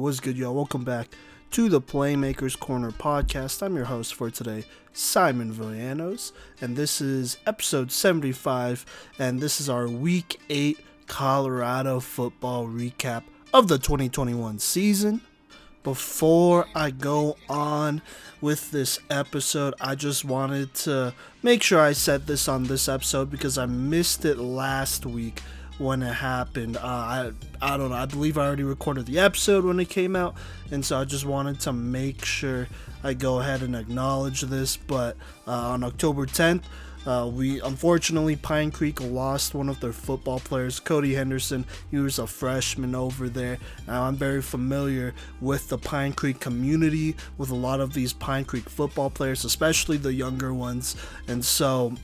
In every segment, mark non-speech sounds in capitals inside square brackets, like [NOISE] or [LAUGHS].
What's good, y'all? Welcome back to the Playmakers Corner podcast. I'm your host for today, Simon Villanos, and this is episode 75, and this is our Week 8 Colorado football recap of the 2021 season. Before I go on with this episode, I just wanted to make sure I said this on this episode because I missed it last week when it happened. Uh, I I don't know. I believe I already recorded the episode when it came out, and so I just wanted to make sure I go ahead and acknowledge this. But uh, on October 10th. Uh, we unfortunately Pine Creek lost one of their football players, Cody Henderson. He was a freshman over there. Now I'm very familiar with the Pine Creek community, with a lot of these Pine Creek football players, especially the younger ones, and so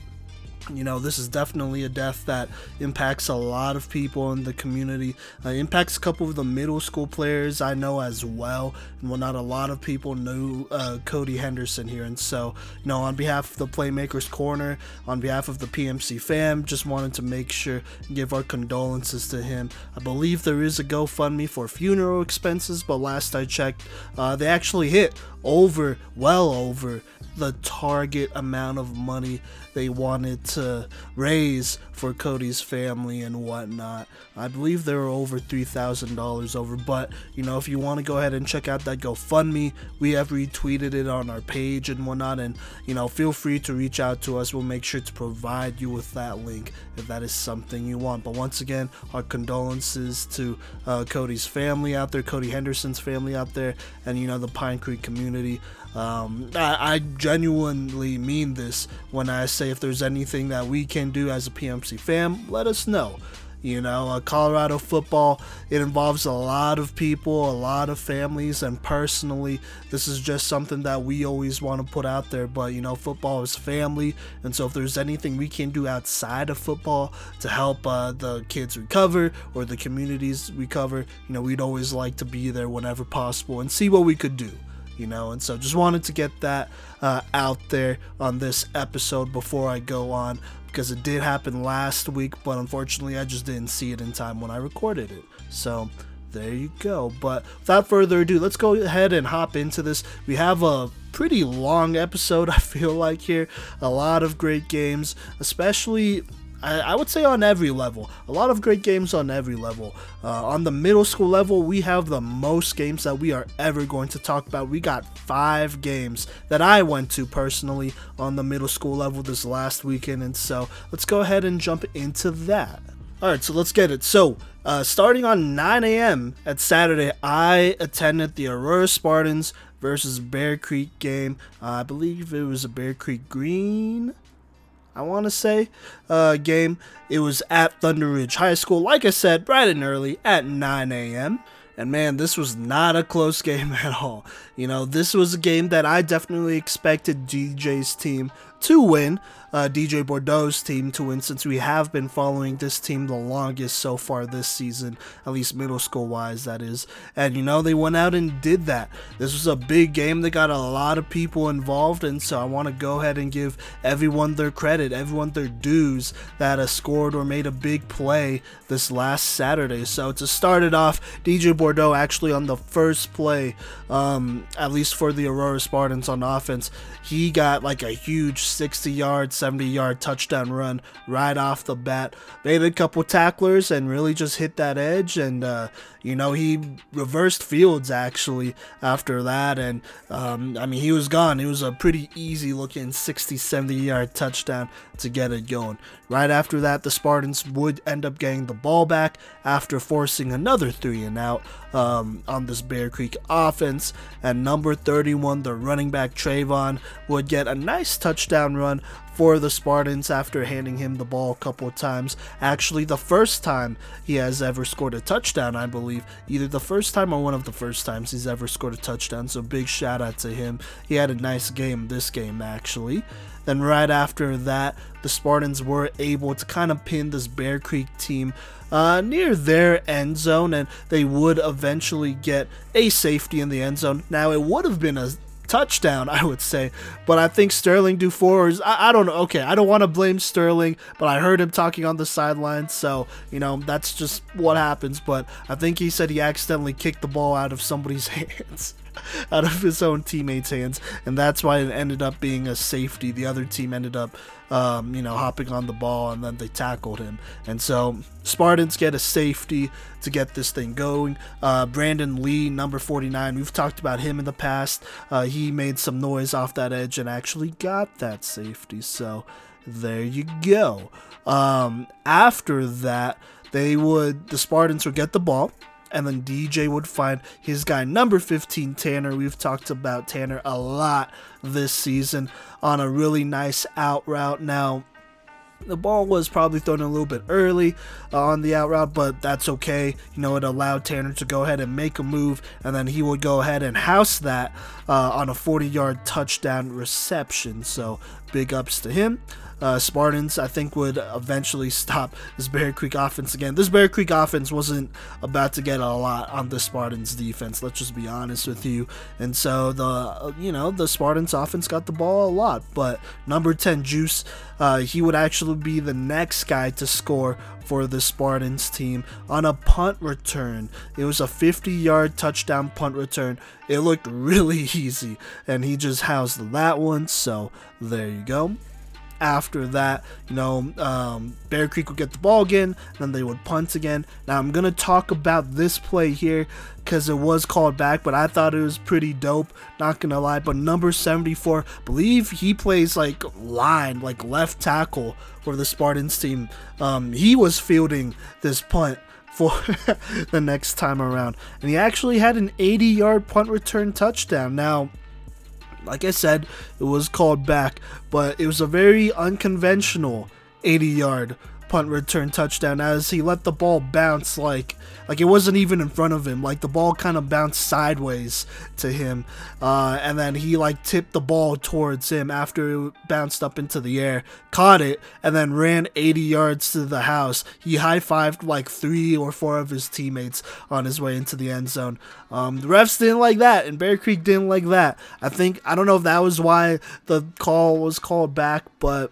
you know this is definitely a death that impacts a lot of people in the community. Uh, impacts a couple of the middle school players i know as well. And well not a lot of people knew uh, cody henderson here. And so you know on behalf of the playmakers corner on behalf of the pmc fam just wanted to make sure give our condolences to him. I believe there is a gofundme for funeral expenses but last i checked uh, they actually hit over well over the target amount of money they wanted to raise for Cody's family and whatnot. I believe they were over $3,000 over, but you know, if you want to go ahead and check out that GoFundMe, we have retweeted it on our page and whatnot. And you know, feel free to reach out to us. We'll make sure to provide you with that link if that is something you want. But once again, our condolences to uh, Cody's family out there, Cody Henderson's family out there, and you know, the Pine Creek community. Um, I, I, genuinely mean this when I say if there's anything that we can do as a PMC fam, let us know. You know, uh, Colorado football, it involves a lot of people, a lot of families, and personally, this is just something that we always want to put out there. But, you know, football is family, and so if there's anything we can do outside of football to help uh, the kids recover or the communities recover, you know, we'd always like to be there whenever possible and see what we could do you know? And so just wanted to get that uh, out there on this episode before i go on because it did happen last week but unfortunately i just didn't see it in time when i recorded it. So there you go. But without further ado let's go ahead and hop into this. We have a pretty long episode [LAUGHS] i feel like here. A lot of great games especially I, I would say on every level. A lot of great games on every level. Uh, on the middle school level, we have the most games that we are ever going to talk about. We got five games that I went to personally on the middle school level this last weekend, and so let's go ahead and jump into that. All right, so let's get it. So, uh, starting on 9 a.m. at Saturday, I attended the Aurora Spartans versus Bear Creek game. Uh, I believe it was a Bear Creek Green I want to say, uh, game. It was at Thunder Ridge High School, like I said, bright and early at 9 a.m. And man, this was not a close [LAUGHS] game at all. You know, this was a game that I definitely expected DJ's team to win uh, DJ Bordeaux's team to win since we have been following this team the longest so far this season, at least middle school wise, that is. And you know, they went out and did that. This was a big game that got a lot of people involved, and so I want to go ahead and give everyone their credit, everyone their dues that has scored or made a big play this last Saturday. So to start it off, DJ Bordeaux actually on the first play, um, at least for the Aurora Spartans on offense, he got like a huge 60 yards 70 yard touchdown run right off the bat. Made a couple tacklers and really just hit that edge. And, uh, you know, he reversed fields actually after that. And, um, I mean, he was gone. It was a pretty easy looking 60, 70 yard touchdown to get it going. Right after that, the Spartans would end up getting the ball back after forcing another three and out um, on this Bear Creek offense. And number 31, the running back Trayvon, would get a nice touchdown run for the Spartans after handing him the ball a couple of times. Actually, the first time he has ever scored a touchdown, I believe. Either the first time or one of the first times he's ever scored a touchdown. So big shout out to him. He had a nice game this game, actually. Then, right after that, the Spartans were able to kind of pin this Bear Creek team uh, near their end zone, and they would eventually get a safety in the end zone. Now, it would have been a touchdown, I would say. But I think Sterling Dufour I, I don't know. Okay, I don't want to blame Sterling, but I heard him talking on the sidelines, so you know that's just what happens. But I think he said he accidentally kicked the ball out of somebody's [LAUGHS] hands. [LAUGHS] out of his own teammates' hands, and that's why it ended up being a safety. The other team ended up, um, you know, hopping on the ball, and then they tackled him. And so Spartans get a safety to get this thing going. Uh, Brandon Lee, number 49, we've talked about him in the past. Uh, he made some noise off that edge and actually got that safety. So there you go. Um, after that, they would the Spartans would get the ball and then DJ would find his guy number 15 Tanner. We've talked about Tanner a lot this season on a really nice out route. Now, the ball was probably thrown a little bit early uh, on the out route, but that's okay. You know, it allowed Tanner to go ahead and make a move, and then he would go ahead and house that uh, on a 40 yard touchdown reception. So, big ups to him uh, Spartans, I think, would eventually stop this Bear Creek offense again. This Bear Creek offense wasn't about to get a lot on the Spartans defense. Let's just be honest with you. And so the you know the Spartans offense got the ball a lot, but number 10 Juice, uh, he would actually be the next guy to score for the Spartans team on a punt return. It was a 50 yard touchdown punt return. It looked [LAUGHS] really easy, and he just housed that one. So there you go after that, you know, um, Bear Creek would get the ball again, then they would punt again. Now, I'm going to talk about this play here because it was called back, but I thought it was pretty dope, not going to lie. But number 74, believe he plays like line, like left tackle for the Spartans team. Um, he was fielding this punt for [LAUGHS] the next time around, and he actually had an 80 yard punt return touchdown. Now, like I said, it was called back, but it was a very unconventional 80 yard punt return touchdown as he let the ball bounce like like it wasn't even in front of him. Like the ball kind of bounced sideways to him uh, and then he like tipped the ball towards him after it bounced up into the air caught it and then ran 80 yards to the house. He high-fived like three or four of his teammates on his way into the end zone. Um, the refs didn't like that and bear creek didn't like that. I think i don't know if that was why the call was called back but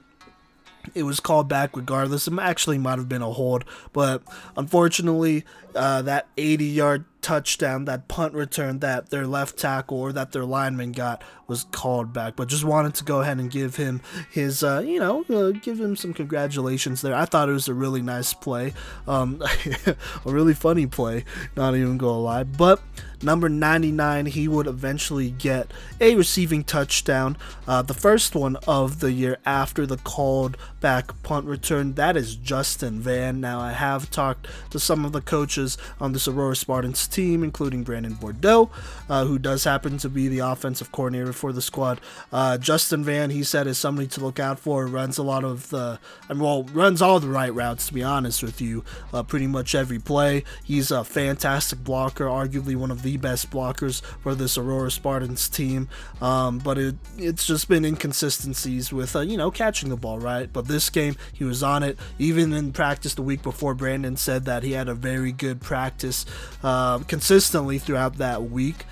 it was called back regardless. It actually might have been a hold, but unfortunately, uh, that 80 yard touchdown, that punt return that their left tackle or that their lineman got was called back. But just wanted to go ahead and give him his, uh, you know, uh, give him some congratulations there. I thought it was a really nice play, um, [LAUGHS] a really funny play, not even gonna lie. But number 99, he would eventually get a receiving touchdown, uh, the first one of the year after the called back punt return. That is Justin Van. Now, I have talked to some of the coaches on this Aurora Spartans team, including Brandon Bordeaux, uh, who does happen to be the offensive coordinator for the squad. Uh, Justin Van, he said, is somebody to look out for. Runs a lot of the, well, runs all the right routes, to be honest with you, uh, pretty much every play. He's a fantastic blocker, arguably one of the best blockers for this Aurora Spartans team. Um, but it, it's just been inconsistencies with, uh, you know, catching the ball, right? But this game, he was on it. Even in practice the week before, Brandon said that he had a very good practice uh, consistently throughout that week.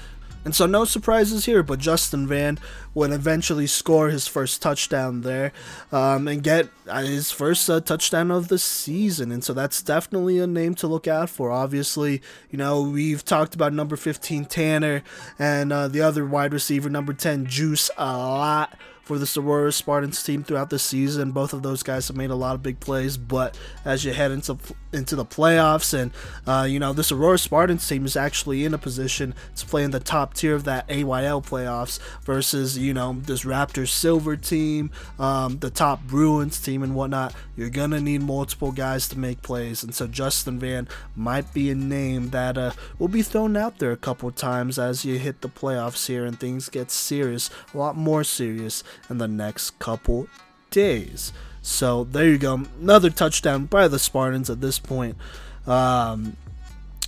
And so, no surprises here, but Justin Van would eventually score his first touchdown there um, and get uh, his first uh, touchdown of the season. And so, that's definitely a name to look out for. Obviously, you know, we've talked about number 15, Tanner, and uh, the other wide receiver, number 10, Juice, a lot for the Aurora Spartans team throughout the season. Both of those guys have made a lot of big plays, but as you head into into the playoffs, and uh, you know this Aurora Spartans team is actually in a position to play in the top tier of that AYL playoffs versus you know this Raptors Silver team, um, the top Bruins team, and whatnot. You're gonna need multiple guys to make plays, and so Justin Van might be a name that uh, will be thrown out there a couple times as you hit the playoffs here and things get serious, a lot more serious in the next couple days. So there you go. Another touchdown by the Spartans at this point. Um,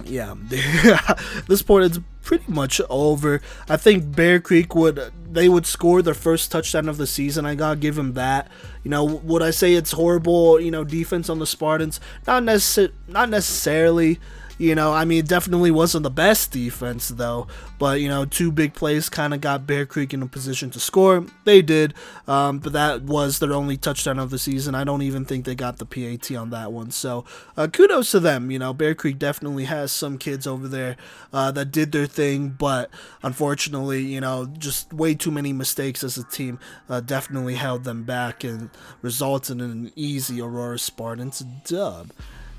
yeah, [LAUGHS] this point it's pretty much over. I think Bear Creek would they would score their first touchdown of the season. I gotta give them that. You know, would I say it's horrible? You know, defense on the Spartans? Not necessarily. Not necessarily. You know, I mean, it definitely wasn't the best defense, though. But, you know, two big plays kind of got Bear Creek in a position to score. They did, um, but that was their only touchdown of the season. I don't even think they got the PAT on that one. So, uh, kudos to them. You know, Bear Creek definitely has some kids over there uh, that did their thing, but unfortunately, you know, just way too many mistakes as a team uh, definitely held them back and resulted in an easy Aurora Spartans dub.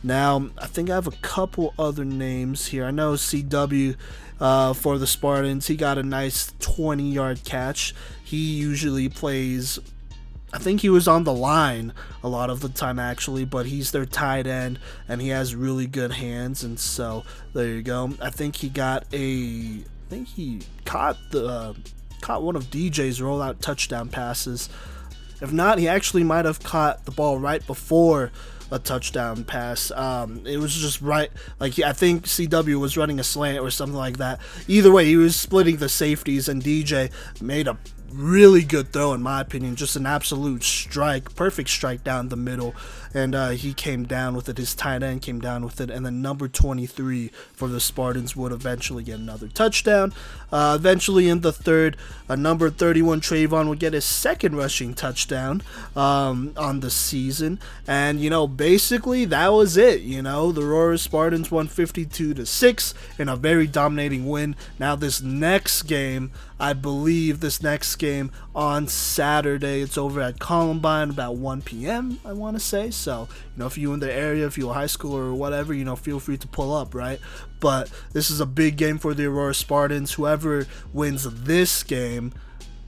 Now, I think I have a couple other names here. I know CW uh, for the Spartans, he got a nice 20 yard catch. He usually plays, I think he was on the line a lot of the time actually, but he's their tight end and he has really good hands. And so there you go. I think he got a, I think he caught the, uh, caught one of DJ's rollout touchdown passes. If not, he actually might have caught the ball right before a touchdown pass. Um, it was just right, like I think CW was running a slant or something like that. Either way, he was splitting the safeties, and DJ made a really good throw in my opinion. Just an absolute strike, perfect strike down the middle, and uh, he came down with it. His tight end came down with it, and then number 23 for the Spartans would eventually get another touchdown. Uh, eventually, in the third, uh, number 31 Trayvon would get his second rushing touchdown um, on the season, and you know basically that was it. You know the Aurora Spartans won 52 to six in a very dominating win. Now this next game, I believe this next game on Saturday, it's over at Columbine about 1 p.m. I want to say. So, you know, if you're in the area, if you're a high schooler or whatever, you know, feel free to pull up, right? But this is a big game for the Aurora Spartans. Whoever wins this game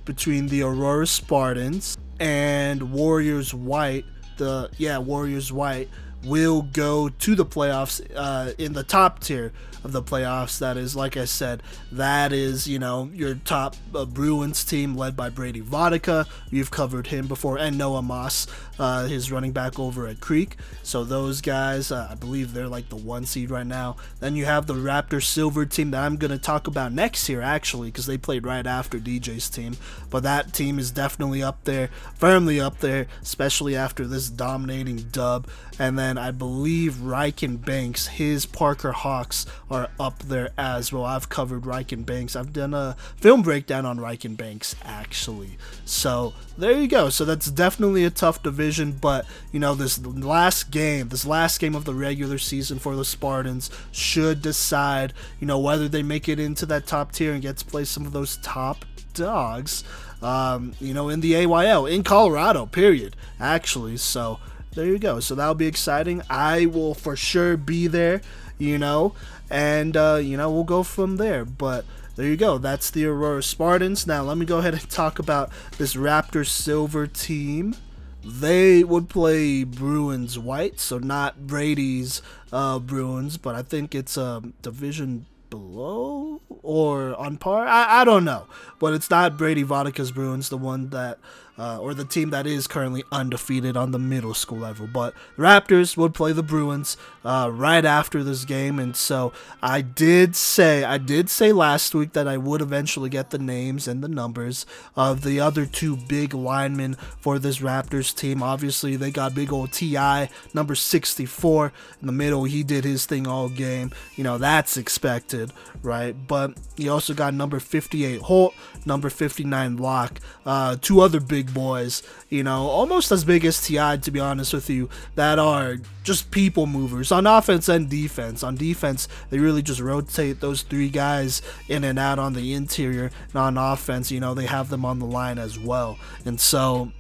between the Aurora Spartans and Warriors White, the yeah, Warriors White will go to the playoffs uh, in the top tier of the playoffs. That is, like I said, that is, you know, your top uh, Bruins team led by Brady Vodka. You've covered him before, and Noah Moss, uh, his running back over at Creek. So those guys, uh, I believe they're like the one seed right now. Then you have the Raptor Silver team that I'm going to talk about next year, actually, because they played right after DJ's team. But that team is definitely up there, firmly up there, especially after this dominating dub. And then I believe Ryken Banks, his Parker Hawks are up there as well. I've covered Ryken Banks. I've done a film breakdown on Ryken Banks actually. So there you go. So that's definitely a tough division, but you know this last game, this last game of the regular season for the Spartans should decide, you know, whether they make it into that top tier and get to play some of those top dogs. Um, you know, in the AYL in Colorado, period. Actually, so there you go. So that'll be exciting. I will for sure be there, you know, and uh, you know we'll go from there. But there you go. That's the Aurora Spartans. Now let me go ahead and [LAUGHS] talk about this Raptor Silver team. They would play Bruins White, so not Brady's uh, Bruins, but I think it's a um, division below or on par. I, I don't know, but it's not Brady Vodka's Bruins, the one that uh, or the team that is currently undefeated on the middle school level. But Raptors would play the Bruins uh, right after this game, and so I did say I did say last week that I would eventually get the names and the numbers of the other two big linemen for this Raptors team. Obviously, they got big old Ti number 64 in the middle. He did his thing all game. You know that's expected, right? But you also got number 58 Holt, number 59 Locke, uh, two other big boys, you know, almost as big as Ti, to be honest with you, that are just people movers on offense and defense. On defense, they really just rotate those three guys in and out on the interior. And on offense, you know, they have them on the line as well. And so,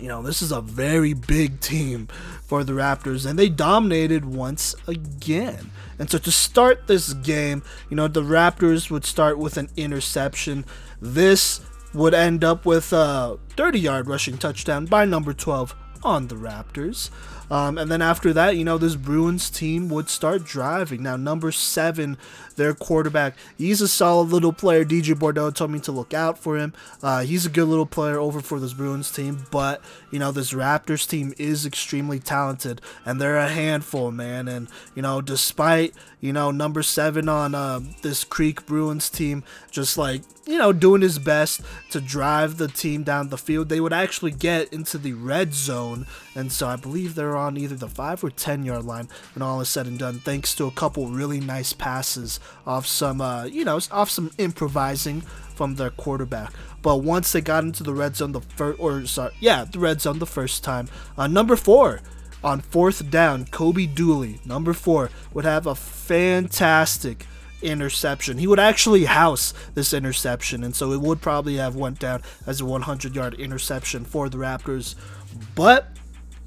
you know, this is a very big team for the Raptors, and they dominated once again. And so to start this game, you know, the Raptors would start with an interception. This would end up with a 30 yard rushing touchdown by number 12 on the Raptors. Um, and then after that, you know, this Bruins team would start driving. Now, number seven, their quarterback, he's a solid little player. DJ Bordeaux told me to look out for him. Uh, he's a good little player over for this Bruins team, but, you know, this Raptors team is extremely talented, and they're a handful, man. And, you know, despite, you know, number seven on uh, this Creek Bruins team, just like, you know, doing his best to drive the team down the field, they would actually get into the red zone. And so I believe they're on either the 5 or 10 yard line when all is said and done, thanks to a couple really nice passes off some, uh, you know, off some improvising from their quarterback. But once they got into the red zone, the first, or sorry, yeah, the red zone the first time, uh, number four on fourth down, Kobe Dooley, number four, would have a fantastic interception. He would actually house this interception, and so it would probably have went down as a 100-yard interception for the Raptors. But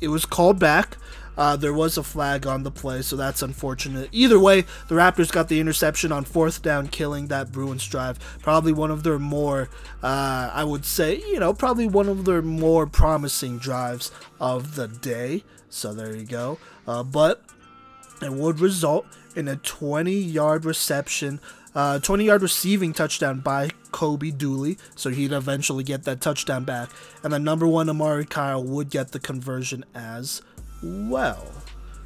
it was called back. Uh, there was a flag on the play, so that's unfortunate. Either way, the Raptors got the interception on fourth down, killing that Bruins drive. Probably one of their more, uh, I would say, you know, probably one of their more promising drives of the day. So there you go. Uh, but it would result in a 20 yard reception, uh, 20 yard receiving touchdown by Kobe Dooley. So he'd eventually get that touchdown back. And the number one Amari Kyle would get the conversion as well.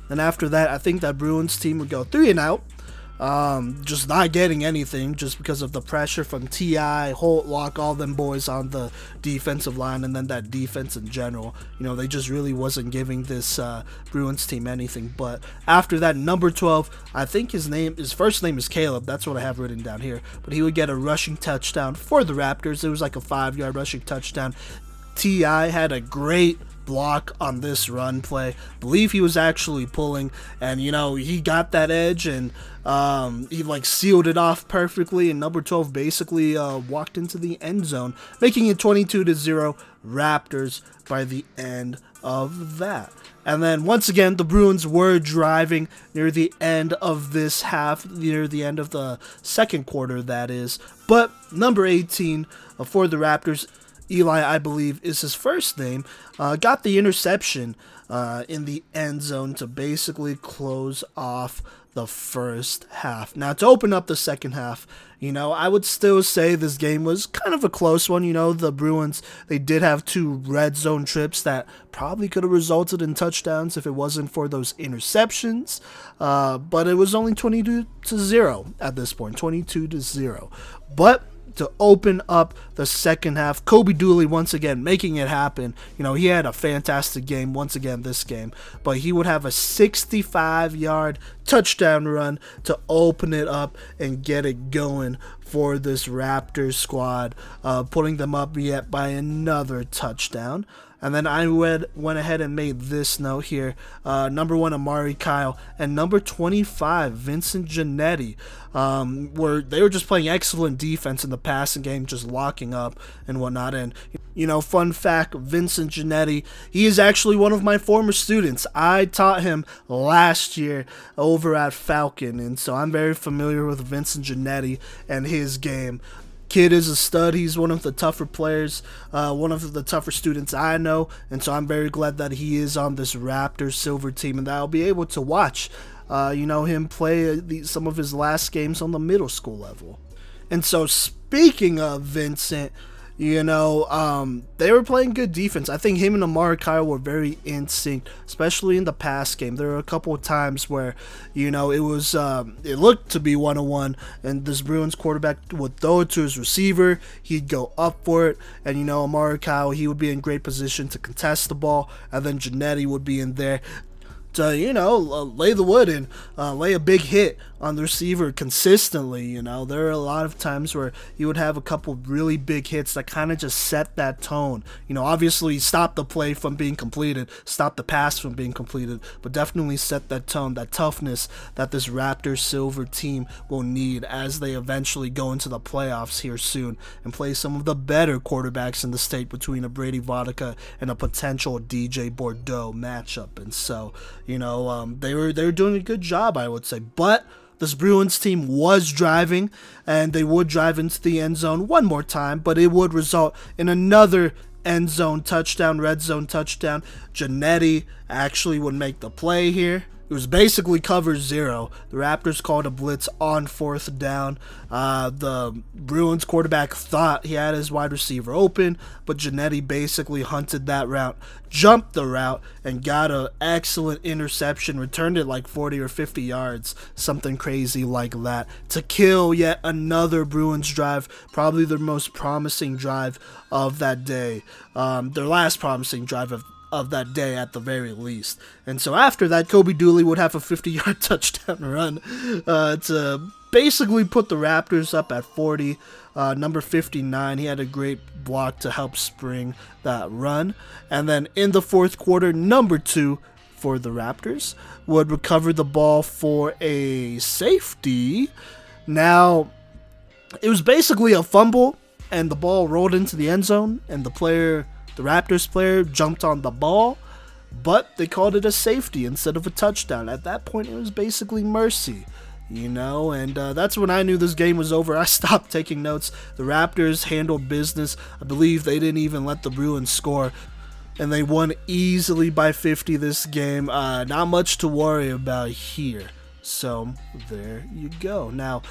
And after that, I think that Bruins team would go three and out um, just not getting anything just because of the pressure from Ti, Holt, Locke, all them boys on the defensive line, and then that defense in general. You know, they just really wasn't giving this uh, Bruins team anything. But after that, number 12, I think his name, his first name is Caleb. That's what I have written down here. But he would get a rushing touchdown for the Raptors. It was like a five-yard rushing touchdown. Ti had a great block on this run play. Believe he was actually pulling, and you know he got that edge and um, he like sealed it off perfectly. And number 12 basically uh, walked into the end zone, making it 22 to zero Raptors by the end of that. And then once again, the Bruins were driving near the end of this half, near the end of the second quarter, that is. But number 18 uh, for the Raptors Eli, I believe, is his first name, uh, got the interception uh, in the end zone to basically close off the first half. Now, to open up the second half, you know, I would still say this game was kind of a close one. You know, the Bruins, they did have two red zone trips that probably could have resulted in touchdowns if it wasn't for those interceptions. Uh, but it was only 22 to 0 at this point, 22 to 0. But to open up the second half. Kobe Dooley once again making it happen. You know, he had a fantastic game once again this game, but he would have a 65 yard touchdown run to open it up and get it going for this Raptors squad, uh, putting them up yet by another touchdown. And then I went, went ahead and made this note here. Uh, number one, Amari Kyle. And number 25, Vincent Janetti. Um, were they were just playing excellent defense in the passing game, just locking up and whatnot. And you know, fun fact: Vincent Janetti, he is actually one of my former students. I taught him last year over at Falcon, and so I'm very familiar with Vincent Janetti and his game. Kid is a stud. He's one of the tougher players, uh, one of the tougher students I know, and so I'm very glad that he is on this Raptors silver team and that I'll be able to watch, uh, you know, him play the, some of his last games on the middle school level. And so, speaking of Vincent, you know, um, they were playing good defense. I think him and Amari Kyle were very in sync, especially in the pass game. There were a couple of times where, you know, it was um, it looked to be one on one, and this Bruins quarterback would throw it to his receiver. He'd go up for it, and you know, Amari Kyle he would be in great position to contest the ball, and then Janetti would be in there to you know lay the wood and uh, lay a big hit on the receiver consistently. You know, there are a lot of times where you would have a couple really big hits that kind of just set that tone. You know, obviously stop the play from being completed, stop the pass from being completed, but definitely set that tone, that toughness that this Raptor Silver team will need as they eventually go into the playoffs here soon and play some of the better quarterbacks in the state between a Brady Vodka and a potential DJ Bordeaux matchup. And so, you know, um, they were they were doing a good job, I would say, but this Bruins team was driving, and they would drive into the end zone one more time, but it would result in another end zone touchdown, red zone touchdown. Janetti actually would make the play here. It was basically cover zero. The Raptors called a blitz on fourth down. Uh, the Bruins quarterback thought he had his wide receiver open, but Janetti basically hunted that route, jumped the route, and got an excellent interception, returned it like 40 or 50 yards, something crazy like that, to kill yet another Bruins drive, probably their most promising drive of that day. Um, their last promising drive of of that day at the very least. And so after that, Kobe Dooley would have a 50 yard [LAUGHS] touchdown run uh, to basically put the Raptors up at 40. Uh, number 59, he had a great block to help spring that run. And then in the fourth quarter, number two for the Raptors would recover the ball for a safety. Now, it was basically a fumble, and the ball rolled into the end zone, and the player, the Raptors player, jumped on the ball, but they called it a safety instead of a touchdown. At that point, it was basically mercy you know, and uh, that's when I knew this game was over. [LAUGHS] I stopped taking notes. The Raptors handled business. I believe they didn't even let the Bruins score, and they won easily by 50 this game. Uh, not much to worry about here. So there you go. Now,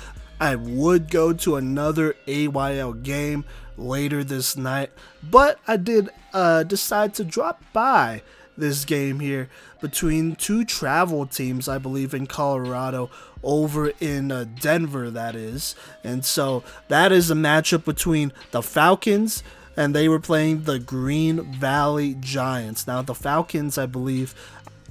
I would go to another AYL game later this night, but I did uh, decide to drop by this game here between two travel teams, I believe, in Colorado over in uh, Denver, that is. And so that is a matchup between the Falcons and they were playing the Green Valley Giants. Now, the Falcons, I believe,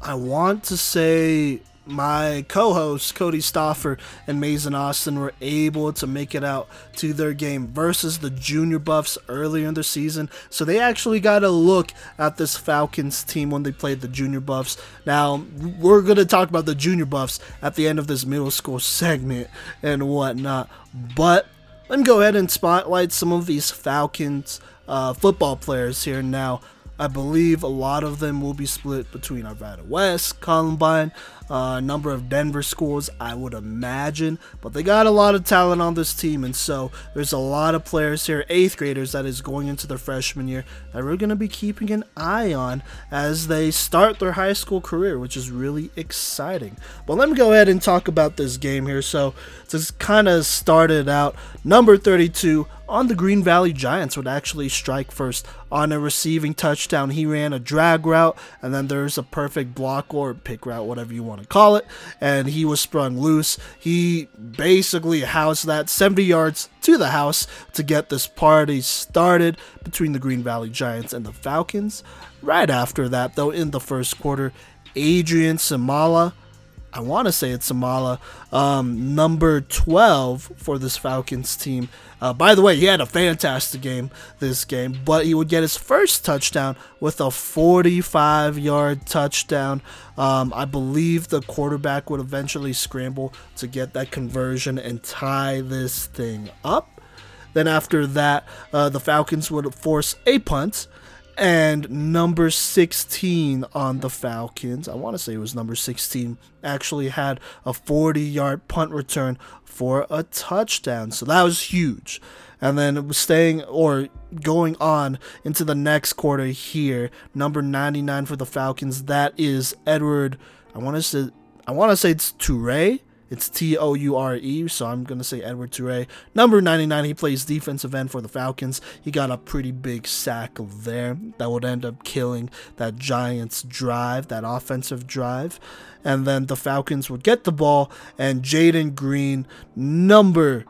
I want to say my co-hosts Cody Stoffer and Mason Austin were able to make it out to their game versus the Junior Buffs earlier in the season. So they actually got a look at this Falcons team when they played the Junior Buffs. Now we're gonna talk about the Junior Buffs at the end of this middle school [LAUGHS] segment and whatnot. But let me go ahead and spotlight some of these Falcons uh, football players here now. I believe a lot of them will be split between Arvada West, Columbine, a uh, number of Denver schools, I would imagine. But they got a lot of talent on this team, and so there's a lot of players here, eighth graders, that is going into their freshman year that we're going to be keeping an eye on as they start their high school career, which is really exciting. But let me go ahead and talk about this game here. So to kind of start it out, number 32 on the Green Valley Giants would actually strike first on a receiving touchdown. He ran a drag route, and then there's a perfect block or pick route, whatever you want to call it, and he was sprung loose. He basically housed that 70 yards to the house to get this party started between the Green Valley Giants and the Falcons. Right after that, though, in the first quarter, Adrian Samala I want to say it's Samala, um, number 12 for this Falcons team. Uh, by the way, he had a fantastic game this game, but he would get his first touchdown with a 45 yard touchdown. Um, I believe the quarterback would eventually scramble to get that conversion and tie this thing up. Then after that, uh, the Falcons would force a punt and number 16 on the Falcons, I want to say it was number 16, actually had a 40 yard punt return for a touchdown. So that was huge. And then staying or going on into the next quarter here, number 99 for the Falcons, that is Edward. I want to say I want to say it's Toure it's T O U R E, so I'm going to say Edward Toure. Number 99, he plays defensive end for the Falcons. He got a pretty big sack there that would end up killing that Giants drive, that offensive drive. And then the Falcons would get the ball, and Jaden Green, number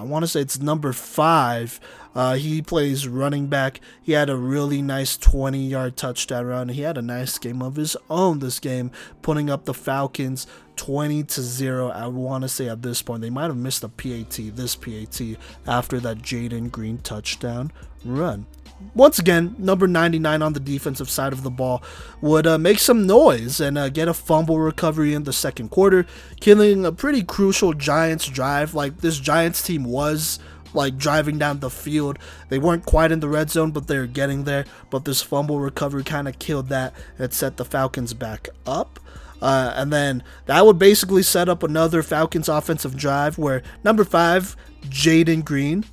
I want to say it's number five. Uh, he plays running back. He had a really nice 20 yard touchdown run. He had a nice game of his own this game, putting up the Falcons 20 to 0. I want to say at this point, they might have missed a PAT, this PAT, after that Jaden Green touchdown run once again, number 99 on the defensive side of the ball would uh, make some noise and uh, get a fumble recovery in the second quarter, killing a pretty crucial Giants drive. Like this Giants team was like driving down the field. They weren't quite in the red zone, but they're getting there. But this fumble recovery kind of killed that. It set the Falcons back up. Uh, and then that would basically set up another Falcons offensive drive where number five, Jaden Green,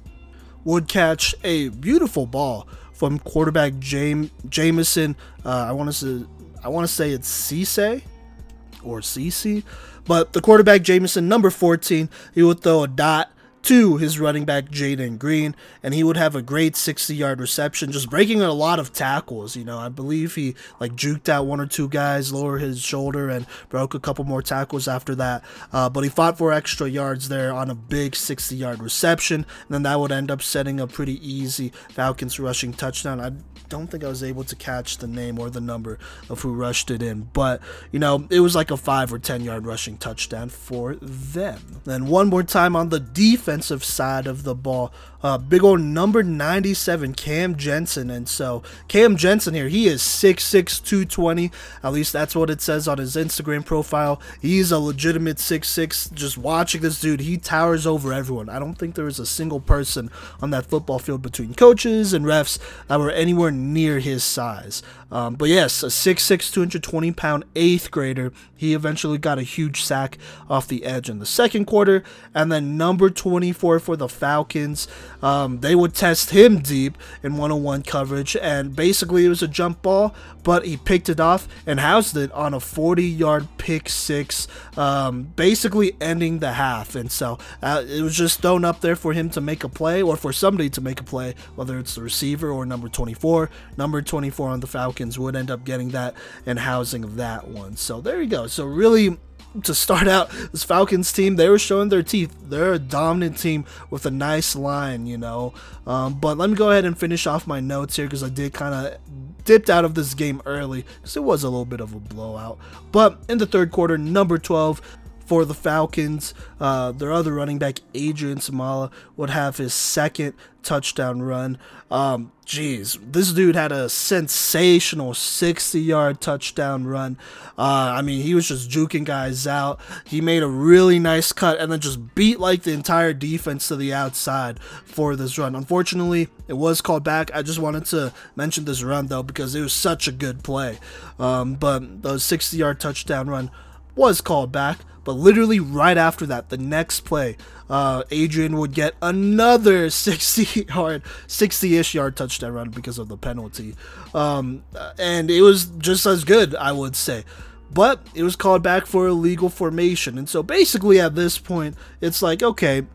would catch a beautiful ball from quarterback James Jameson. Uh, I want to say I want to say it's Cisse or Cece, but the quarterback Jameson, number 14, he would throw a dot to his running back Jaden Green, and he would have a great 60 yard reception, just breaking a lot of tackles. You know, I believe he like juked out one or two guys, lowered his shoulder, and broke a couple more tackles after that. Uh, but he fought for extra yards there on a big 60 yard reception, and then that would end up setting a pretty easy Falcons rushing touchdown. I don't think I was able to catch the name or the number of who rushed it in, but you know, it was like a five or 10 yard rushing touchdown for them. Then one more time on the defensive side of the ball. Uh, big old number 97, Cam Jensen. And so, Cam Jensen here, he is 6'6, 220. At least that's what it says on his Instagram profile. He's a legitimate 6'6. Just watching this dude, he towers over everyone. I don't think there is a single person on that football field between coaches and refs that were anywhere near his size. Um, but yes, a 6'6, 220 pound eighth grader. He eventually got a huge sack off the edge in the second quarter. And then number 24 for the Falcons, um, they would test him deep in 101 coverage. And basically, it was a jump ball, but he picked it off and housed it on a 40 yard pick six, um, basically ending the half. And so uh, it was just thrown up there for him to make a play or for somebody to make a play, whether it's the receiver or number 24. Number 24 on the Falcons Would end up getting that and housing of that one. So there you go. So really to start out this Falcons team, they were showing their teeth. They're a dominant team with a nice line, you know. Um, but let me go ahead and finish off my notes here because I did kind of dipped out of this game early because it was a little bit of a blowout. But in the third quarter, number 12, for the Falcons. Uh, their other running back, Adrian Samala, would have his second touchdown run. Um, geez, this dude had a sensational 60 yard touchdown run. Uh, I mean, he was just juking guys out. He made a really nice cut and then just beat like the entire defense to the outside for this run. Unfortunately, it was called back. I just wanted to mention this run though because it was such a good play. Um, but the 60 yard touchdown run was called back. But literally right after that, the next play, uh, Adrian would get another [LAUGHS] 60 yard, 60 ish yard touchdown run because of the penalty. Um, and it was just as good, I would say. But it was called back for illegal formation. And so basically at this point, it's like, okay,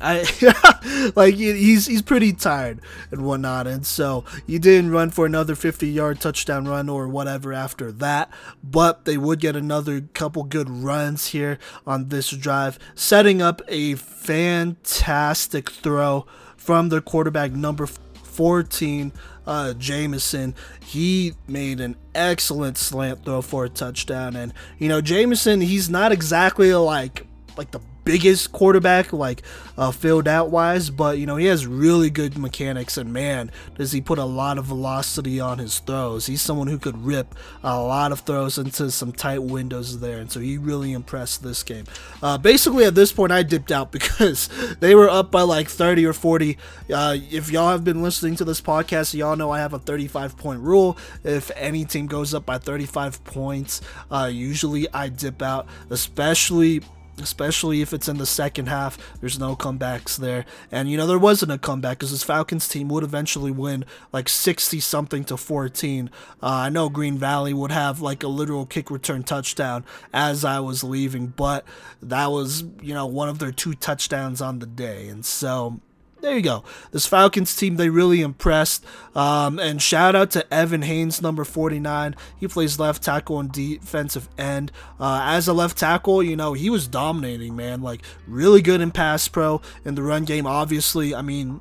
I [LAUGHS] like he's he's pretty tired and whatnot, and so he didn't run for another 50 yard touchdown run or whatever after that. But they would get another couple good runs here on this drive, setting up a fantastic throw from their quarterback number 14, uh, Jameson. He made an excellent slant throw for a touchdown, and you know Jameson, he's not exactly like like the biggest quarterback, like uh, filled out wise, but you know, he has really good mechanics, and man, does he put a lot of velocity on his throws. He's someone who could rip a lot of throws into some tight windows there, and so he really impressed this game. Uh, basically, at this point, I dipped out [LAUGHS] because they were up by like 30 or 40. Uh, if y'all have been listening to this podcast, y'all know I have a 35 point rule. If any team goes up by 35 points, uh, usually I dip out, especially especially if it's in the second half. There's no comebacks there. And, you know, there wasn't a comeback because this Falcons team would eventually win like 60 something to 14. Uh, I know Green Valley would have like a literal kick return touchdown as I was leaving, but that was, you know, one of their two touchdowns on the day. And so there you go. This Falcons team, they really impressed. Um, and shout out to Evan Haynes, number 49. He plays left tackle and defensive end. Uh, as a left tackle, you know, he was dominating, man. Like, really good in pass pro in the run game. Obviously, I mean,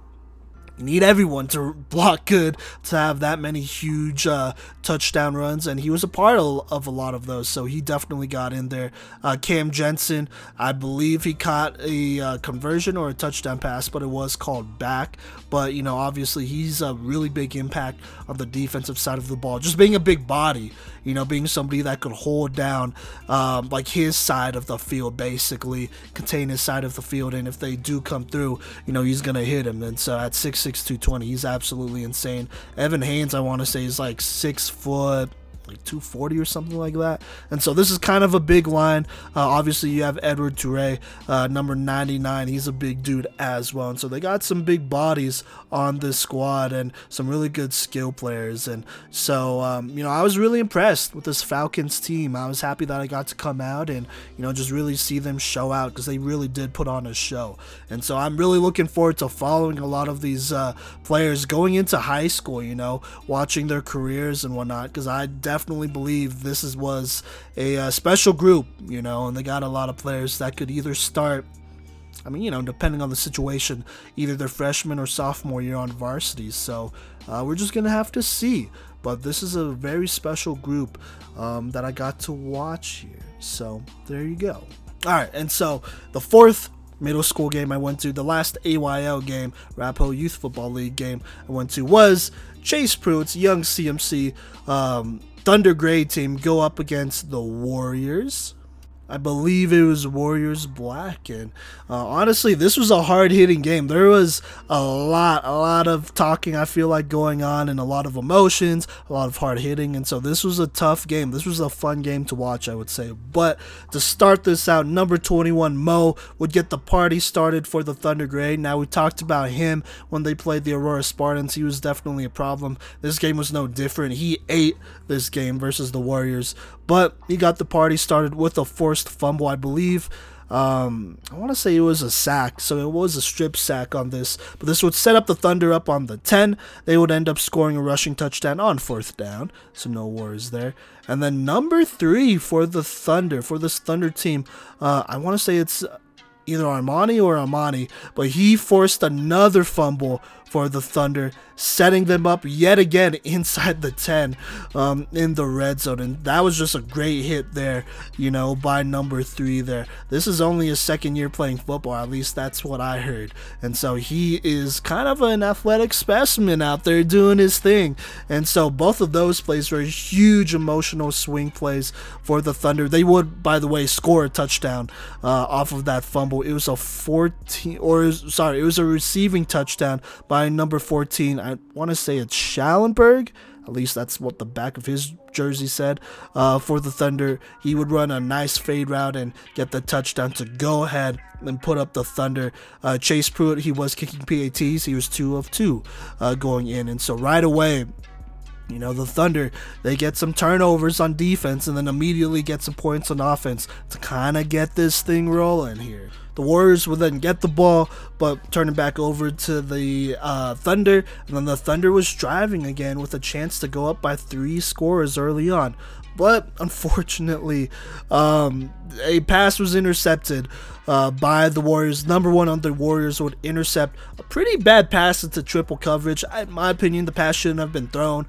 you need everyone to block good to have that many huge uh, touchdown runs, and he was a part of, a lot of those, so he definitely got in there. Uh, Cam Jensen, I believe he caught a uh, conversion or a touchdown pass, but it was called back. But, you know, obviously he's a really big impact on the defensive side of the ball, just being a big body, you know, being somebody that could hold down um, like his side of the field, basically, contain his side of the field, and if they do come through, you know, he's going to hit him. And so at 6 220. He's absolutely insane. Evan Haynes, I want to say, is like six foot like 240 or something like that. And so this is kind of a big line. Uh, obviously, you have Edward Toure, uh, number 99. He's a big dude as well. And so they got some big bodies on this squad and some really good skill players. And so, um, you know, I was really impressed with this Falcons team. I was happy that I got to come out and, you know, just really see them show out because they really did put on a show. And so I'm really looking forward to following a lot of these uh, players going into high school, you know, watching their careers and whatnot because I definitely definitely believe this is, was a uh, special group, you know, and they got a lot of players that could either start. I mean, you know, depending on the situation, either their freshman or sophomore year on varsity. So uh, we're just gonna have to see. But this is a very special group um, that I got to watch here. So there you go. All right, and so the fourth middle school game I went to, the last AYL game, Rapo Youth Football League game I went to was Chase Pruitt's young CMC um, Thunder Gray team go up against the Warriors. I believe it was Warriors Black, and uh, honestly, this was a hard hitting game. There was a lot, a lot of talking. I feel like going on, and a lot of emotions, a lot of hard hitting, and so this was a tough game. This was a fun game to watch, I would say. But to start this out, number 21 Mo would get the party started for the Thunder Gray. Now we talked about him when they played the Aurora Spartans. He was definitely a problem. This game was no different. He ate this game versus the Warriors, but he got the party started with a forced fumble, I believe. Um, I want to say it was a sack, so it was a strip sack on this. But this would set up the Thunder up on the 10. They would end up scoring a rushing touchdown on fourth down, so no worries there. And then number three for the Thunder, for this Thunder team, uh, I want to say it's either Armani or Amani, but he forced another fumble for the Thunder, setting them up yet again [LAUGHS] inside the 10 um, in the red zone. And that was just a great hit there, you know, by number three there. This is only his second year playing football, at least that's what I heard. And so he is kind of an athletic specimen out there doing his thing. And so both of those plays were huge emotional swing plays for the Thunder. They would, by the way, score a touchdown uh, off of that fumble. It was a 14, or sorry, it was a receiving touchdown by by number 14. I want to say it's Schallenberg. At least that's what the back of his jersey said. Uh, for the Thunder, he would run a nice fade route and get the touchdown to go ahead and put up the Thunder. Uh, Chase Pruitt, he was kicking PATs. He was two of two uh, going in. And so right away, you know, the Thunder, they get some turnovers on defense and then immediately get some points on offense to kind of get this thing rolling here. The Warriors would then get the ball, but turn it back over to the uh, Thunder, and then the Thunder was driving again with a chance to go up by three scores early on. But unfortunately, um, a pass was intercepted uh, by the Warriors. Number one on the Warriors would intercept a pretty bad pass into triple coverage. In my opinion, the pass shouldn't have been thrown.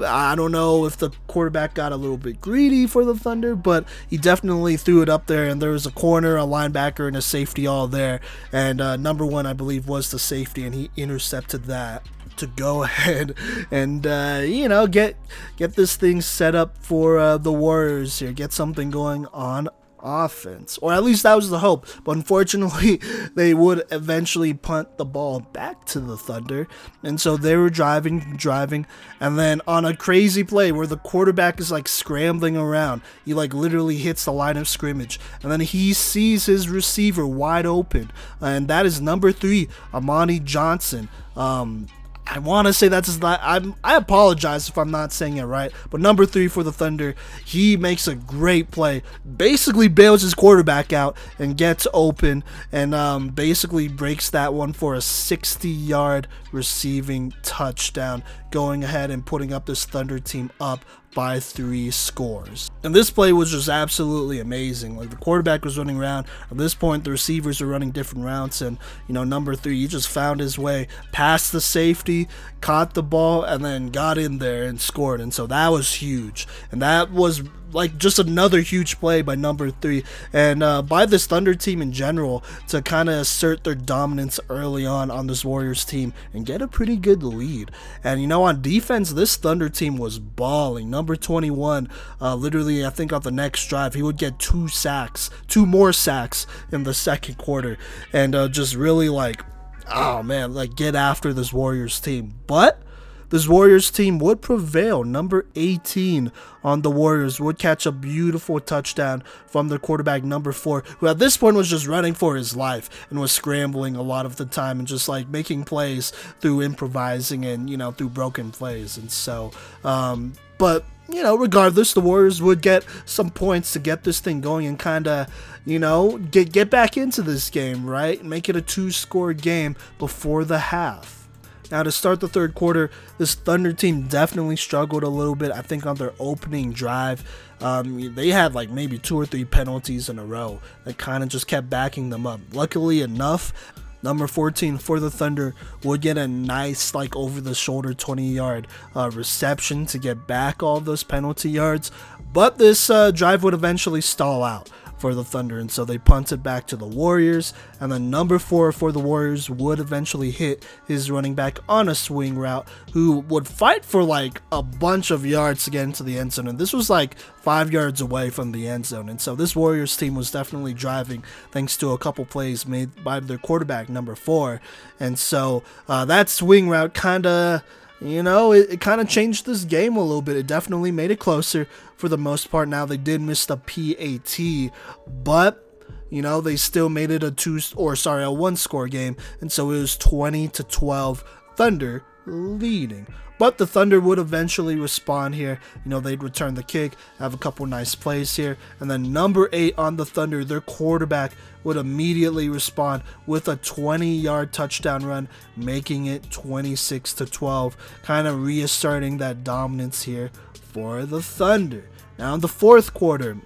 I don't know if the quarterback got a little bit greedy for the Thunder, but he definitely threw it up there, and there was a corner, a linebacker, and a safety all there. And uh, number one, I believe, was the safety, and he intercepted that to go [LAUGHS] ahead and uh, you know get get this thing set up for uh, the Warriors here, get something going on offense, or at least that was the hope. But unfortunately, [LAUGHS] they would eventually punt the ball back to the Thunder, and so they were driving, driving, and then on a crazy play where the quarterback is like scrambling around, he like literally hits the line of scrimmage, and then he sees his receiver wide open, and that is number three, Amani Johnson. Um, I want to say that's his. I'm, I apologize if I'm not saying it right. But number three for the Thunder, he makes a great play. Basically bails his quarterback out and gets open and um, basically breaks that one for a 60 yard receiving touchdown, going ahead and putting up this Thunder team up by three scores. And this play was just absolutely amazing. Like the quarterback was running around. At this point, the receivers are running different routes. And, you know, number three, he just found his way past the safety, caught the ball, and then got in there and scored. And so that was huge. And that was like just another huge play by number three and uh, by this Thunder team in general to kind of assert their dominance early on on this Warriors team and get a pretty good lead. And you know, on defense, this Thunder team was balling. Number 21, uh, literally, I think on the next drive, he would get two sacks, two more sacks in the second quarter, and uh, just really like, oh man, like get after this Warriors team. But this Warriors team would prevail. Number 18 on the Warriors would catch a beautiful touchdown from their quarterback, number four, who at this point was just running for his life and was scrambling a lot of the time and just like making plays through improvising and, you know, through broken plays. And so, um, but you know, regardless, the Warriors would get some points to get this thing going and kind of, you know, get get back into this game, right? Make it a two-score game before the half. Now, to start the third quarter, this Thunder team definitely struggled a little bit. I think on their opening drive, um, they had like maybe two or three penalties in a row that kind of just kept backing them up. Luckily enough, Number 14 for the Thunder would get a nice, like, over the shoulder 20 yard uh, reception to get back all those penalty yards. But this uh, drive would eventually stall out for the Thunder, and so they punted back to the Warriors. And then number four for the Warriors would eventually hit his running back on a swing route, who would fight for like a bunch of yards to get into the end zone. And this was like five yards away from the end zone. And so this Warriors team was definitely driving thanks to a couple plays made by their quarterback, number four. And so uh, that swing route kind of you know, it, it kind of changed this game a little bit. It definitely made it closer for the most part. Now they did miss the PAT, but you know they still made it a two or sorry a one score game, and so it was 20 to 12 Thunder leading. But the Thunder would eventually respond here. You know, they'd return the kick, have a couple nice plays here. And then number eight on the Thunder, their quarterback would immediately respond with a 20 yard touchdown run, making it 26 to 12, kind of reasserting that dominance here for the Thunder. Now in the fourth quarter,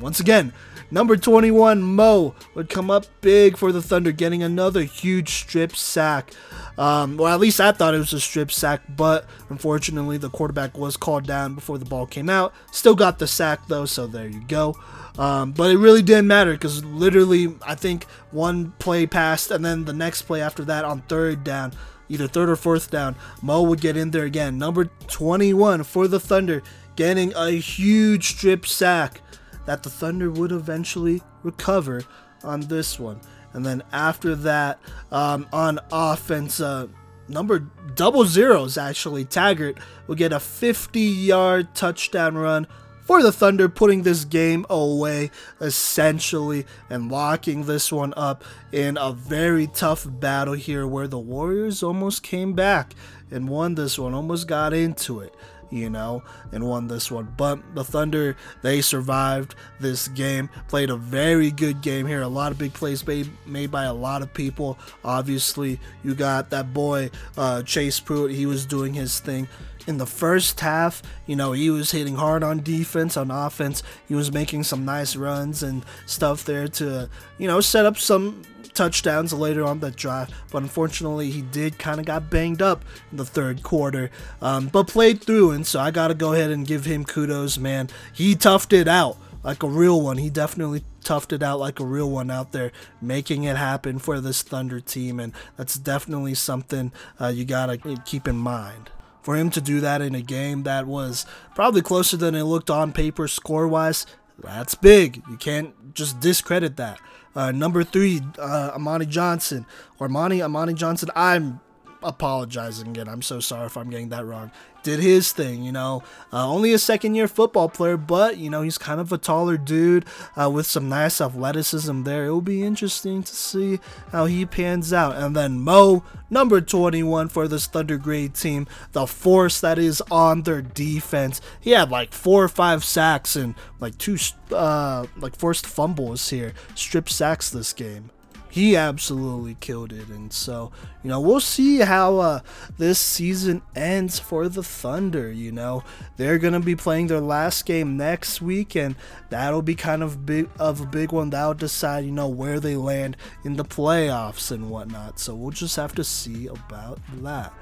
once again, number 21 Mo would come up big for the Thunder, getting another huge strip sack. Um, well, at least I thought it was a strip sack, but unfortunately, the quarterback was called down before the ball came out. Still got the sack though, so there you go. Um, but it really didn't matter because literally, I think one play passed, and then the next play after that on third down, either third or fourth down, Mo would get in there again. Number 21 for the Thunder, getting a huge strip sack that the Thunder would eventually recover on this one. And then after that, um, on offense, uh, number double zeros actually, Taggart will get a 50 yard touchdown run for the Thunder, putting this game away essentially and locking this one up in a very tough battle here where the Warriors almost came back and won this one, almost got into it you know, and won this one. But the Thunder, they survived this game, played a very good game here. A lot of big plays made, made by a lot of people. Obviously, you got that boy, uh, Chase Pruitt, he was doing his thing in the first half, you know, he was hitting hard on defense, on offense. He was making some nice runs and stuff there to, you know, set up some touchdowns later on that drive, but unfortunately he did kind of got banged up in the third quarter, um, but played through, and so I got to go ahead and give him kudos, man. He toughed it out like a real one. He definitely toughed it out like a real one out there, making it happen for this Thunder team, and that's definitely something uh, you gotta keep in mind. For him to do that in a game that was probably closer than it looked on paper score wise, that's big. You can't just discredit that. Uh, number three, uh, Amani Johnson or Amani Amani Johnson. I'm apologizing again. I'm so sorry if I'm getting that wrong. Did his thing, you know. Uh, only a second year football player, but, you know, he's kind of a taller dude uh, with some nice athleticism there. It will be interesting to see how he pans out. And then Mo, number 21 for this Thunder Grade team, the force that is on their defense. He had like four or five sacks and like two, uh, like forced fumbles here, strip sacks this game he absolutely killed it. And so, you know, we'll see how uh, this season ends for the Thunder. You know, they're gonna be playing their last game next week, and that'll be kind of big of a big one. That'll decide, you know, where they land in the playoffs and whatnot. So we'll just have to see about that.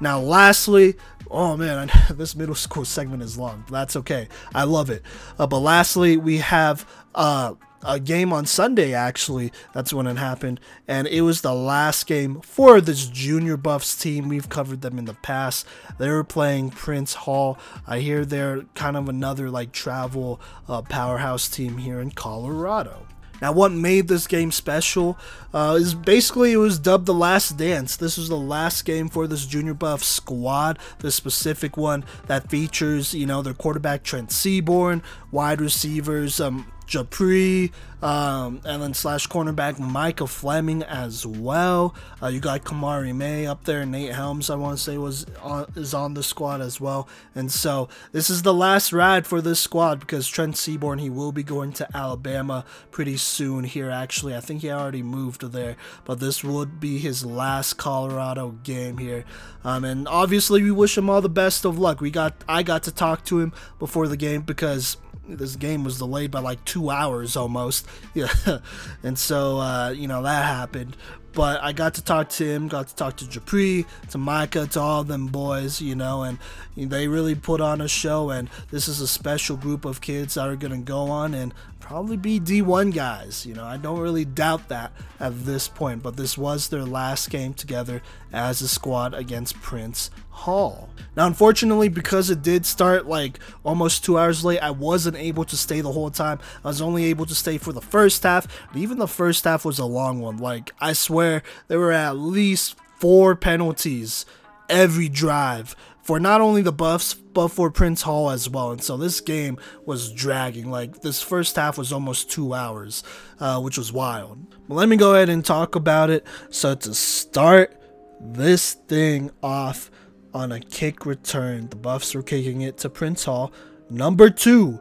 Now, lastly, oh man, [LAUGHS] this middle school segment is long. That's okay. I love it. Uh, but lastly, we have uh, a game on Sunday, actually. That's when it happened. And it was the last game for this Junior Buffs team. We've covered them in the past. They were playing Prince Hall. I hear they're kind of another like travel uh, powerhouse team here in Colorado. Now, what made this game special uh, is basically it was dubbed the last dance. This was the last game for this Junior Buff squad, the specific one that features, you know, their quarterback Trent Seaborn, wide receivers, um, Japri, um, and then slash cornerback Micah Fleming as well. Uh, you got Kamari May up there. Nate Helms, I want to say, was on, is on the squad as well. And so this is the last ride for this squad because Trent Seaborn he will be going to Alabama pretty soon here. Actually, I think he already moved there, but this would be his last Colorado game here. Um, and obviously, we wish him all the best of luck. We got I got to talk to him before the game because this game was delayed by like two hours almost. [LAUGHS] Yeah, and so uh, you know that happened. But I got to talk to him, got to talk to Japri, to Micah, to all them boys, you know, and they really put on a show. And this is a special group of kids that are gonna go on and probably be D1 guys. You know, I don't really doubt that at this point, but this was their last game together as a squad against Prince Hall. Now, unfortunately, because it did start like almost two hours late, I wasn't able to stay the whole time. I was only able to stay for the first half, even the first half was a long one. Like, I swear, there were at least four penalties every drive for not only the Buffs but for Prince Hall as well. And so this game was dragging. Like this first half was almost two hours, uh, which was wild. But let me go ahead and talk about it. So to start this thing off on a kick return, the Buffs were kicking it to Prince Hall. Number two,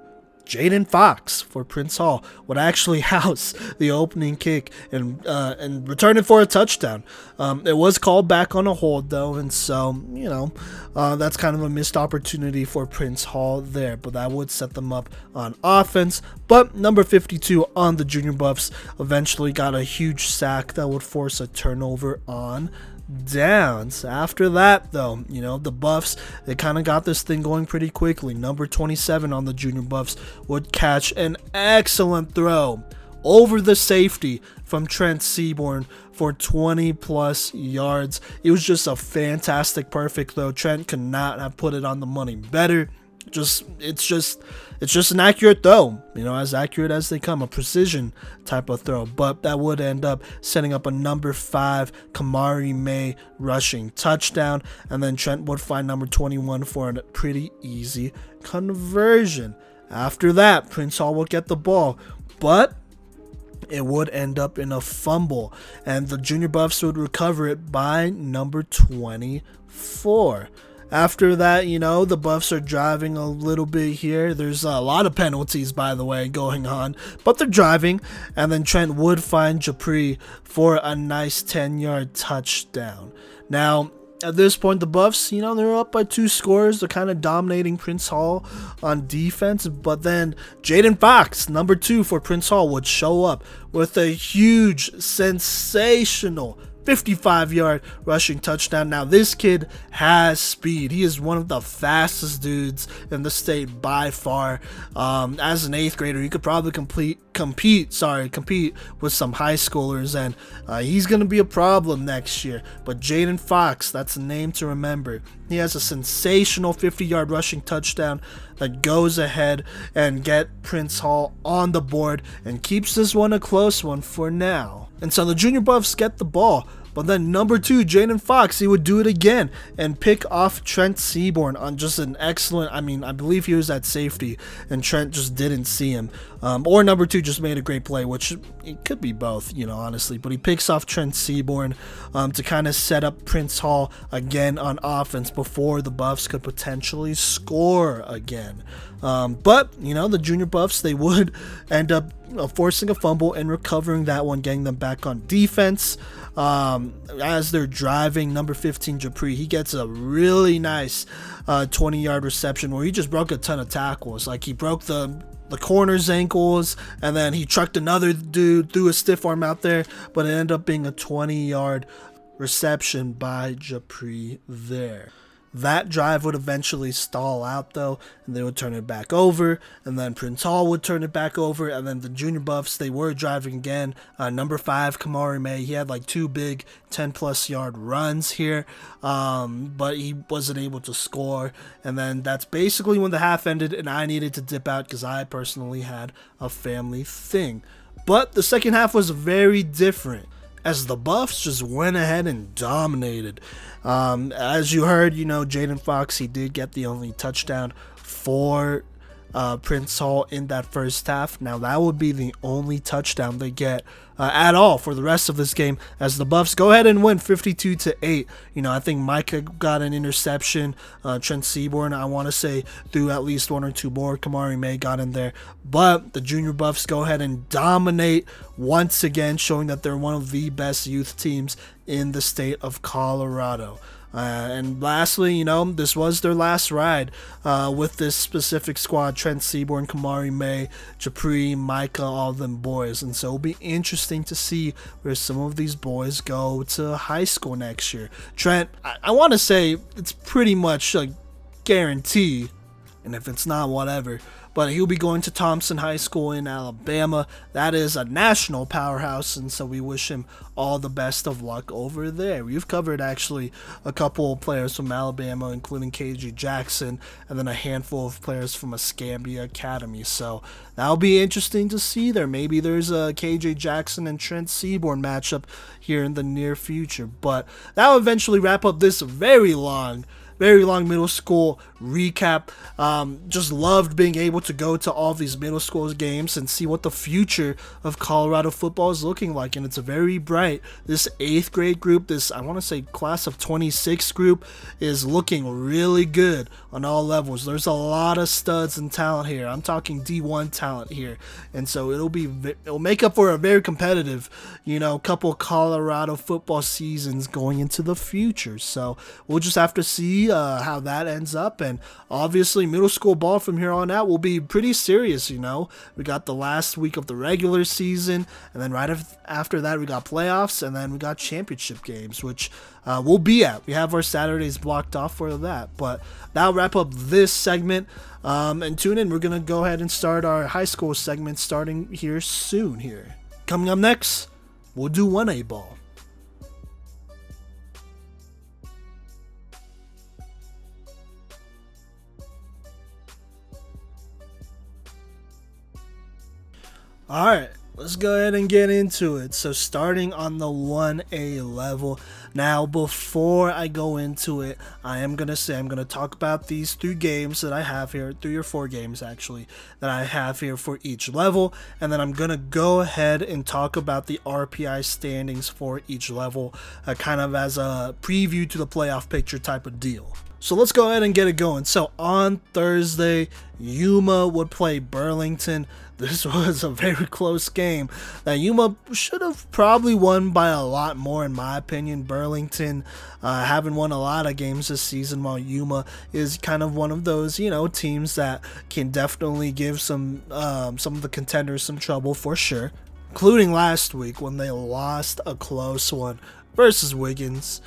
Jaden Fox for Prince Hall would actually [LAUGHS] house the opening kick and uh, and return it for a touchdown. Um, it was called back on a hold though, and so you know uh, that's kind of a missed opportunity for Prince Hall there. But that would set them up on offense. But number 52 on the Junior Buffs eventually got a huge sack that would force a turnover on downs. After that, though, you know, the Buffs, they kind of got this thing going pretty quickly. Number 27 on the Junior Buffs would catch an excellent throw over the safety from Trent Seaborn for 20 plus yards. It was just a fantastic, perfect throw. Trent could not have put it on the money better just it's just it's just an accurate throw, you know, as accurate as they come, a precision type of throw. But that would end up setting up a number five Kamari May rushing touchdown, and then Trent would find number 21 for a pretty easy conversion. After that, Prince Hall would get the ball, but it would end up in a fumble, and the Junior Buffs would recover it by number 24. After that, you know, the Buffs are driving a little bit here. There's a lot of penalties, by the way, going on, but they're driving. And then Trent would find Japri for a nice 10 yard touchdown. Now, at this point, the Buffs, you know, they're up by two scores. They're kind of dominating Prince Hall on defense. But then Jaden Fox, number two for Prince Hall, would show up with a huge, sensational 55 yard rushing touchdown. Now, this kid has speed. He is one of the fastest dudes in the state by far. Um, as an eighth grader, he could probably complete compete, sorry, compete with some high schoolers, and uh, he's going to be a problem next year. But Jaden Fox, that's a name to remember. He has a sensational 50 yard rushing touchdown that goes ahead and get Prince Hall on the board and keeps this one a close one for now. And so the Junior Buffs get the ball. But then number two, Jaden Fox, he would do it again and pick off Trent Seaborn on just an excellent. I mean, I believe he was at safety, and Trent just didn't see him. Um, or number two just made a great play, which it could be both, you know, honestly. But he picks off Trent Seaborn um, to kind of set up Prince Hall again on offense before the Buffs could potentially score again. Um, but you know, the Junior Buffs they would [LAUGHS] end up uh, forcing a fumble and recovering that one, getting them back on defense. Um, as they're driving, number 15 Japri, he gets a really nice uh, 20 yard reception where he just broke a ton of tackles. Like he broke the the corner's ankles, and then he trucked another dude through a stiff arm out there, but it ended up being a 20 yard reception by Japri there. That drive would eventually stall out though, and they would turn it back over, and then Prince Hall would turn it back over, and then the junior buffs they were driving again. Uh, number five, Kamari May, he had like two big 10 plus yard runs here, um, but he wasn't able to score. And then that's basically when the half ended, and I needed to dip out because I personally had a family thing. But the second half was very different as the Buffs just went ahead and dominated. Um, as you heard, you know, Jaden Fox, he did get the only touchdown for uh, Prince Hall in that first half. Now, that would be the only touchdown they get uh, at all for the rest of this game as the Buffs go ahead and win 52 to 8. You know, I think Micah got an interception. Uh, Trent Seaborn, I want to say, threw at least one or two more. Kamari May got in there. But the Junior Buffs go ahead and dominate once again, showing that they're one of the best youth teams in the state of Colorado. Uh, and lastly, you know, this was their last ride uh, with this specific squad Trent Seaborn, Kamari May, Japri, Micah, all them boys. And so it'll be interesting to see where some of these boys go to high school next year. Trent, I, I want to say it's pretty much a guarantee, and if it's not, whatever but he'll be going to Thompson High School in Alabama. That is a national powerhouse, and so we wish him all the best of luck over there. We've covered actually a couple of players from Alabama, including KJ Jackson, and then a handful of players from Escambia Academy. So that'll be interesting to see there. Maybe there's a KJ Jackson and Trent Seaborn matchup here in the near future, but that'll eventually wrap up this very long very long middle school recap. Um, just loved being able to go to all these middle school games and see what the future of Colorado football is looking like. And it's very bright. This eighth grade group, this I want to say class of 26 group, is looking really good on all levels. There's a lot of studs and talent here. I'm talking D1 talent here, and so it'll be it'll make up for a very competitive, you know, couple Colorado football seasons going into the future. So we'll just have to see uh, how that ends up. And obviously, middle school ball from here on out will be pretty serious. You know, we got the last week of the regular season, and then right after that, we got playoffs, and then we got championship games, which uh, we'll be at. We have our Saturdays blocked off for that. But that'll wrap up this segment. Um, and tune in. We're gonna go ahead and start our high school segment starting here soon. Here coming up next, we'll do one A ball. All right, let's go ahead and get into it. So, starting on the 1A level. Now, before I go into it, I am going to say I'm going to talk about these three games that I have here, three or four games actually, that I have here for each level. And then I'm going to go ahead and talk about the RPI standings for each level, uh, kind of as a preview to the playoff picture type of deal. So let's go ahead and get it going. So on Thursday, Yuma would play Burlington. [LAUGHS] This was a very close game that Yuma should have probably won by a lot more, in my opinion. Burlington uh, haven't won a lot of games this season, while Yuma is kind of one of those, you know, teams that can definitely give some um, some of the contenders some trouble for sure, including last week when they lost a close one versus Wiggins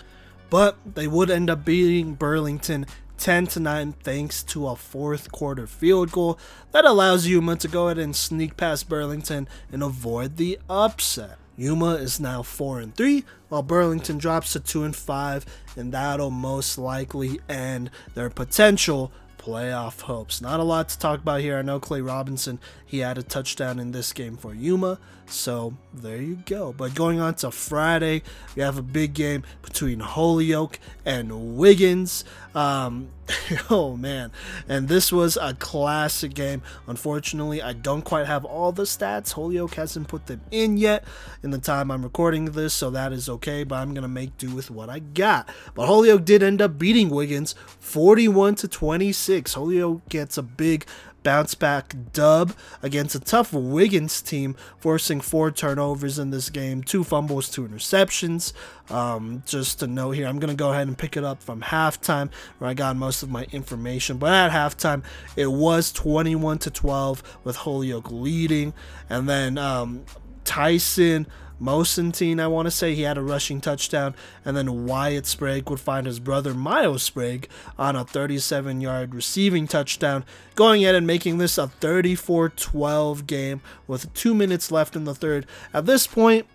but they would end up beating Burlington 10 to 9 thanks to a fourth quarter field goal that allows Yuma to go ahead and sneak past Burlington and avoid the upset. Yuma is now 4 and 3 while Burlington drops to 2 and 5 and that'll most likely end their potential playoff hopes. Not a lot to talk about here. I know Clay Robinson, he had a touchdown in this game for Yuma. So there you go. But going on to Friday, we have a big game between Holyoke and Wiggins. Um, [LAUGHS] oh man, and this was a classic game. Unfortunately, I don't quite have all the stats. Holyoke hasn't put them in yet in the time I'm recording this, so that is okay. But I'm gonna make do with what I got. But Holyoke did end up beating Wiggins 41 to 26. Holyoke gets a big bounce back dub against a tough Wiggins team, forcing four turnovers in this game, two fumbles, two interceptions. Um, just to note here, I'm going to go ahead and pick it up from halftime where I got most of my information. But at halftime, it was 21 to 12 with Holyoke leading. And then um, Tyson Mosentine, I want to say, he had a rushing touchdown, and then Wyatt Sprague would find his brother Miles Sprague on a 37 yard receiving touchdown, going ahead and making this a 34 12 game with two minutes left in the third. At this point,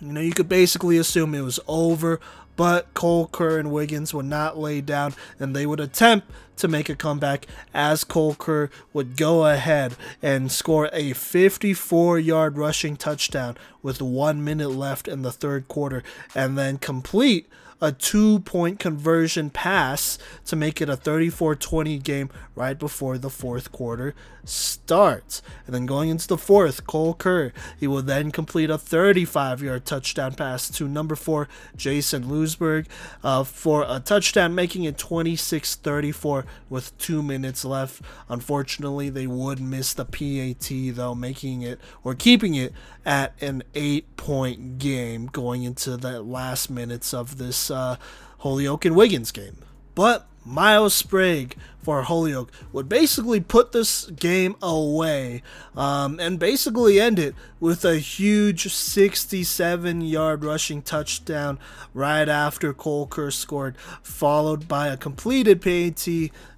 you know, you could basically assume it was over, but Cole Kerr and Wiggins would not lay down and they would attempt to make a comeback as Cole Kerr would go ahead and score a 54 yard rushing touchdown with one minute left in the third quarter and then complete a two point conversion pass to make it a 34 20 game right before the fourth quarter starts. And then going into the fourth, Cole Kerr, he will then complete a 35 yard touchdown pass to number four, Jason Lusberg, uh, for a touchdown, making it 26 34 with two minutes left. Unfortunately, they would miss the PAT, though, making it or keeping it at an eight point game going into the last minutes of this uh, Holyoke and Wiggins game. But Miles Sprague for Holyoke would basically put this game away um, and basically end it with a huge 67 yard rushing touchdown right after Cole Kerr scored, followed by a completed PAT,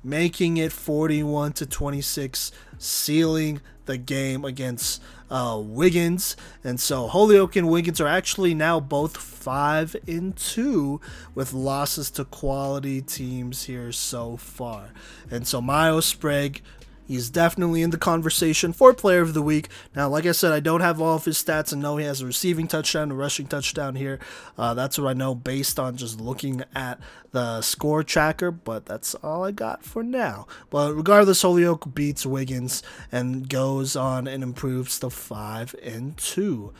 making it 41 to 26, sealing the game against uh, Wiggins. And so Holyoke and Wiggins are actually now both 5 in 2 with losses to quality teams here so far. And so Miles Sprague He's definitely in the conversation for player of the week. Now, like I said, I don't have all of his stats and know he has a receiving touchdown, a rushing touchdown here. Uh, that's what I know based on just looking at the score tracker, but that's all I got for now. But regardless, Holyoke beats Wiggins and goes on and improves to 5 and 2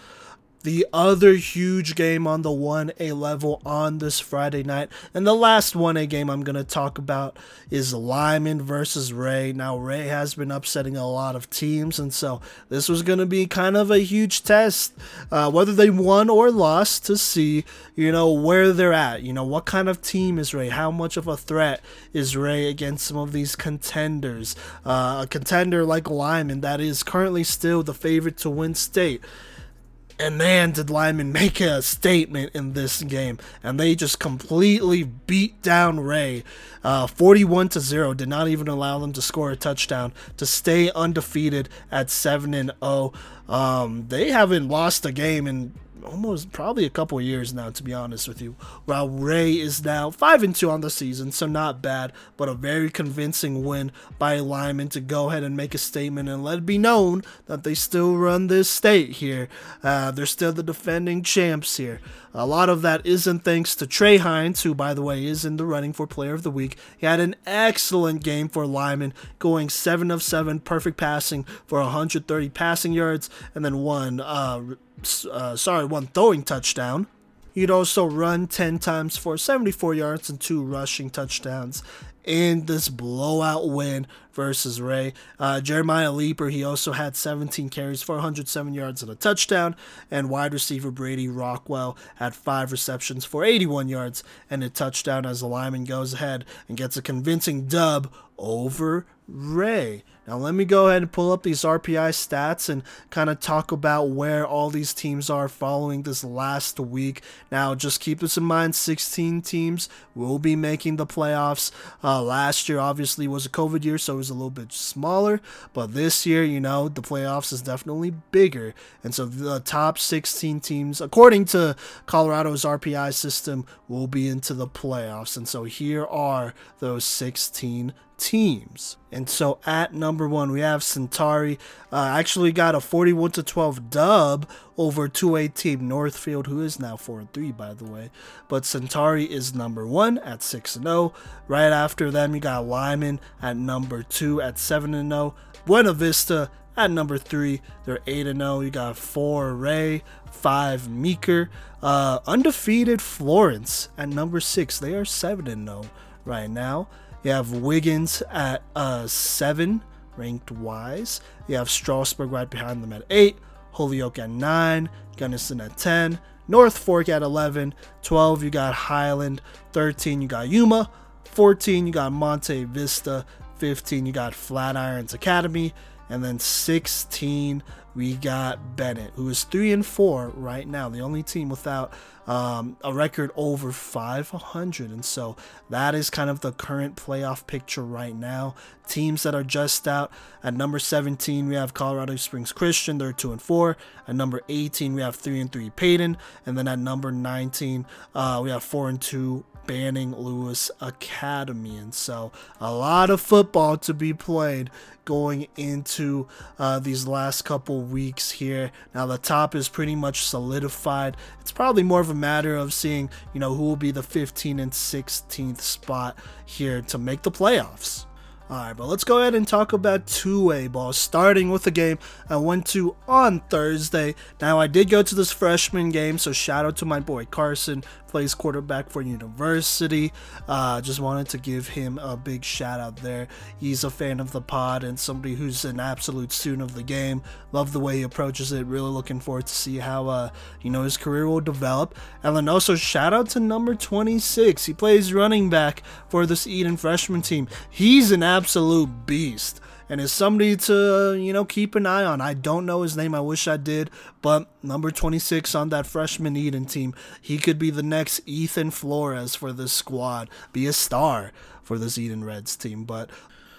the other huge game on the 1A level on this Friday night. And the last 1A game I'm going to talk about is Limon versus Wray. Now, Wray has been upsetting a lot of teams, and so this was going to be kind of a huge test, uh, whether they won or lost, to see, you know, where they're at. You know, what kind of team is Wray? How much of a threat is Wray against some of these contenders? Uh, a contender like Limon that is currently still the favorite to win state. And man, did Limon make a statement in this game. And they just completely beat down Wray. Uh, 41 to 0. Did not even allow them to score a touchdown to stay undefeated at 7 and 0. Um, they haven't lost a game in almost probably a couple years now, to be honest with you. While Wray is now five and two on the season, so not bad, but a very convincing win by Limon to go ahead and make a statement and let it be known that they still run this state here. Uh, they're still the defending champs here. A lot of that isn't thanks to Trey Hines, who, by the way, is in the running for Player of the Week. He had an excellent game for Limon, going 7 of 7, perfect passing for 130 passing yards, and then one uh, uh, sorry, one throwing touchdown. He'd also run 10 times for 74 yards and two rushing touchdowns in this blowout win versus Wray. Uh, Jeremiah Leeper, he also had 17 carries for 107 yards and a touchdown. And wide receiver Brady Rockwell had five receptions for 81 yards and a touchdown as the Limon goes ahead and gets a convincing dub over Wray. Now, let me go ahead and pull up these RPI stats and kind of talk about where all these teams are following this last week. Now, just keep this in mind 16 teams will be making the playoffs. Uh, last year, obviously, was a COVID year, so it was a little bit smaller. But this year, you know, the playoffs is definitely bigger. And so the top 16 teams, according to Colorado's RPI system, will be into the playoffs. And so here are those 16 teams. And so at number one, we have Centauri. Uh, actually got a 41 to 12 dub over 2A team Northfield, who is now 4 and 3, by the way. But Centauri is number one at 6 and 0. Right after them, you got Limon at number two at 7 and 0. Buena Vista at number three, they're 8 and 0. You got 4 Wray, 5 Meeker. Uh, undefeated Florence at number 6, they are 7 and 0 right now. You have Wiggins at uh, seven, ranked wise. You have Strasburg right behind them at eight. Holyoke at nine. Gunnison at 10. North Fork at 11. 12, you got Highland. 13, you got Yuma. 14, you got Monte Vista. 15, you got Flatirons Academy. And then 16, we got Bennett, who is three and four right now, the only team without um, a record over 500. And so that is kind of the current playoff picture right now. Teams that are just out at number 17, we have Colorado Springs Christian, they're two and four. At number 18, we have three and three Peyton, and then at number 19, uh, we have four and two Banning Lewis Academy. And so a lot of football to be played going into uh, these last couple weeks here. Now the top is pretty much solidified. It's probably more of a matter of seeing, you know, who will be the 15th and 16th spot here to make the playoffs. All right, but let's go ahead and talk about 2A ball, starting with the game I went to on Thursday. Now, I did go to this freshman game, so shout out to my boy Carson plays quarterback for University. Uh, just wanted to give him a big shout out there. He's a fan of the pod and somebody who's an absolute student of the game. Love the way he approaches it. Really looking forward to see how uh, you know his career will develop. And then also shout out to number 26. He plays running back for this Eaton freshman team. He's an absolute beast and is somebody to you know keep an eye on. I don't know his name. I wish I did, but number 26 on that freshman Eaton team, he could be the next Ethan Flores for this squad, be a star for this Eaton Reds team. But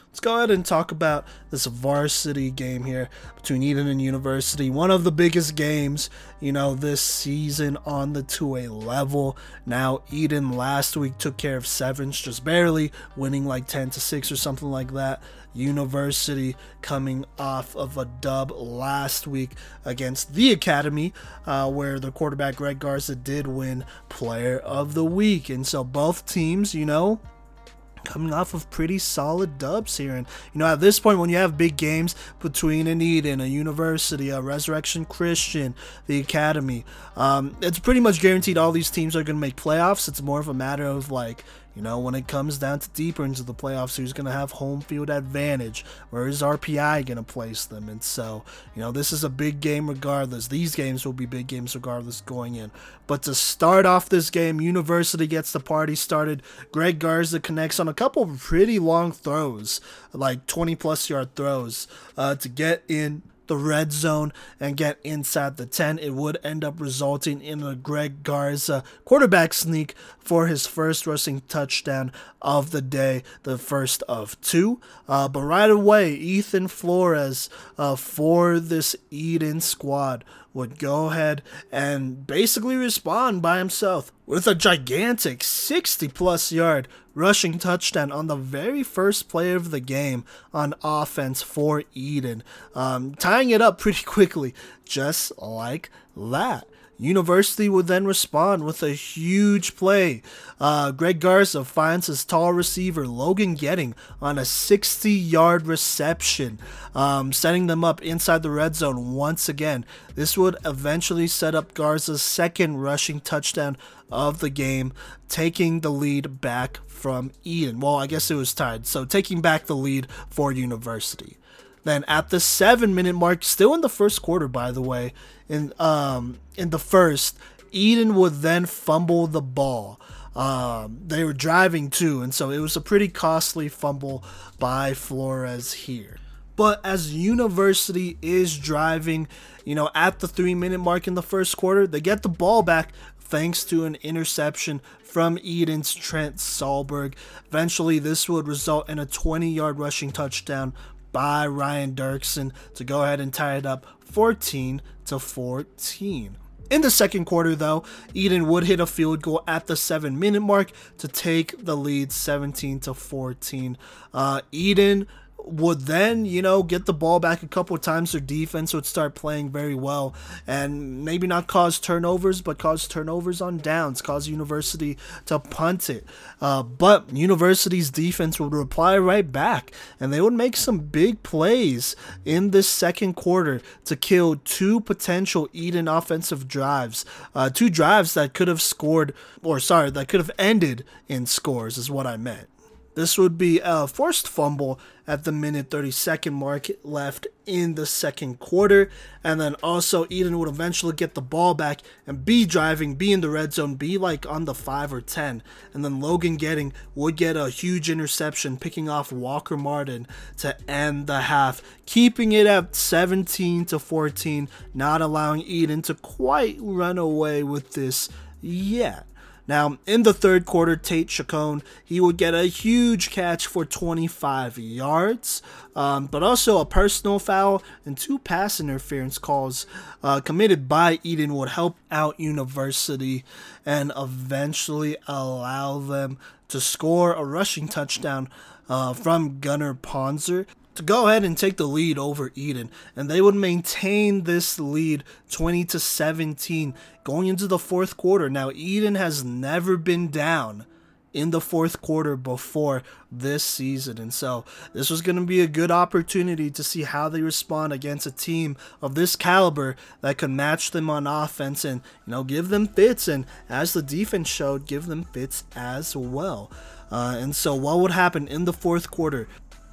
let's go ahead and talk about this varsity game here between Eaton and University. One of the biggest games, you know, this season on the 2A level. Now, Eaton last week took care of Sevens just barely, winning like 10 to 6 or something like that. University coming off of a dub last week against the Academy, uh, where the quarterback Greg Garza did win Player of the Week. And so both teams, you know, coming off of pretty solid dubs here. And, you know, at this point, when you have big games between an Eaton, a University, a Resurrection Christian, the Academy, um, it's pretty much guaranteed all these teams are going to make playoffs. It's more of a matter of, like, you know, when it comes down to deeper into the playoffs, who's going to have home field advantage? Where is RPI going to place them? And so, you know, this is a big game regardless. These games will be big games regardless going in. But to start off this game, University gets the party started. Greg Garza connects on a couple pretty long throws, like 20 plus yard throws, uh, to get in the red zone and get inside the 10. It would end up resulting in a Greg Garza quarterback sneak for his first rushing touchdown of the day, the first of two. Uh, but right away, Ethan Flores uh, for this Eaton squad would go ahead and basically respond by himself with a gigantic 60 plus yard rushing touchdown on the very first play of the game on offense for Eaton, um, tying it up pretty [LAUGHS] quickly, just like that. University would then respond with a huge play. Uh, Greg Garza finds his tall receiver Logan Getting on a 60 yard reception, um, setting them up inside the red zone once again. This would eventually set up Garza's second rushing touchdown of the game, taking the lead back from Eaton. Well, I guess it was tied, so taking back the lead for University. Then at the seven minute mark, still in the first quarter, by the way, in um in the first, Eaton would then fumble the ball. Um, they were driving too, and so it was a pretty costly fumble by Flores here. But as University is driving, you know, at the three minute mark in the first quarter, they get the ball back thanks to an interception from Eaton's Trent Solberg. Eventually, this would result in a 20 yard rushing touchdown by Ryan Dirksen to go ahead and tie it up 14 to 14. In the second quarter, though, Eaton would hit a field goal at the seven minute mark to take the lead 17 to 14. Uh, Eaton would then, you know, get the ball back a couple of times. Their defense would start playing very well and maybe not cause turnovers, but cause turnovers on downs, cause University to punt it. Uh, but University's defense would reply right back and they would make some big plays in this second quarter to kill two potential Eaton offensive drives. Uh, two drives that could have scored, or sorry, that could have ended in scores, is what I meant. This would be a forced fumble at the minute 32nd mark left in the second quarter. And then also, Eaton would eventually get the ball back and be driving, be in the red zone, be like on the 5 or 10. And then Logan Getting would get a huge interception, picking off Walker Martin to end the half, keeping it at 17 to 14, not allowing Eaton to quite run away with this yet. Now, in the third quarter, Tate Chacon, he would get a huge catch for 25 yards, um, but also a personal foul and two pass interference calls uh, committed by Eaton would help out University and eventually allow them to score a rushing touchdown uh, from Gunnar Ponzer to go ahead and take the lead over Eaton, and they would maintain this lead 20 to 17 going into the fourth quarter. Now, Eaton has never been down in the fourth quarter before this season. And so this was going to be a good opportunity to see how they respond against a team of this caliber that could match them on offense and, you know, give them fits. And as the defense showed, give them fits as well. Uh, and so what would happen in the fourth quarter?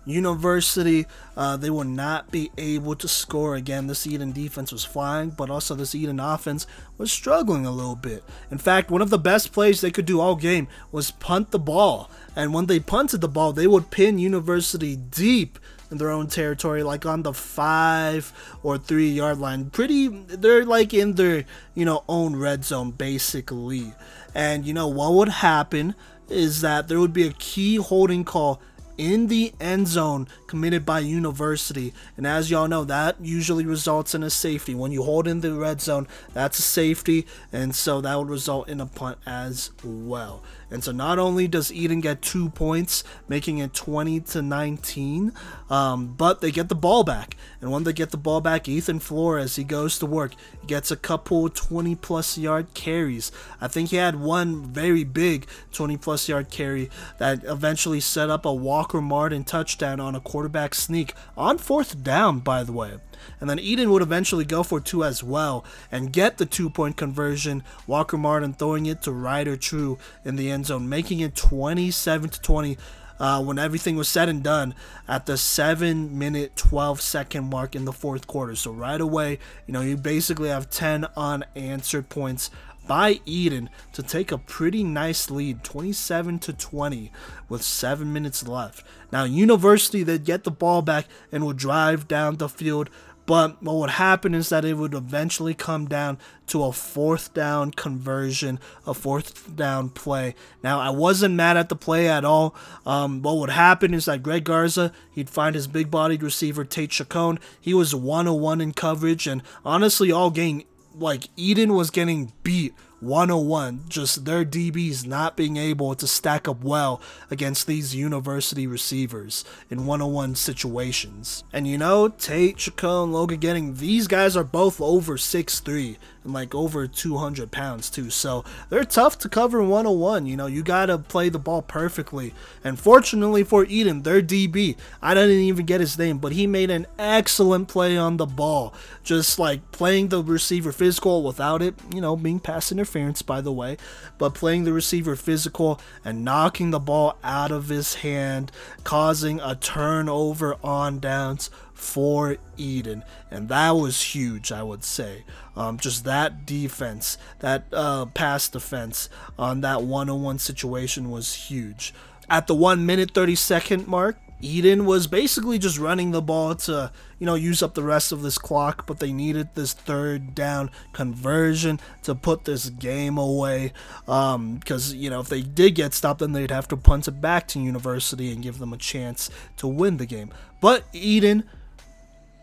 University, uh, they will not be able to score again. This Eaton defense was flying, but also this Eaton offense was struggling a little bit. In fact, one of the best plays they could do all game was punt the ball. And when they punted the ball, they would pin University deep in their own territory, like on the five or three yard line. Pretty, they're like in their, you know, own red zone, basically. And, you know, what would happen is that there would be a key holding call in the end zone committed by University. And as y'all know, that usually results in a safety. When you hold in the red zone, that's a safety. And so that would result in a punt as well. And so not only does Eaton get two points, making it 20 to 19, um, but they get the ball back. And when they get the ball back, Ethan Flores, he goes to work. He gets a couple 20 plus yard carries. I think he had one very big 20 plus yard carry that eventually set up a Walker Martin touchdown on a quarterback sneak on fourth down, by the way and then Eaton would eventually go for two as well and get the two point conversion. Walker Martin throwing it to Ryder True in the end zone, making it 27 to 20. Uh, when everything was said and done at the 7 minute 12 second mark in the fourth quarter. So, right away, you know, you basically have 10 unanswered points by Eaton to take a pretty nice lead 27 to 20 with 7 minutes left. Now, University they get the ball back and will drive down the field but what would happen is that it would eventually come down to a fourth down conversion, a fourth down play. Now, I wasn't mad at the play at all. Um, what would happen is that Greg Garza, he'd find his big bodied receiver, Tate Chacon. He was 101 in coverage, and honestly, all game, like Eaton was getting beat 101, just their DBs not being able to stack up well against these university receivers in 101 situations. And you know, Tate, Chacon, Logan Getting, these guys are both over 6'3 and like over 200 pounds too. So they're tough to cover 101. You know, you got to play the ball perfectly. And fortunately for Eaton, their DB, I didn't even get his name, but he made an excellent play on the ball. Just like playing the receiver physical without it, you know, being pass interference, by the way, but playing the receiver physical and knocking the ball out of his hand, causing a turnover on downs for Eaton. And that was huge, I would say. Um, just that defense, that uh, pass defense on that one on one situation was huge. At the 1 minute 30 second mark, Eaton was basically just running the ball to, you know, use up the rest of this clock, but they needed this third down conversion to put this game away. Because, um, you know, if they did get stopped, then they'd have to punt it back to University and give them a chance to win the game. But Eaton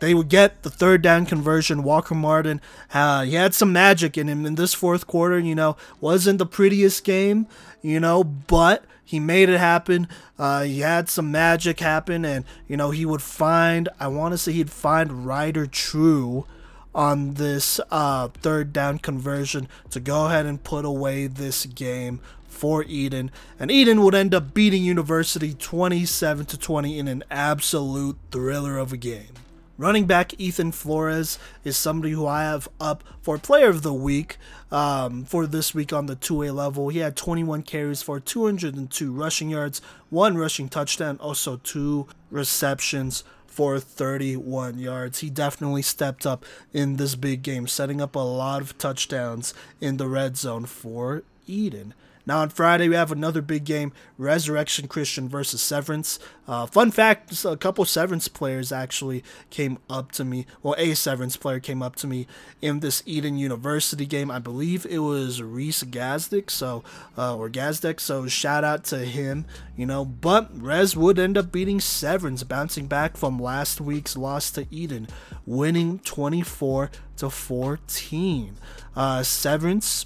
they would get the third down conversion. Walker Martin, uh, he had some magic in him in this fourth quarter. You know, wasn't the prettiest game, you know, but he made it happen. Uh, he had some magic happen, and you know he would find. I want to say he'd find Ryder True on this uh, third down conversion to go ahead and put away this game for Eaton, and Eaton would end up beating University 27 to 20 in an absolute thriller of a game. Running back Ethan Flores is somebody who I have up for Player of the Week um, for this week on the 2A level. He had 21 carries for 202 rushing yards, one rushing touchdown, also two receptions for 31 yards. He definitely stepped up in this big game, setting up a lot of touchdowns in the red zone for Eaton. Now on Friday we have another big game: Resurrection Christian versus Severance. Uh, fun fact: a couple Severance players actually came up to me. Well, a Severance player came up to me in this Eaton University game. I believe it was Reese Gazdick, so uh, or Gazdick. So shout out to him. You know, but Res would end up beating Severance, bouncing back from last week's loss to Eaton, winning 24 to 14. Uh, Severance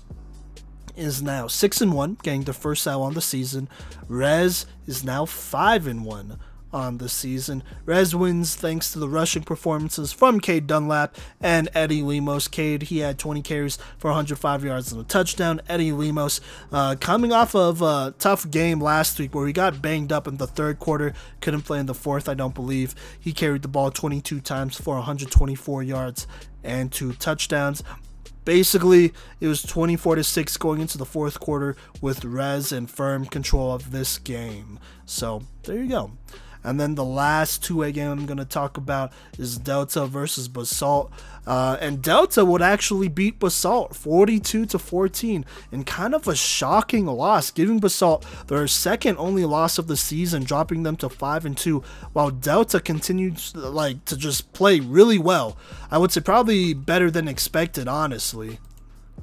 is now six and one, getting the first out on the season. Rez is now five and one on the season. Rez wins thanks to the rushing performances from Cade Dunlap and Eddie Lemos. Cade, he had 20 carries for 105 yards and a touchdown. Eddie Lemos, uh, coming off of a tough game last week where he got banged up in the third quarter, couldn't play in the fourth, I don't believe. He carried the ball 22 times for 124 yards and two touchdowns. Basically, it was 24 to 6 going into the fourth quarter with Rez and firm control of this game. So, there you go. And then the last 2A game I'm going to talk about is Delta versus Basalt. Uh, and Delta would actually beat Basalt 42 to 14 in kind of a shocking loss, giving Basalt their second only loss of the season, dropping them to 5 and 2, while Delta continued like to just play really well. I would say probably better than expected, honestly.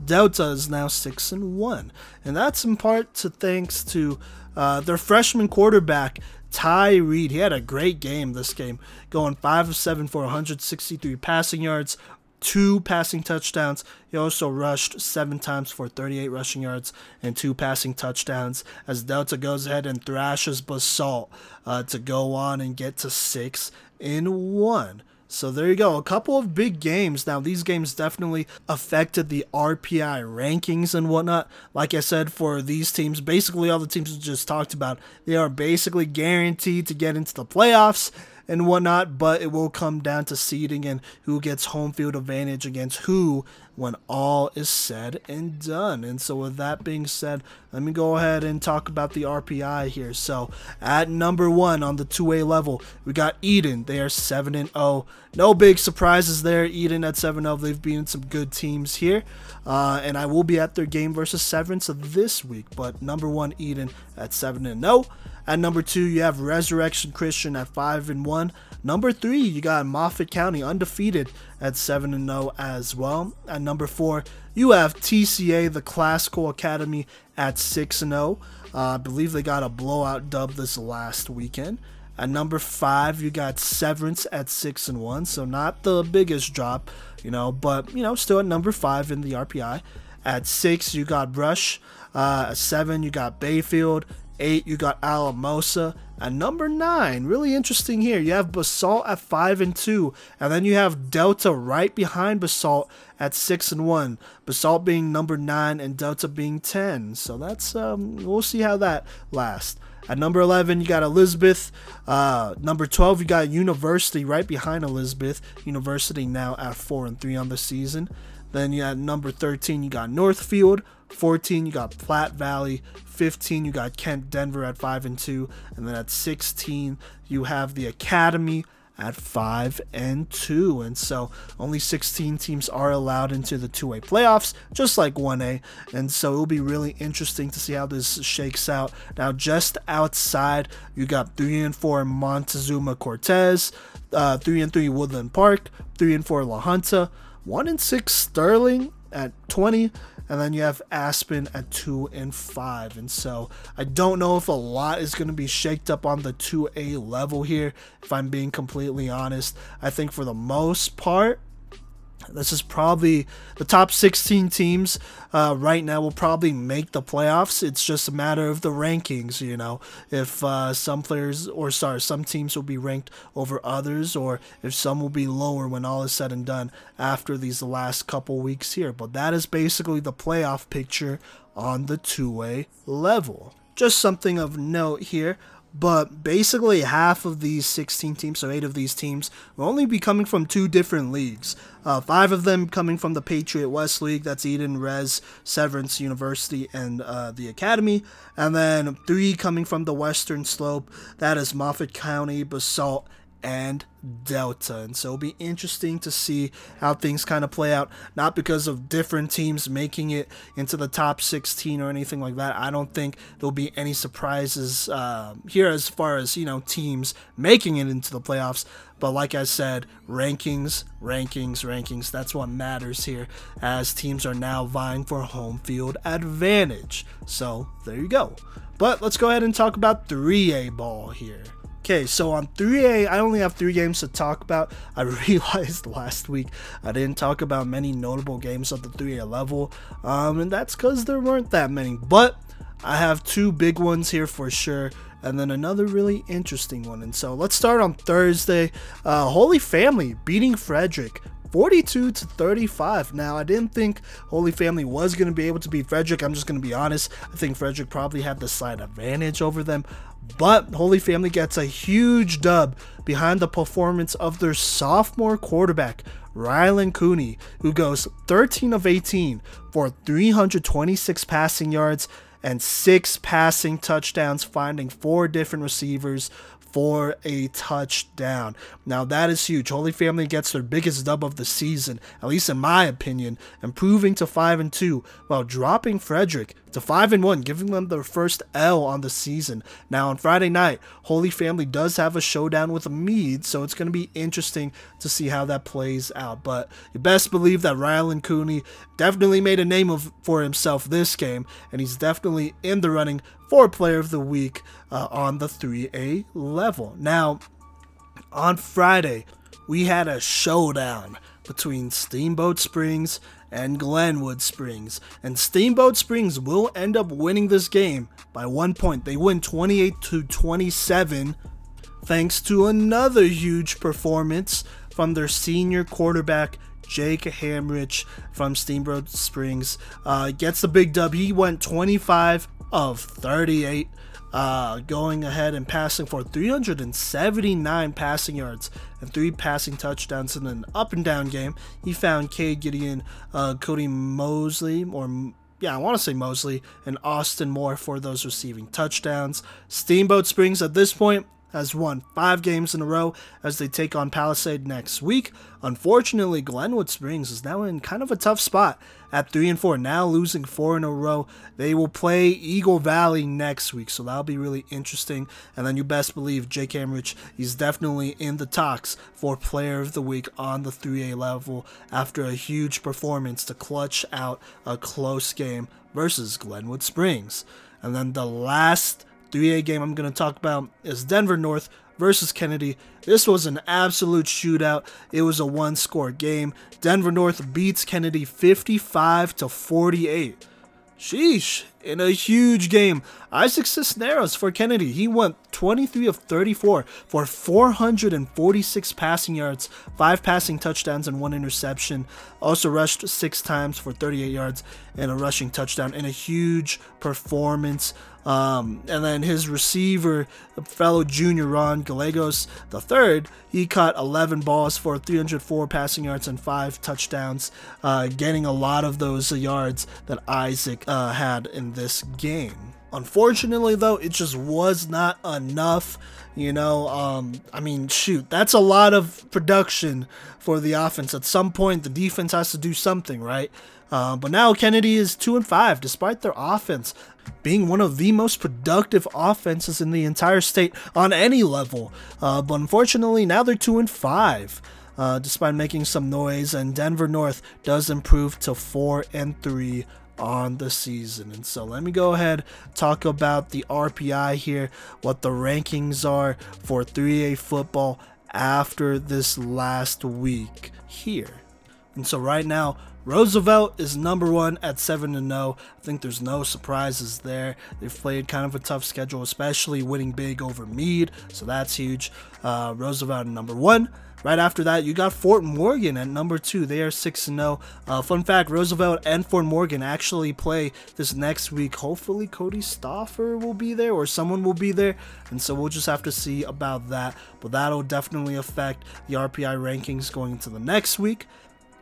Delta is now 6 and 1, and that's in part to thanks to uh, their freshman quarterback Ty Reed, he had a great game this game, going 5 of 7 for 163 passing yards, two passing touchdowns. He also rushed seven times for 38 rushing yards and two passing touchdowns as Delta goes ahead and thrashes Basalt uh, to go on and get to 6 in 1. So there you go. A couple of big games. Now, these games definitely affected the RPI rankings and whatnot. Like I said, for these teams, basically all the teams we just talked about, they are basically guaranteed to get into the playoffs and whatnot, but it will come down to seeding and who gets home field advantage against who when all is said and done. And so, with that being said, let me go ahead and talk about the RPI here. So, at number one on the 2A level, we got Eaton. They are 7 and 0. No big surprises there. Eaton at 7 0. They've beaten some good teams here. Uh, and I will be at their game versus Severance this week. But number one, Eaton at 7 and 0. At number two, you have Resurrection Christian at five and one. Number three, you got Moffat County undefeated at seven and zero as well. At number four, you have TCA, the Classical Academy, at six and zero. Uh, I believe they got a blowout dub this last weekend. At number five, you got Severance at six and one, so not the biggest drop, you know, but you know, still at number five in the RPI. At six, you got Brush. Uh, at seven, you got Bayfield eight, you got Alamosa. At number nine, really interesting here, you have Basalt at five and two, and then you have Delta right behind Basalt at six and one. Basalt being number nine and Delta being ten. So that's um, we'll see how that lasts. At number 11, you got Elizabeth. Uh, number 12, you got University right behind Elizabeth. University now at 4 and 3 on the season. Then you at number 13, you got Northfield. 14, you got Platte Valley. 15, you got Kent Denver at 5 and 2. And then at 16, you have the Academy at 5 and 2. And so only 16 teams are allowed into the 2A playoffs, just like 1A. And so it'll be really interesting to see how this shakes out. Now, just outside, you got 3 and 4 Montezuma Cortez, uh, 3 and 3 Woodland Park, 3 and 4 La Junta, 1 and 6 Sterling at 20 and then you have Aspen at 2 and 5. And so I don't know if a lot is going to be shaked up on the 2A level here, if I'm being completely honest. I think for the most part, this is probably the top 16 teams uh, right now will probably make the playoffs. It's just a matter of the rankings, you know. If uh, some players, or sorry, some teams will be ranked over others, or if some will be lower when all is said and done after these last couple weeks here. But that is basically the playoff picture on the 2A level. Just something of note here but basically half of these 16 teams, so eight of these teams, will only be coming from two different leagues. Uh, five of them coming from the Patriot West League, that's Eaton, Res, Severance University, and uh, the Academy, and then three coming from the Western Slope, that is Moffat County, Basalt, and Delta. And so it'll be interesting to see how things kind of play out. Not because of different teams making it into the top 16 or anything like that. I don't think there'll be any surprises uh, here as far as, you know, teams making it into the playoffs. But like I said, rankings, rankings, rankings, that's what matters here as teams are now vying for home field advantage. So there you go. But let's go ahead and talk about 3A ball here. Okay, so on 3A, I only have three games to talk about. [LAUGHS] I realized last week I didn't talk about many notable games at the 3A level, um, and that's because there weren't that many. But I have two big ones here for sure, and then another really interesting one. And so let's start on Thursday. Uh, Holy Family beating Frederick 42 to 35. Now, I didn't think Holy Family was going to be able to beat Frederick. I'm just going to be honest. I think Frederick probably had the slight advantage over them. But Holy Family gets a huge dub behind the performance of their sophomore quarterback, Rylan Cooney, who goes 13 of 18 for 326 passing yards and six passing touchdowns, finding four different receivers for a touchdown. Now that is huge. Holy Family gets their biggest dub of the season, at least in my opinion, improving to 5 and 2 while dropping Frederick to 5 and 1, giving them their first L on the season. Now on Friday night, Holy Family does have a showdown with Mead, so it's going to be interesting to see how that plays out. But you best believe that Rylan Cooney definitely made a name of, for himself this game, and he's definitely in the running for Player of the Week uh, on the 3A level. Now, on Friday, we had a showdown between Steamboat Springs and Glenwood Springs. And Steamboat Springs will end up winning this game by one point. They win 28 to 27 thanks to another huge performance from their senior quarterback Jake Hamrich from Steamboat Springs. Uh, gets the big dub. He went 25 of 38, uh, going ahead and passing for 379 passing yards and three passing touchdowns in an up and down game. He found Cade Gideon, uh, Cody Mosley, or yeah, I want to say Mosley, and Austin Moore for those receiving touchdowns. Steamboat Springs at this point has won five games in a row as they take on Palisade next week. Unfortunately, Glenwood Springs is now in kind of a tough spot at three and four, now losing four in a row. They will play Eagle Valley next week, so that'll be really interesting. And then you best believe Jake Hamrich is definitely in the talks for Player of the Week on the 3A level after a huge performance to clutch out a close game versus Glenwood Springs. And then the last 3A game I'm going to talk about is Denver North versus Kennedy. This was an absolute shootout. It was a one score game. Denver North beats Kennedy 55 to 48. Sheesh, in a huge game. Isaac Cisneros for Kennedy. He went 23 of 34 for 446 passing yards, 5 passing touchdowns, and 1 interception. Also rushed 6 times for 38 yards and a rushing touchdown in a huge performance. Um, and then his receiver, fellow junior Ron Gallegos III, he caught 11 balls for 304 passing yards and 5 touchdowns, uh, getting a lot of those yards that Isaac uh, had in this game. Unfortunately, though, it just was not enough. You know, um, I mean, shoot, that's a lot of production for the offense. At some point, the defense has to do something, right? Uh, but now Kennedy is two and five, despite their offense being one of the most productive offenses in the entire state on any level. Uh, but unfortunately, now they're two and five. Uh, despite making some noise, and Denver North does improve to four and three on the season. And so let me go ahead talk about the RPI here, what the rankings are for 3A football after this last week here. And so right now, Roosevelt is number one at 7 0. I think there's no surprises there. They've played kind of a tough schedule, especially winning big over Mead, so that's huge. Uh, Roosevelt number one. Right after that, you got Fort Morgan at number two. They are 6 0. Uh, fun fact Roosevelt and Fort Morgan actually play this next week. Hopefully, Cody Stoffer will be there or someone will be there. And so we'll just have to see about that. But that'll definitely affect the RPI rankings going into the next week.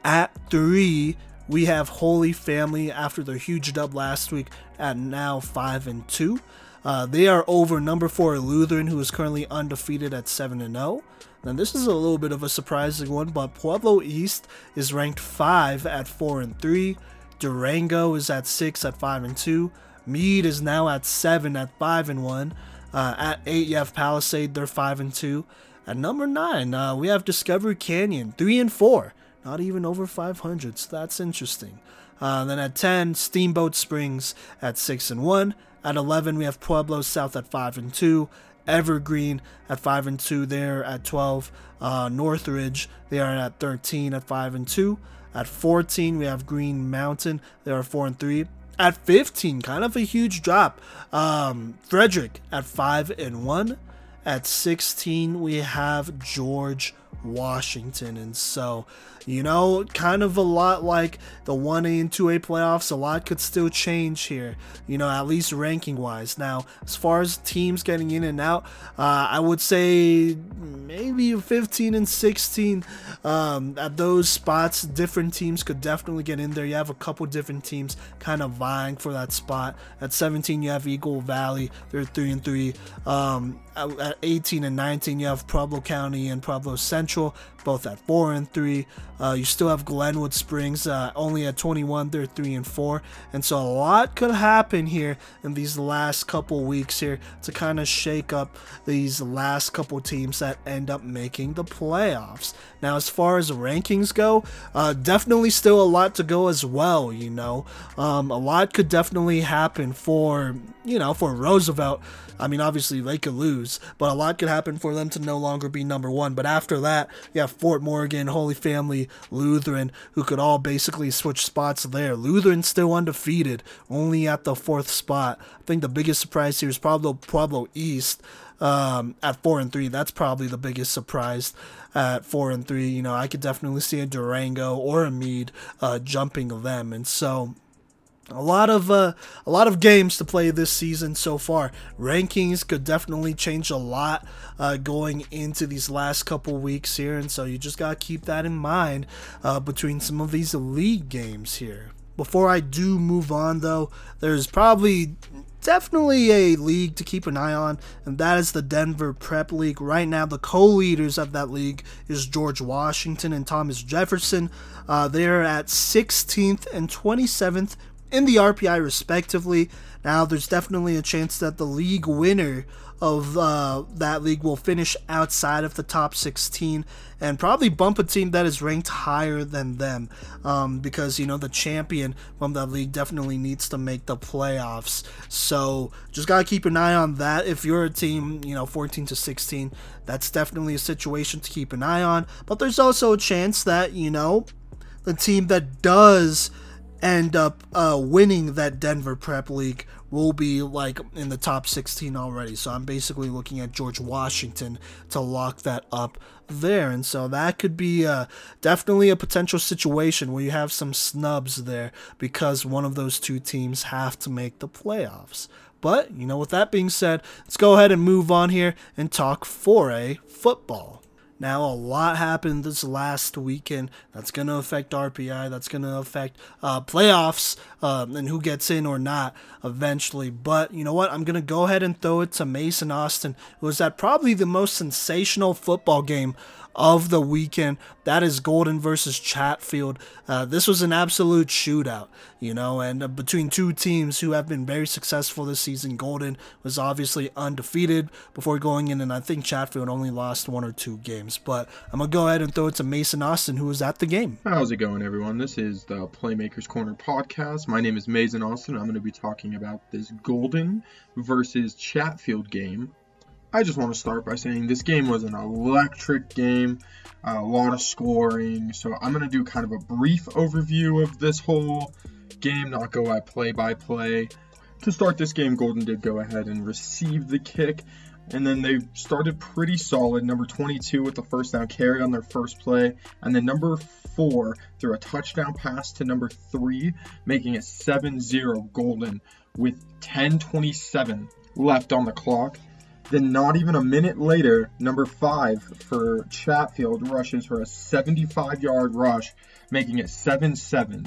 At three, we have Holy Family after their huge dub last week at now 5 and 2. Uh, they are over number four Lutheran, who is currently undefeated at 7 and 0. Now this is a little bit of a surprising one, but Pueblo East is ranked 5 at 4 and 3. Durango is at 6 at 5 and 2. Mead is now at 7 at 5 and 1. Uh, at 8 you have Palisade, they're 5 and 2. At number 9, uh, we have Discovery Canyon, 3 and 4 not even over 500. So that's interesting. Uh, then at 10, Steamboat Springs at 6 and 1. At 11, we have Pueblo South at 5 and 2. Evergreen at 5 and 2 there at 12. Uh, Northridge, they are at 13 at 5 and 2. At 14, we have Green Mountain, they are 4 and 3. At 15, kind of a huge drop. Um, Frederick at 5 and 1. At 16, we have George Washington. And so, you know, kind of a lot like the 1A and 2A playoffs, a lot could still change here, you know, at least ranking wise. Now, as far as teams getting in and out, uh, I would say maybe 15 and 16 um, at those spots, different teams could definitely get in there. You have a couple different teams kind of vying for that spot. At 17, you have Eagle Valley, they're 3 and 3. Um, at 18 and 19, you have Pueblo County and Pueblo Central, both at 4 and 3. Uh, you still have Glenwood Springs, uh, only at 21, they're 3 and 4. And so a lot could happen here in these last couple weeks here to kind of shake up these last couple teams that end up making the playoffs. Now, as far as rankings go, uh, definitely still a lot to go as well, you know. Um, a lot could definitely happen for, you know, for Roosevelt I mean, obviously they could lose, but a lot could happen for them to no longer be number one. But after that, have Fort Morgan, Holy Family, Lutheran, who could all basically switch spots there. Lutheran still undefeated, only at the fourth spot. I think the biggest surprise here is probably Pueblo East um, at four and three. That's probably the biggest surprise at four and three. You know, I could definitely see a Durango or a Mead uh, jumping them, and so a lot of uh, a lot of games to play this season so far. Rankings could definitely change a lot uh, going into these last couple weeks here, and so you just gotta keep that in mind uh, between some of these league games here. Before I do move on, though, there's probably definitely a league to keep an eye on, and that is the Denver Prep League. Right now, the co-leaders of that league is George Washington and Thomas Jefferson. Uh, they're at 16th and 27th in the RPI respectively. Now, there's definitely a chance that the league winner of uh, that league will finish outside of the top 16 and probably bump a team that is ranked higher than them. Um, because you know the champion from that league definitely needs to make the playoffs. So just gotta keep an eye on that. If you're a team you know 14 to 16 that's definitely a situation to keep an eye on. But there's also a chance that you know the team that does end up uh, winning that Denver Prep League will be like in the top 16 already. So I'm basically looking at George Washington to lock that up there. And so that could be uh, definitely a potential situation where you have some snubs there because one of those two teams have to make the playoffs. But, you know, with that being said, let's go ahead and move on here and talk 4A football. Now, a lot happened this last weekend that's going to affect RPI, that's going to affect uh, playoffs um, and who gets in or not eventually. But you know what? I'm going to go ahead and throw it to Mason Austin, who was at probably the most sensational football game of the weekend. That is Golden versus Chatfield. Uh, this was an absolute shootout, you know, and uh, between two teams who have been very successful this season. Golden was obviously undefeated before going in, and I think Chatfield only lost one or two games. But I'm going to go ahead and throw it to Mason Austin, who was at the game. How's it going, everyone? This is the Playmakers Corner podcast. My name is Mason Austin. I'm going to be talking about this Golden versus Chatfield game I just want to start by saying this game was an electric game, a lot of scoring. So I'm going to do kind of a brief overview of this whole game, not go at play by play. To start this game, Golden did go ahead and receive the kick, and then they started pretty solid. Number 22 with the first down carry on their first play, and then number four threw a touchdown pass to number three, making it 7 0 Golden with 10:27 left on the clock. Then, not even a minute later, number five for Chatfield rushes for a 75 yard rush, making it 7 7.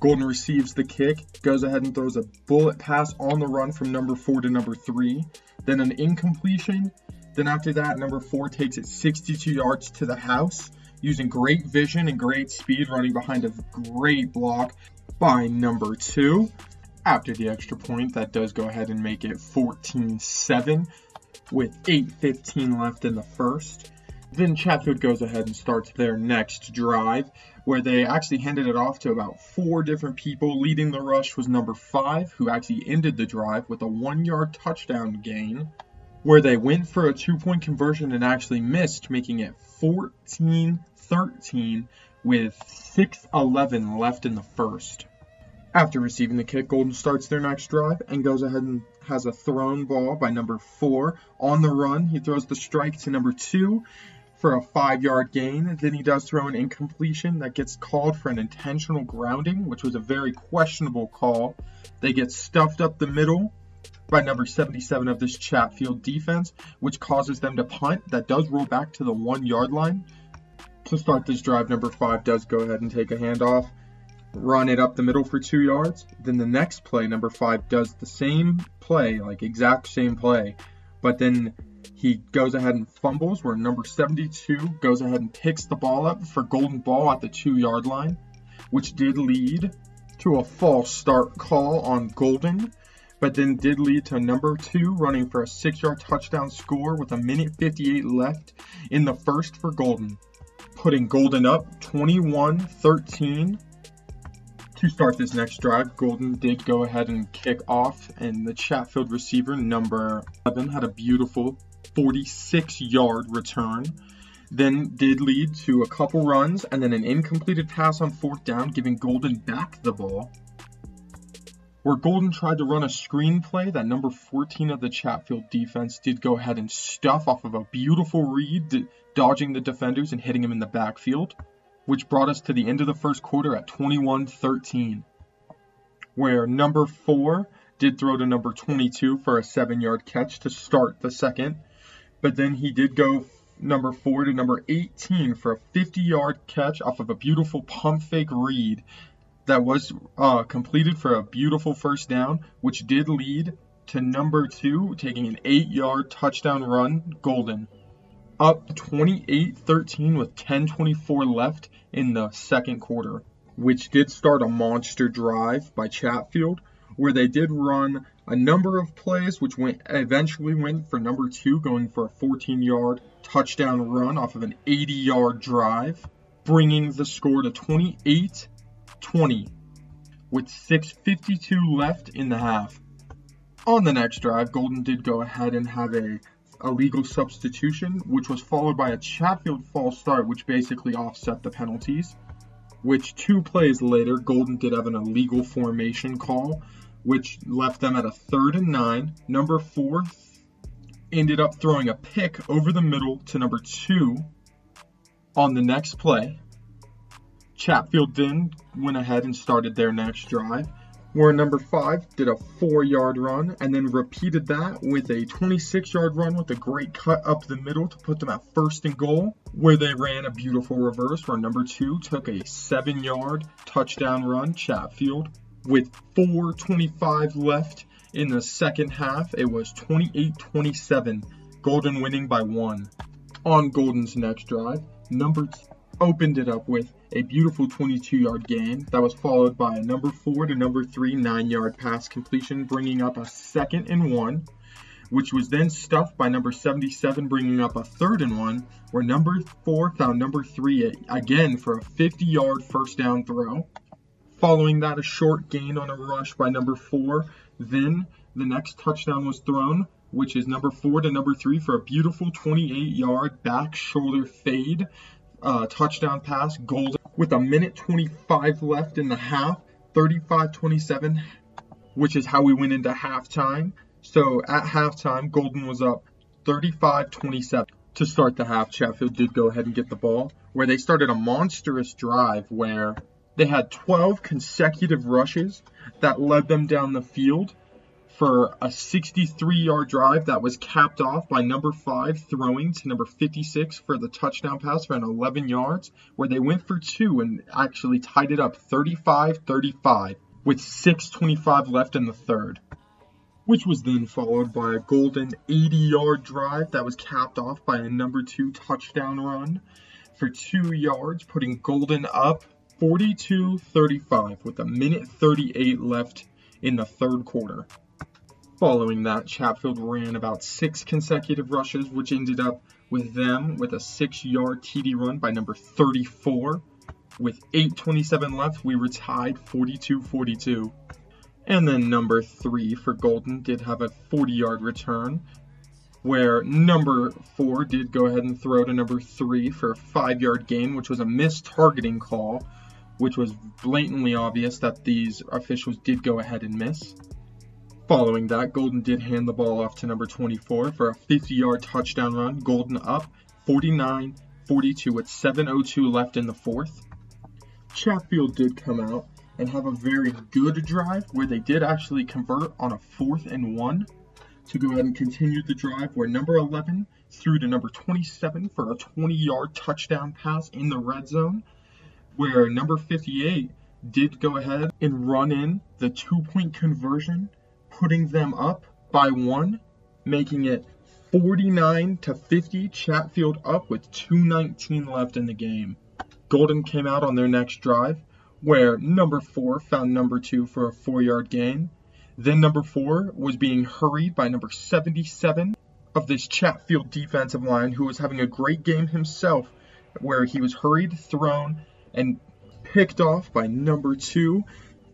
Golden receives the kick, goes ahead and throws a bullet pass on the run from number four to number three, then an incompletion. Then, after that, number four takes it 62 yards to the house, using great vision and great speed, running behind a great block by number two after the extra point. That does go ahead and make it 14 7 with 8.15 left in the first. Then Chatfield goes ahead and starts their next drive, where they actually handed it off to about four different people. Leading the rush was number five, who actually ended the drive with a one yard touchdown gain, where they went for a two point conversion and actually missed, making it 14 13 with 6 11 left in the first. After receiving the kick, Golden starts their next drive and goes ahead and has a thrown ball by number four. On the run, he throws the strike to number two for a five yard gain. Then he does throw an incompletion that gets called for an intentional grounding, which was a very questionable call. They get stuffed up the middle by number 77 of this Chatfield defense, which causes them to punt. That does roll back to the one yard line. To start this drive, number five does go ahead and take a handoff run it up the middle for two yards. Then the next play, number five, does the same play, like exact same play, but then he goes ahead and fumbles where number 72 goes ahead and picks the ball up for golden ball at the two yard line, which did lead to a false start call on Golden, but then did lead to number two running for a six yard touchdown score with a minute 58 left in the first for Golden, putting Golden up 21 13 to start this next drive, Golden did go ahead and kick off, and the Chatfield receiver, number 11, had a beautiful 46 yard return. Then did lead to a couple runs and then an incompleted pass on fourth down, giving Golden back the ball. Where Golden tried to run a screenplay, that number 14 of the Chatfield defense did go ahead and stuff off of a beautiful read, dodging the defenders and hitting him in the backfield which brought us to the end of the first quarter at 21 13, where number four did throw to number 22 for a seven yard catch to start the second, but then he did go number four to number 18 for a 50 yard catch off of a beautiful pump fake read that was uh, completed for a beautiful first down, which did lead to number two taking an eight yard touchdown run, Golden up 28-13 with 10:24 left in the second quarter, which did start a monster drive by Chatfield, where they did run a number of plays, which went eventually went for number two, going for a 14-yard touchdown run off of an 80-yard drive, bringing the score to 28-20 with 6:52 left in the half. On the next drive, Golden did go ahead and have a a legal substitution, which was followed by a Chatfield false start, which basically offset the penalties. Which two plays later, Golden did have an illegal formation call, which left them at a third and nine. Number four ended up throwing a pick over the middle to number two on the next play. Chatfield then went ahead and started their next drive where number five did a four yard run and then repeated that with a 26 yard run with a great cut up the middle to put them at first and goal, where they ran a beautiful reverse where number two took a seven yard touchdown run, Chatfield, with 4.25 left in the second half. It was 28 27, Golden winning by one. On Golden's next drive, number opened it up with a beautiful 22 yard gain that was followed by a number 4 to number 3 9 yard pass completion, bringing up a second and one, which was then stuffed by number 77, bringing up a third and one, where number 4 found number 3 again for a 50 yard first down throw. Following that, a short gain on a rush by number 4. Then the next touchdown was thrown which is number four to number three for a beautiful 28 yard back shoulder fade uh, touchdown pass. Golden with a minute 25 left in the half, 35 27, which is how we went into halftime. So at halftime, Golden was up 35 27 to start the half. Chatfield did go ahead and get the ball, where they started a monstrous drive where they had 12 consecutive rushes that led them down the field for a 63 yard drive that was capped off by number 5 throwing to number 56 for the touchdown pass an 11 yards, where they went for two and actually tied it up 35 35 with 6.25 left in the third. Which was then followed by a golden 80 yard drive that was capped off by a number 2 touchdown run for 2 yards, putting Golden up 42 35 with a minute 38 left in the third quarter. Following that, Chatfield ran about six consecutive rushes, which ended up with them with a six yard TD run by number 34. With 8.27 left, we were tied 42 42. And then number three for Golden did have a 40 yard return, where number four did go ahead and throw to number three for a five yard gain, which was a missed targeting call, which was blatantly obvious that these officials did go ahead and miss. Following that, Golden did hand the ball off to number 24 for a 50 yard touchdown run. Golden up 49 42 with 7.02 left in the fourth. Chatfield did come out and have a very good drive where they did actually convert on a fourth and one to go ahead and continue the drive where number 11 threw to number 27 for a 20 yard touchdown pass in the red zone, where number 58 did go ahead and run in the two point conversion putting them up by one, making it 49 to 50. Chatfield up with 2:19 left in the game. Golden came out on their next drive, where number four found number two for a four-yard gain. Then number four was being hurried by number 77 of this Chatfield defensive line, who was having a great game himself, where he was hurried, thrown, and picked off by number two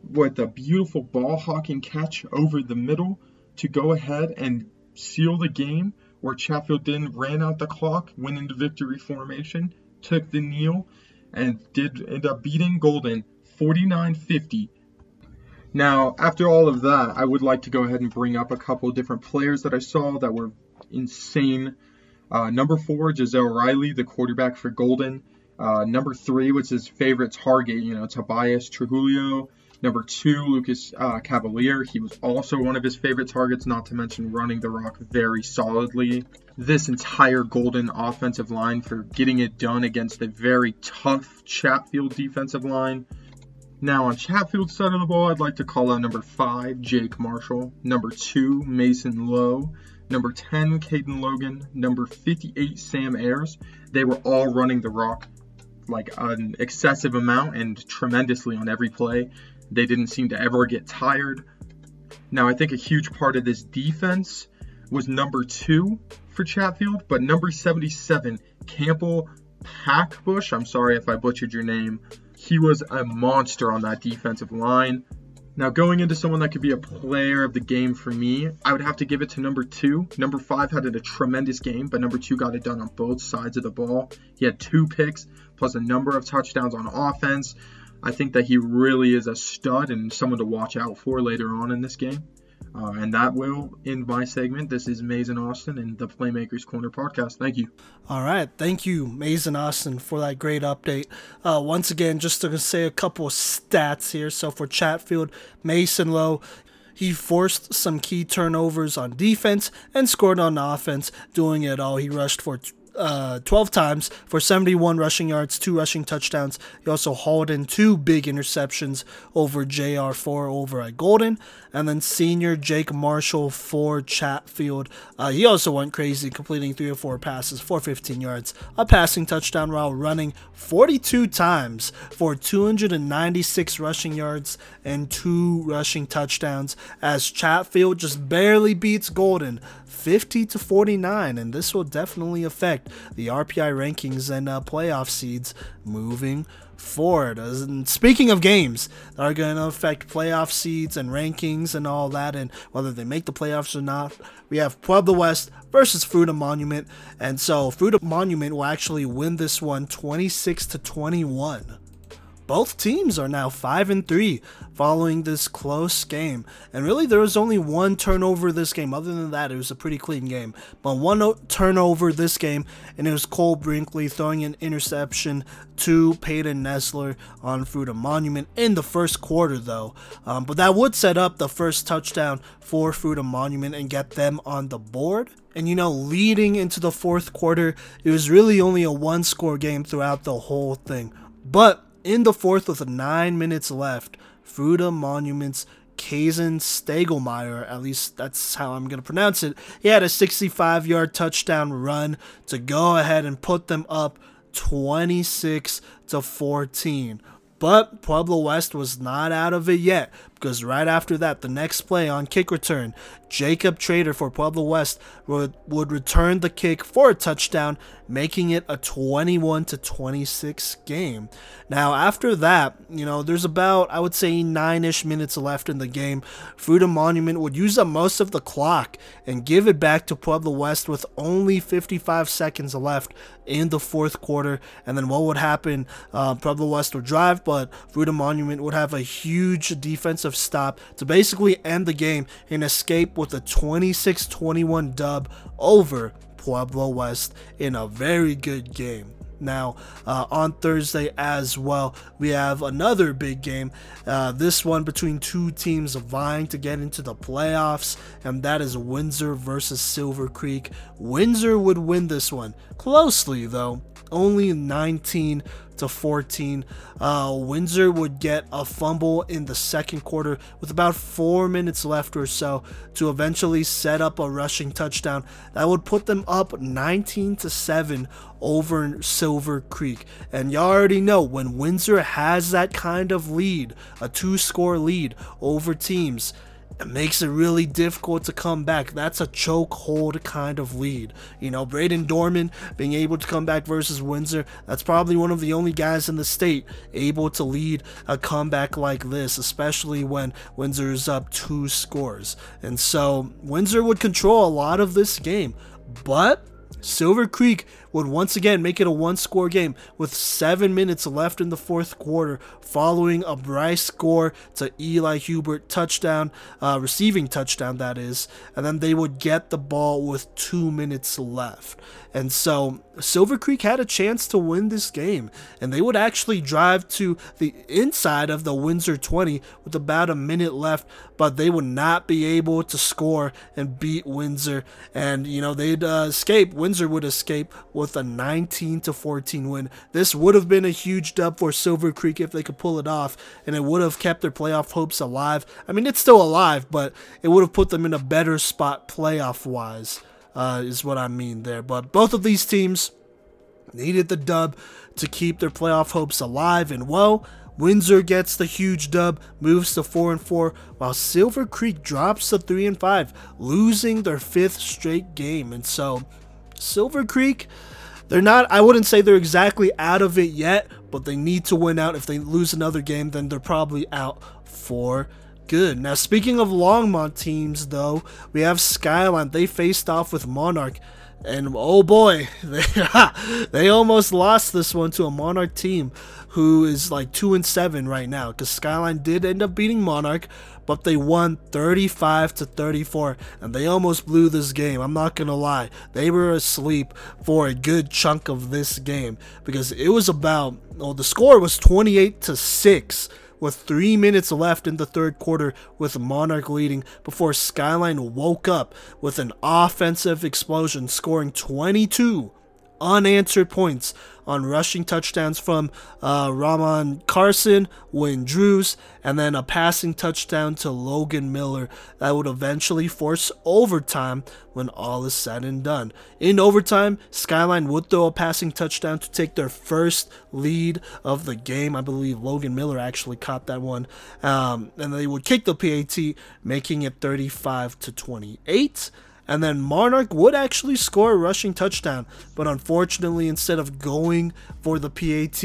with a beautiful ball hawking catch over the middle to go ahead and seal the game where Chatfield then ran out the clock, went into victory formation, took the kneel, and did end up beating Golden 49-50. Now, after all of that, I would like to go ahead and bring up a couple different players that I saw that were insane. Uh, number four, Giselle Riley, the quarterback for Golden. Uh, number three was his favorite target, you know, Tobias Trujillo. Number two, Lucas uh, Cavalier. He was also one of his favorite targets, not to mention running the rock very solidly. This entire Golden offensive line for getting it done against a very tough Chatfield defensive line. Now, on Chatfield's side of the ball, I'd like to call out number five, Jake Marshall. Number two, Mason Lowe. Number 10, Caden Logan. Number 58, Sam Ayers. They were all running the rock like an excessive amount and tremendously on every play. They didn't seem to ever get tired. Now, I think a huge part of this defense was number two for Chatfield, but number 77, Campbell Packbush, I'm sorry if I butchered your name, he was a monster on that defensive line. Now, going into someone that could be a player of the game for me, I would have to give it to number two. Number five had a tremendous game, but number two got it done on both sides of the ball. He had two picks, plus a number of touchdowns on offense. I think that he really is a stud and someone to watch out for later on in this game. Uh, and that will end my segment. This is Mason Austin and the Playmakers Corner podcast. Thank you. All right. Thank you, Mason Austin, for that great update. Uh, once again, just to say a couple of stats here. So for Chatfield, Mason Lowe, he forced some key turnovers on defense and scored on offense, doing it all. He rushed for uh, 12 times for 71 rushing yards, two rushing touchdowns. He also hauled in two big interceptions over JR4 over at Golden. And then senior Jake Marshall for Chatfield. Uh, he also went crazy, completing three or four passes for 15 yards, a passing touchdown while running 42 times for 296 rushing yards and two rushing touchdowns as Chatfield just barely beats Golden 50 to 49, and this will definitely affect the RPI rankings and uh, playoff seeds moving forward. And speaking of games that are going to affect playoff seeds and rankings and all that, and whether they make the playoffs or not, we have Pueblo West versus Fruita Monument, and so Fruita Monument will actually win this one 26 to 21. Both teams are now 5 and 3 following this close game. And really there was only one turnover this game. Other than that, it was a pretty clean game. But one turnover this game and it was Cole Brinkley throwing an interception to Peyton Nessler on Fruita Monument in the first quarter though. Um, but that would set up the first touchdown for Fruita Monument and get them on the board. And you know, leading into the fourth quarter, it was really only a one score game throughout the whole thing. But in the fourth, with nine minutes left, Fruita Monuments Kazen Stegelmeyer, at least that's how I'm going to pronounce it, he had a 65 yard touchdown run to go ahead and put them up 26 to 14. But Pueblo West was not out of it yet because right after that, the next play on kick return, Jacob Trader for Pueblo West would, would return the kick for a touchdown, making it a 21 to 26 game. Now, after that, you know, there's about, I would say, nine ish minutes left in the game. Fruita Monument would use up most of the clock and give it back to Pueblo West with only 55 seconds left in the fourth quarter. And then what would happen? Uh, Pueblo West would drive, but Fruita Monument would have a huge defensive stop to basically end the game and escape with a 26 21 dub over Pueblo West in a very good game. Now, uh, on Thursday as well, we have another big game. Uh, this one between two teams vying to get into the playoffs, and that is Windsor versus Silver Creek. Windsor would win this one closely, though, only 19 to 14. Uh, Windsor would get a fumble in the second quarter with about four minutes left or so to eventually set up a rushing touchdown that would put them up 19 to 7 over Silver Creek. And y'all already know when Windsor has that kind of lead, a two score lead over teams it makes it really difficult to come back. That's a chokehold kind of lead. You know, Braden Dorman being able to come back versus Windsor, that's probably one of the only guys in the state able to lead a comeback like this, especially when Windsor's up two scores. And so Windsor would control a lot of this game. But Silver Creek would once again make it a one score game with seven minutes left in the fourth quarter, following a Bryce score to Eli Hubert touchdown, uh, receiving touchdown, that is, and then they would get the ball with two minutes left. And so Silver Creek had a chance to win this game, and they would actually drive to the inside of the Windsor 20 with about a minute left, but they would not be able to score and beat Windsor. And, you know, they'd uh, escape. Windsor would escape with a 19 to 14 win. This would have been a huge dub for Silver Creek if they could pull it off, and it would have kept their playoff hopes alive. I mean, it's still alive, but it would have put them in a better spot playoff wise, uh, is what I mean there. But both of these teams needed the dub to keep their playoff hopes alive, and well, Windsor gets the huge dub, moves to 4 and 4, while Silver Creek drops to 3 and 5, losing their fifth straight game. And so, Silver Creek, they're not, I wouldn't say they're exactly out of it yet, but they need to win out. If they lose another game, then they're probably out for good. Now, speaking of Longmont teams, though, we have Skyline. They faced off with Monarch. And oh boy, [LAUGHS] they, they almost lost this one to a Monarch team who is like 2 and 7 right now because Skyline did end up beating Monarch, but they won 35 to 34 and they almost blew this game. I'm not going to lie. They were asleep for a good chunk of this game because it was about well the score was 28 to 6 with three minutes left in the third quarter with Monarch leading before Skyline woke up with an offensive explosion, scoring 22 unanswered points on rushing touchdowns from uh, Rahman Carson, Wayne Drews, and then a passing touchdown to Logan Miller that would eventually force overtime when all is said and done. In overtime, Skyline would throw a passing touchdown to take their first lead of the game. I believe Logan Miller actually caught that one. Um, and they would kick the PAT, making it 35 to 28. And then Monarch would actually score a rushing touchdown, but unfortunately, instead of going for the PAT,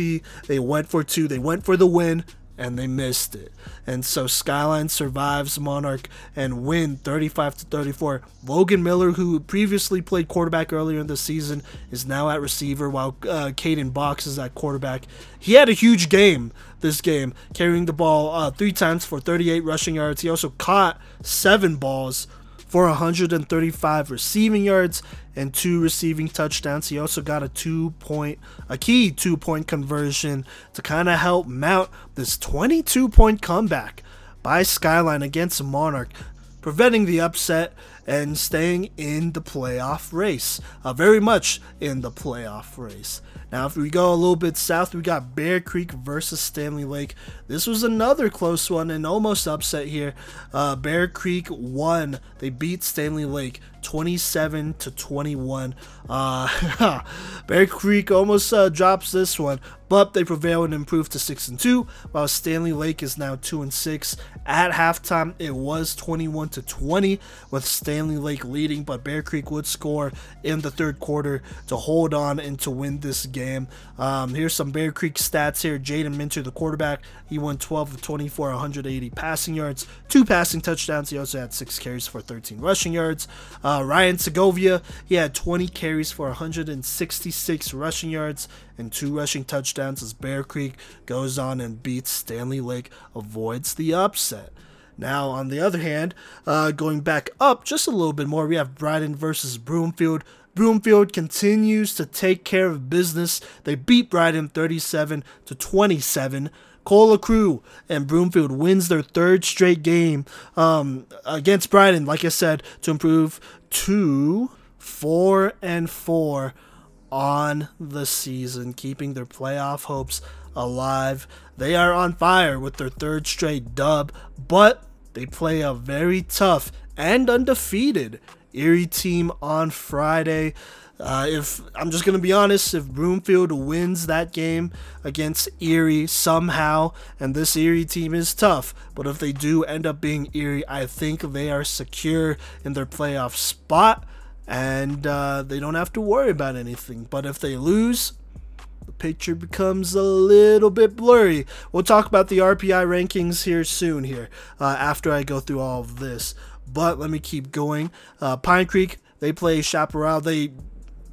they went for two. They went for the win and they missed it. And so Skyline survives Monarch and win 35 to 34. Logan Miller, who previously played quarterback earlier in the season, is now at receiver while uh, Caden Box is at quarterback. He had a huge game this game, carrying the ball uh, three times for 38 rushing yards. He also caught seven balls for 135 receiving yards and two receiving touchdowns. He also got a two point, a key two point conversion to kind of help mount this 22 point comeback by Skyline against Monarch, preventing the upset and staying in the playoff race. Uh, very much in the playoff race. Now, if we go a little bit south, we got Bear Creek versus Stanley Lake. This was another close one and almost upset here. Uh, Bear Creek won. They beat Stanley Lake 27 to 21. Uh, [LAUGHS] Bear Creek almost uh, drops this one, but they prevail and improve to 6 and 2, while Stanley Lake is now 2 and 6. At halftime, it was 21 to 20 with Stanley Lake leading, but Bear Creek would score in the third quarter to hold on and to win this game. Um, here's some Bear Creek stats here. Jaden Minter, the quarterback, he won 12 of 24, 180 passing yards, two passing touchdowns. He also had six carries for 13 rushing yards. Uh, Ryan Segovia, he had 20 carries for 166 rushing yards and two rushing touchdowns as Bear Creek goes on and beats Stanley Lake, avoids the upset. Now, on the other hand, uh, going back up just a little bit more, we have Brighton versus Broomfield. Broomfield continues to take care of business. They beat Brighton 37 to 27. Cola Crew and Broomfield wins their third straight game um, against Brighton, like I said, to improve to four and four on the season, keeping their playoff hopes alive. They are on fire with their third straight dub, but they play a very tough and undefeated Erie team on Friday. Uh, if I'm just gonna be honest, if Broomfield wins that game against Erie somehow, and this Erie team is tough, but if they do end up being Erie, I think they are secure in their playoff spot and uh, they don't have to worry about anything. But if they lose, the picture becomes a little bit blurry. We'll talk about the RPI rankings here soon. Here uh, after I go through all of this, but let me keep going. Uh, Pine Creek they play Chaparral. They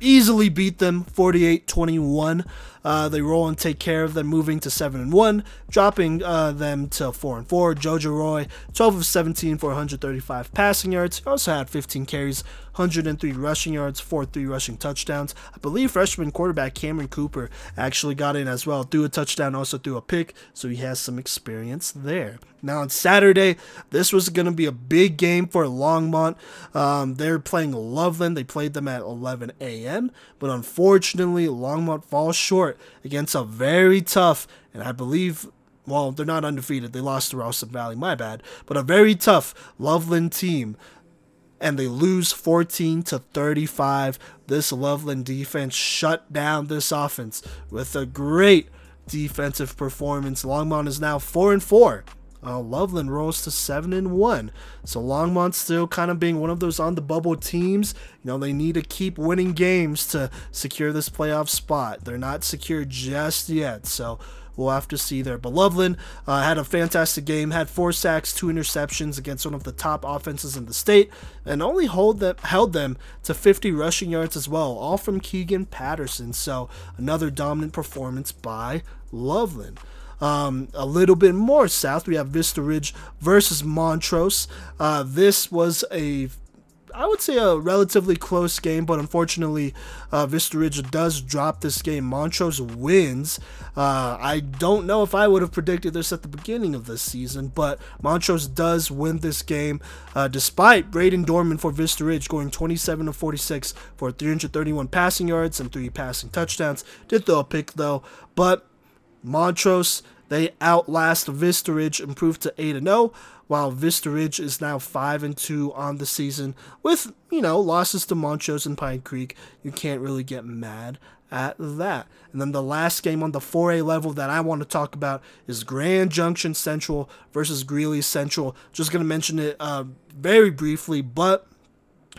easily beat them 48-21. Uh, they roll and take care of them, moving to seven and one, dropping uh, them to four and four. Jojo Roy, 12 of 17 for 135 passing yards. He also had 15 carries, 103 rushing yards, 4 3 rushing touchdowns. I believe freshman quarterback Cameron Cooper actually got in as well, threw a touchdown, also threw a pick, so he has some experience there. Now on Saturday, this was going to be a big game for Longmont. Um, they're playing Loveland. They played them at 11 a.m., but unfortunately, Longmont falls short against a very tough, and I believe well, they're not undefeated. They lost to Ralston Valley, my bad. But a very tough Loveland team and they lose 14 to 35. This Loveland defense shut down this offense with a great defensive performance. Longmont is now 4 and 4. Uh, Loveland rolls to seven and one, so Longmont still kind of being one of those on the bubble teams. You know they need to keep winning games to secure this playoff spot. They're not secure just yet, so We'll have to see there. But Loveland uh, had a fantastic game, had four sacks, two interceptions against one of the top offenses in the state, and only hold them, held them to 50 rushing yards as well, all from Keegan Patterson. So another dominant performance by Loveland. Um, a little bit more south, we have Vista Ridge versus Montrose. Uh, this was a I would say a relatively close game, but unfortunately, uh, Vista Ridge does drop this game. Montrose wins. Uh, I don't know if I would have predicted this at the beginning of this season, but Montrose does win this game, uh, despite Braden Dorman for Vista Ridge going 27 to 46 for 331 passing yards and three passing touchdowns. Did throw a pick though, but Montrose they outlast Vista Ridge, improved to 8 0 while Vistaridge is now 5 and 2 on the season with, you know, losses to Montrose and Pine Creek. You can't really get mad at that. And then the last game on the 4A level that I want to talk about is Grand Junction Central versus Greeley Central. Just going to mention it uh, very briefly, but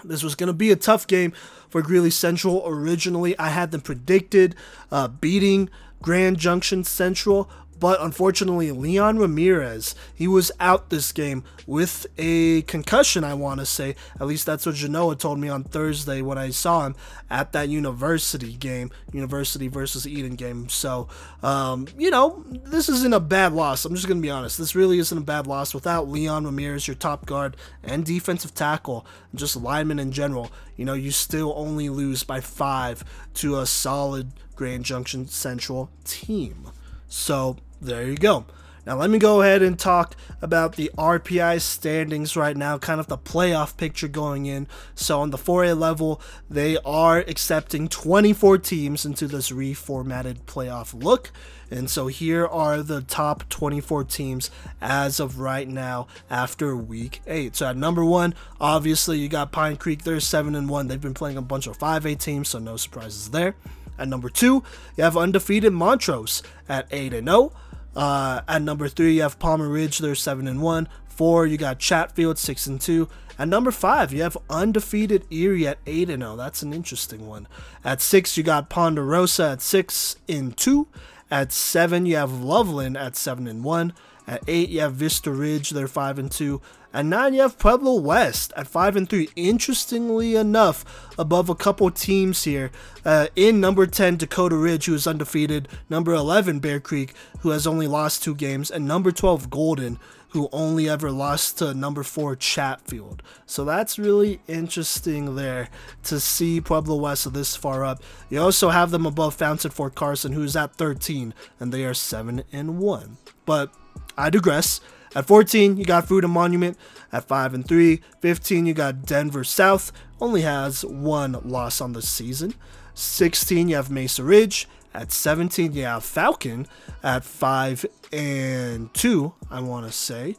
This was going to be a tough game for Greeley Central. Originally, I had them predicted uh, beating Grand Junction Central, but unfortunately, Leon Ramirez, he was out this game with a concussion, I want to say. At least that's what Genoa told me on Thursday when I saw him at that university game, University versus Eaton game. So, um, you know, this isn't a bad loss. I'm just going to be honest. This really isn't a bad loss without Leon Ramirez, your top guard and defensive tackle, just lineman in general. You know, you still only lose by five to a solid Grand Junction Central team. So, there you go. Now, let me go ahead and talk about the RPI standings right now, kind of the playoff picture going in. So, on the 4A level, they are accepting 24 teams into this reformatted playoff look. And so, here are the top 24 teams as of right now after week 8. So, at number one, obviously, you got Pine Creek. They're 7 and 1. They've been playing a bunch of 5A teams, so no surprises there. At number two, you have undefeated Montrose at 8 and 0. Uh, at number three, you have Palmer Ridge. They're seven and one. Four, you got Chatfield six and two. At number five, you have undefeated Erie at eight and zero. That's an interesting one. At six, you got Ponderosa at six and two. At seven, you have Loveland at seven and one. At eight, you have Vista Ridge. They're five and two. At nine, you have Pueblo West at five and three. Interestingly enough, above a couple teams here. Uh, in number ten, Dakota Ridge, who is undefeated. Number eleven, Bear Creek, who has only lost two games, and number twelve, Golden, who only ever lost to number four Chatfield. So that's really interesting there to see Pueblo West this far up. You also have them above Fountain Fort Carson, who's at 13, and they are 7 and 1. But I digress. At 14, you got Food and Monument. At 5 and 3, 15, you got Denver South, only has one loss on the season. 16, you have Mesa Ridge. At 17, you have Falcon. At 5 and 2, I want to say.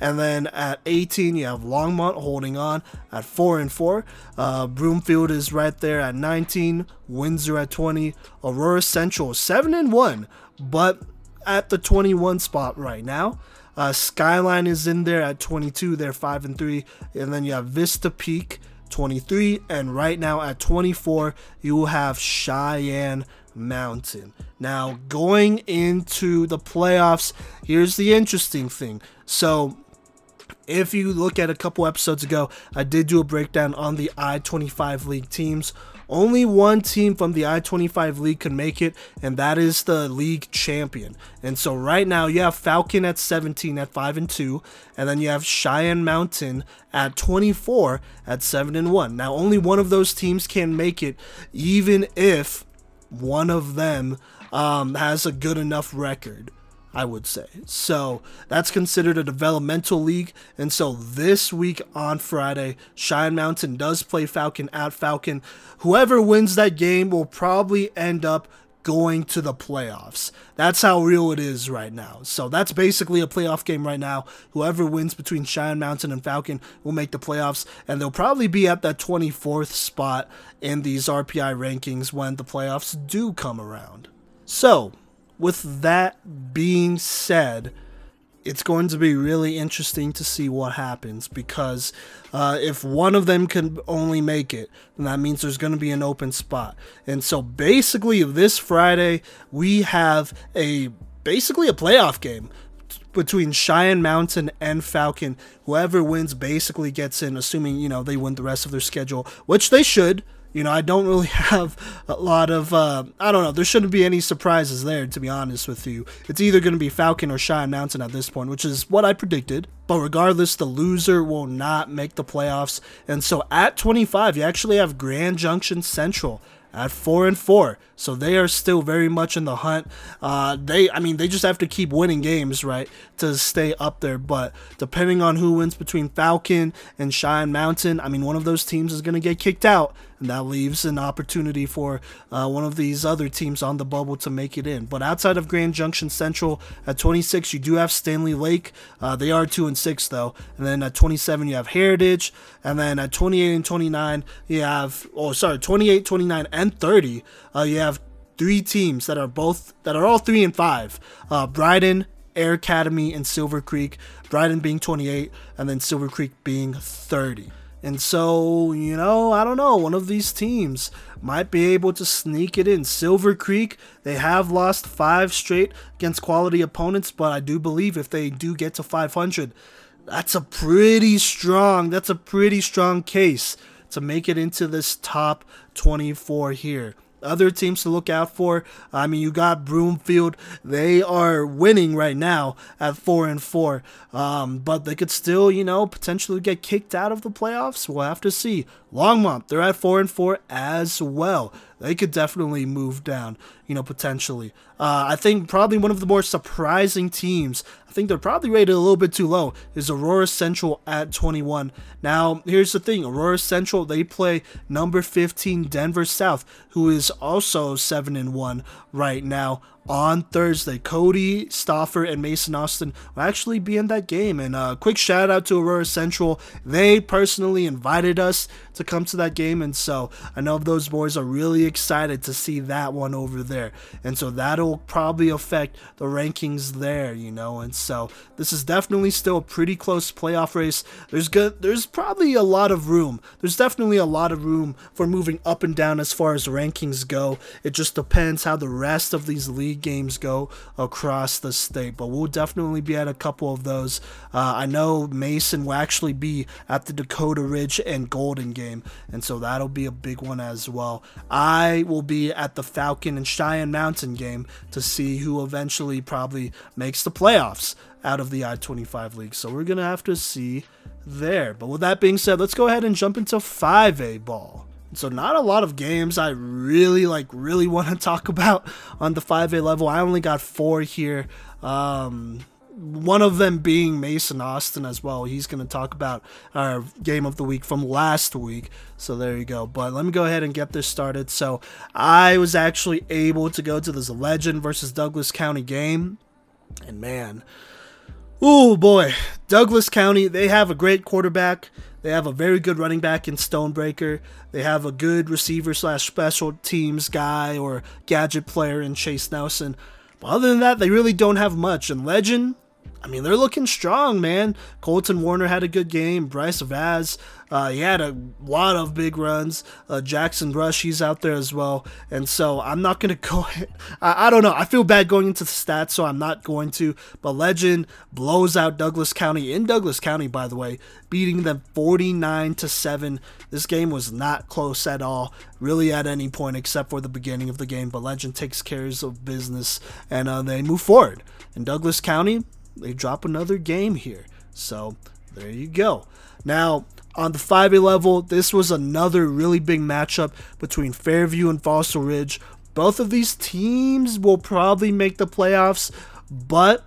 And then at 18, you have Longmont holding on at 4 and 4. Uh, Broomfield is right there at 19. Windsor at 20. Aurora Central 7 and 1, but at the 21 spot right now. Uh, Skyline is in there at 22. They're 5 and 3. And then you have Vista Peak 23. And right now at 24, you have Cheyenne Mountain. Now, going into the playoffs, here's the interesting thing. So, if you look at a couple episodes ago, I did do a breakdown on the I 25 league teams. Only one team from the I 25 league can make it, and that is the league champion. And so right now you have Falcon at 17 at 5 and 2, and then you have Cheyenne Mountain at 24 at 7 and 1. Now only one of those teams can make it, even if one of them um, has a good enough record. I would say. So that's considered a developmental league. And so this week on Friday, Cheyenne Mountain does play Falcon at Falcon. Whoever wins that game will probably end up going to the playoffs. That's how real it is right now. So that's basically a playoff game right now. Whoever wins between Cheyenne Mountain and Falcon will make the playoffs, and they'll probably be at that 24th spot in these RPI rankings when the playoffs do come around. So, with that being said, it's going to be really interesting to see what happens because uh, if one of them can only make it, then that means there's going to be an open spot. And so basically, this Friday, we have a basically a playoff game between Cheyenne Mountain and Falcon. Whoever wins basically gets in, assuming, you know, they win the rest of their schedule, which they should. You know, I don't really [LAUGHS] have a lot of, uh, I don't know, there shouldn't be any surprises there, to be honest with you. It's either going to be Falcon or Cheyenne Mountain at this point, which is what I predicted. But regardless, the loser will not make the playoffs. And so at 25, you actually have Grand Junction Central at four and four. So they are still very much in the hunt. Uh, they, I mean, they just have to keep winning games, right, to stay up there. But depending on who wins between Falcon and Cheyenne Mountain, I mean, one of those teams is going to get kicked out, and that leaves an opportunity for uh, one of these other teams on the bubble to make it in. But outside of Grand Junction Central at 26, you do have Stanley Lake. Uh, they are two and six though, and then at 27 you have Heritage, and then at 28 and 29 you have, oh sorry, 28, 29, and 30 uh, you have three teams that are both that are all three and five. Uh, Brighton, Air Academy, and Silver Creek. Brighton being 28, and then Silver Creek being 30. And so, you know, I don't know, one of these teams might be able to sneak it in. Silver Creek, they have lost five straight against quality opponents, but I do believe if they do get to 500, that's a pretty strong, that's a pretty strong case to make it into this top 24 here other teams to look out for. I mean, you got Broomfield; they are winning right now at four and four, um, but they could still, you know, potentially get kicked out of the playoffs. We'll have to see. Longmont, they're at four and four as well. They could definitely move down, you know, potentially. Uh, I think probably one of the more surprising teams. I think they're probably rated a little bit too low. Is Aurora Central at 21. Now, here's the thing: Aurora Central they play number 15 Denver South, who is also seven and one right now on Thursday. Cody Stauffer and Mason Austin will actually be in that game. And a uh, quick shout out to Aurora Central. They personally invited us to come to that game. And so I know those boys are really excited to see that one over there. And so that'll probably affect the rankings there, you know. And so this is definitely still a pretty close playoff race. There's good there's probably a lot of room. There's definitely a lot of room for moving up and down as far as rankings go. It just depends how the rest of these leagues league games go across the state. But we'll definitely be at a couple of those. Uh, I know Mason will actually be at the Dakota Ridge and Golden game, and so that'll be a big one as well. I will be at the Falcon and Cheyenne Mountain game to see who eventually probably makes the playoffs out of the I 25 league. So we're going to have to see there. But with that being said, let's go ahead and jump into 5A ball. So not a lot of games I really like really [LAUGHS] want to talk about on the 5A level. I only got 4 here. Um, one of them being Mason Austin as well. He's going to talk about our game of the week from last week. So there you go. But let me go ahead and get this started. So I was actually able to go to this Legend versus Douglas County game. And man, oh boy, Douglas County, they have a great quarterback. They have a very good running back in Stonebreaker. They have a good receiver slash special teams guy or gadget player in Chase Nelson. But other than that, they really don't have much. And Legend, I mean, they're looking strong, man. Colton Warner had a good game. Bryce Vaz, uh, he had a lot of big runs. Uh, Jackson Rush, he's out there as well. And so I'm not going [LAUGHS] to go. I, I, don't know. I feel bad going into the stats, so I'm not going to. But Legend blows out Douglas County in Douglas County, by the way, beating them 49 to 7. This game was not close at all, really at any point except for the beginning of the game. But Legend takes care of business and uh, they move forward. In Douglas County, they drop another game here. So there you go. Now, on the 5A level, this was another really big matchup between Fairview and Fossil Ridge. Both of these teams will probably make the playoffs, but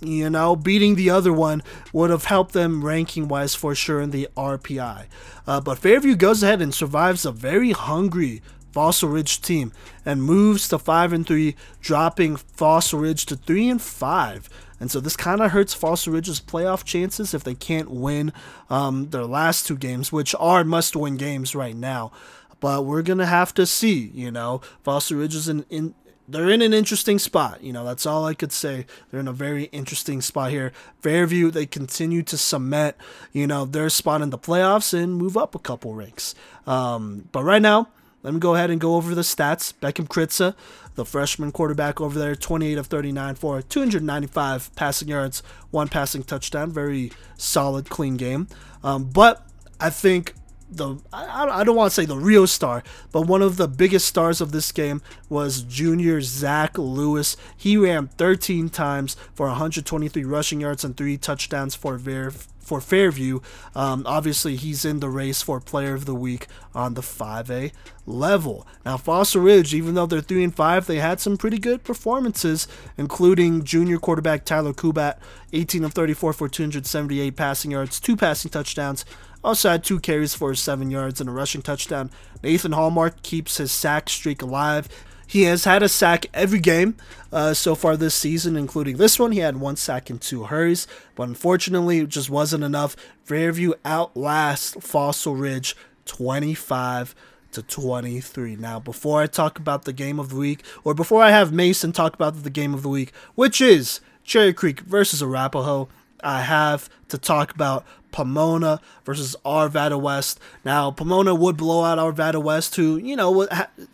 you know, beating the other one would have helped them ranking wise for sure in the RPI. Uh, but Fairview goes ahead and survives a very hungry Fossil Ridge team and moves to 5 and 3, dropping Fossil Ridge to 3 and 5. And so this kind of hurts Fossil Ridge's playoff chances if they can't win um, their last two games, which are must win games right now. But we're going to have to see, you know. Fossil Ridge is in, in they're in an interesting spot. You know, that's all I could say. They're in a very interesting spot here. Fairview, they continue to cement, you know, their spot in the playoffs and move up a couple ranks. Um, but right now, let me go ahead and go over the stats. Beckham Kritza, the freshman quarterback over there, 28 of 39 for 295 passing yards, one passing touchdown. Very solid, clean game. Um, but I think the I, I don't want to say the real star, but one of the biggest stars of this game was junior Zach Lewis. He ran 13 times for 123 rushing yards and three touchdowns for Ver for Fairview. Um, obviously, he's in the race for Player of the Week on the 5A level. Now, Fossil Ridge, even though they're 3 and 5, they had some pretty good performances, including junior quarterback Tyler Kubat, 18 of 34 for 278 passing yards, two passing touchdowns. Also had two carries for seven yards and a rushing touchdown. Nathan Hallmark keeps his sack streak alive. He has had a sack every game uh, so far this season, including this one. He had one sack and two hurries, but unfortunately, it just wasn't enough. Fairview outlasts Fossil Ridge 25 to 23. Now, before I talk about the game of the week, or before I have Mason talk about the game of the week, which is Cherry Creek versus Arapahoe, I have to talk about Pomona versus Arvada West. Now, Pomona would blow out Arvada West, who, you know,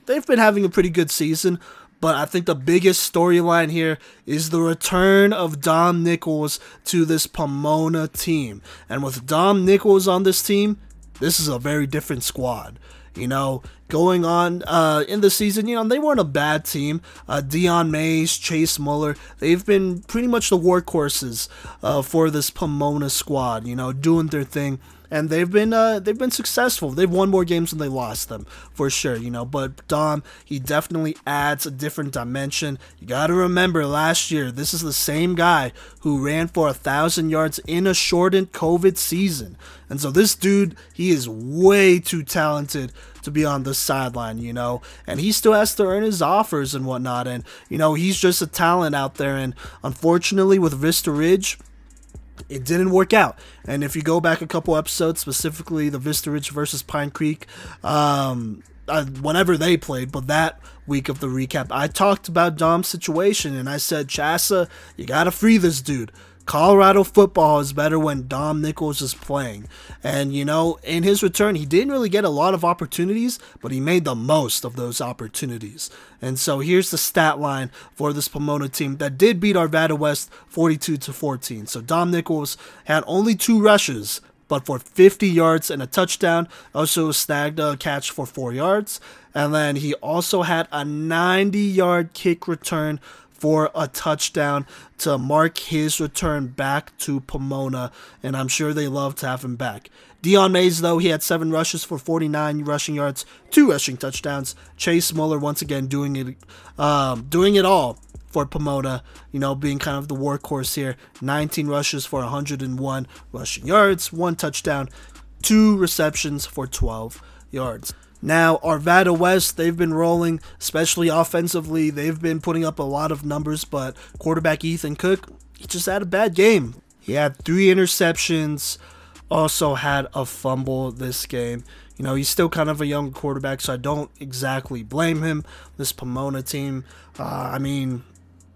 they've been having a pretty good season. But I think the biggest storyline here is the return of Dom Nichols to this Pomona team. And with Dom Nichols on this team, this is a very different squad. You know, going on uh, in the season, you know, they weren't a bad team. Uh, Dion Mays, Chase Muller, they've been pretty much the workhorses uh, for this Pomona squad, you know, doing their thing and they've been uh, they've been successful. They've won more games than they lost them for sure, you know. But Dom, he definitely adds a different dimension. You got to remember, last year this is the same guy who ran for a thousand yards in a shortened COVID season, and so this dude, he is way too talented to be on the sideline, you know, and he still has to earn his offers and whatnot, and you know he's just a talent out there, and unfortunately with Vista Ridge it didn't work out. And if you go back a couple episodes, specifically the Vista Ridge versus Pine Creek, um, uh, whenever they played, but that week of the recap, I talked about Dom's situation and I said, Chassa, you gotta free this dude. Colorado football is better when Dom Nichols is playing. And, you know, in his return, he didn't really get a lot of opportunities, but he made the most of those opportunities. And so here's the stat line for this Pomona team that did beat Arvada West 42 to 14. So Dom Nichols had only two rushes, but for 50 yards and a touchdown. Also snagged a catch for four yards. And then he also had a 90 yard kick return for a touchdown to mark his return back to Pomona, and I'm sure they love to have him back. Dion Mays, though, he had seven rushes for 49 rushing yards, two rushing touchdowns. Chase Muller once again doing it, um, doing it all for Pomona. You know, being kind of the workhorse here. 19 rushes for 101 rushing yards, one touchdown, two receptions for 12 yards. Now, Arvada West, they've been rolling, especially offensively. They've been putting up a lot of numbers, but quarterback Ethan Cook, he just had a bad game. He had three interceptions, also had a fumble this game. You know, he's still kind of a young quarterback, so I don't exactly blame him. This Pomona team, uh, I mean,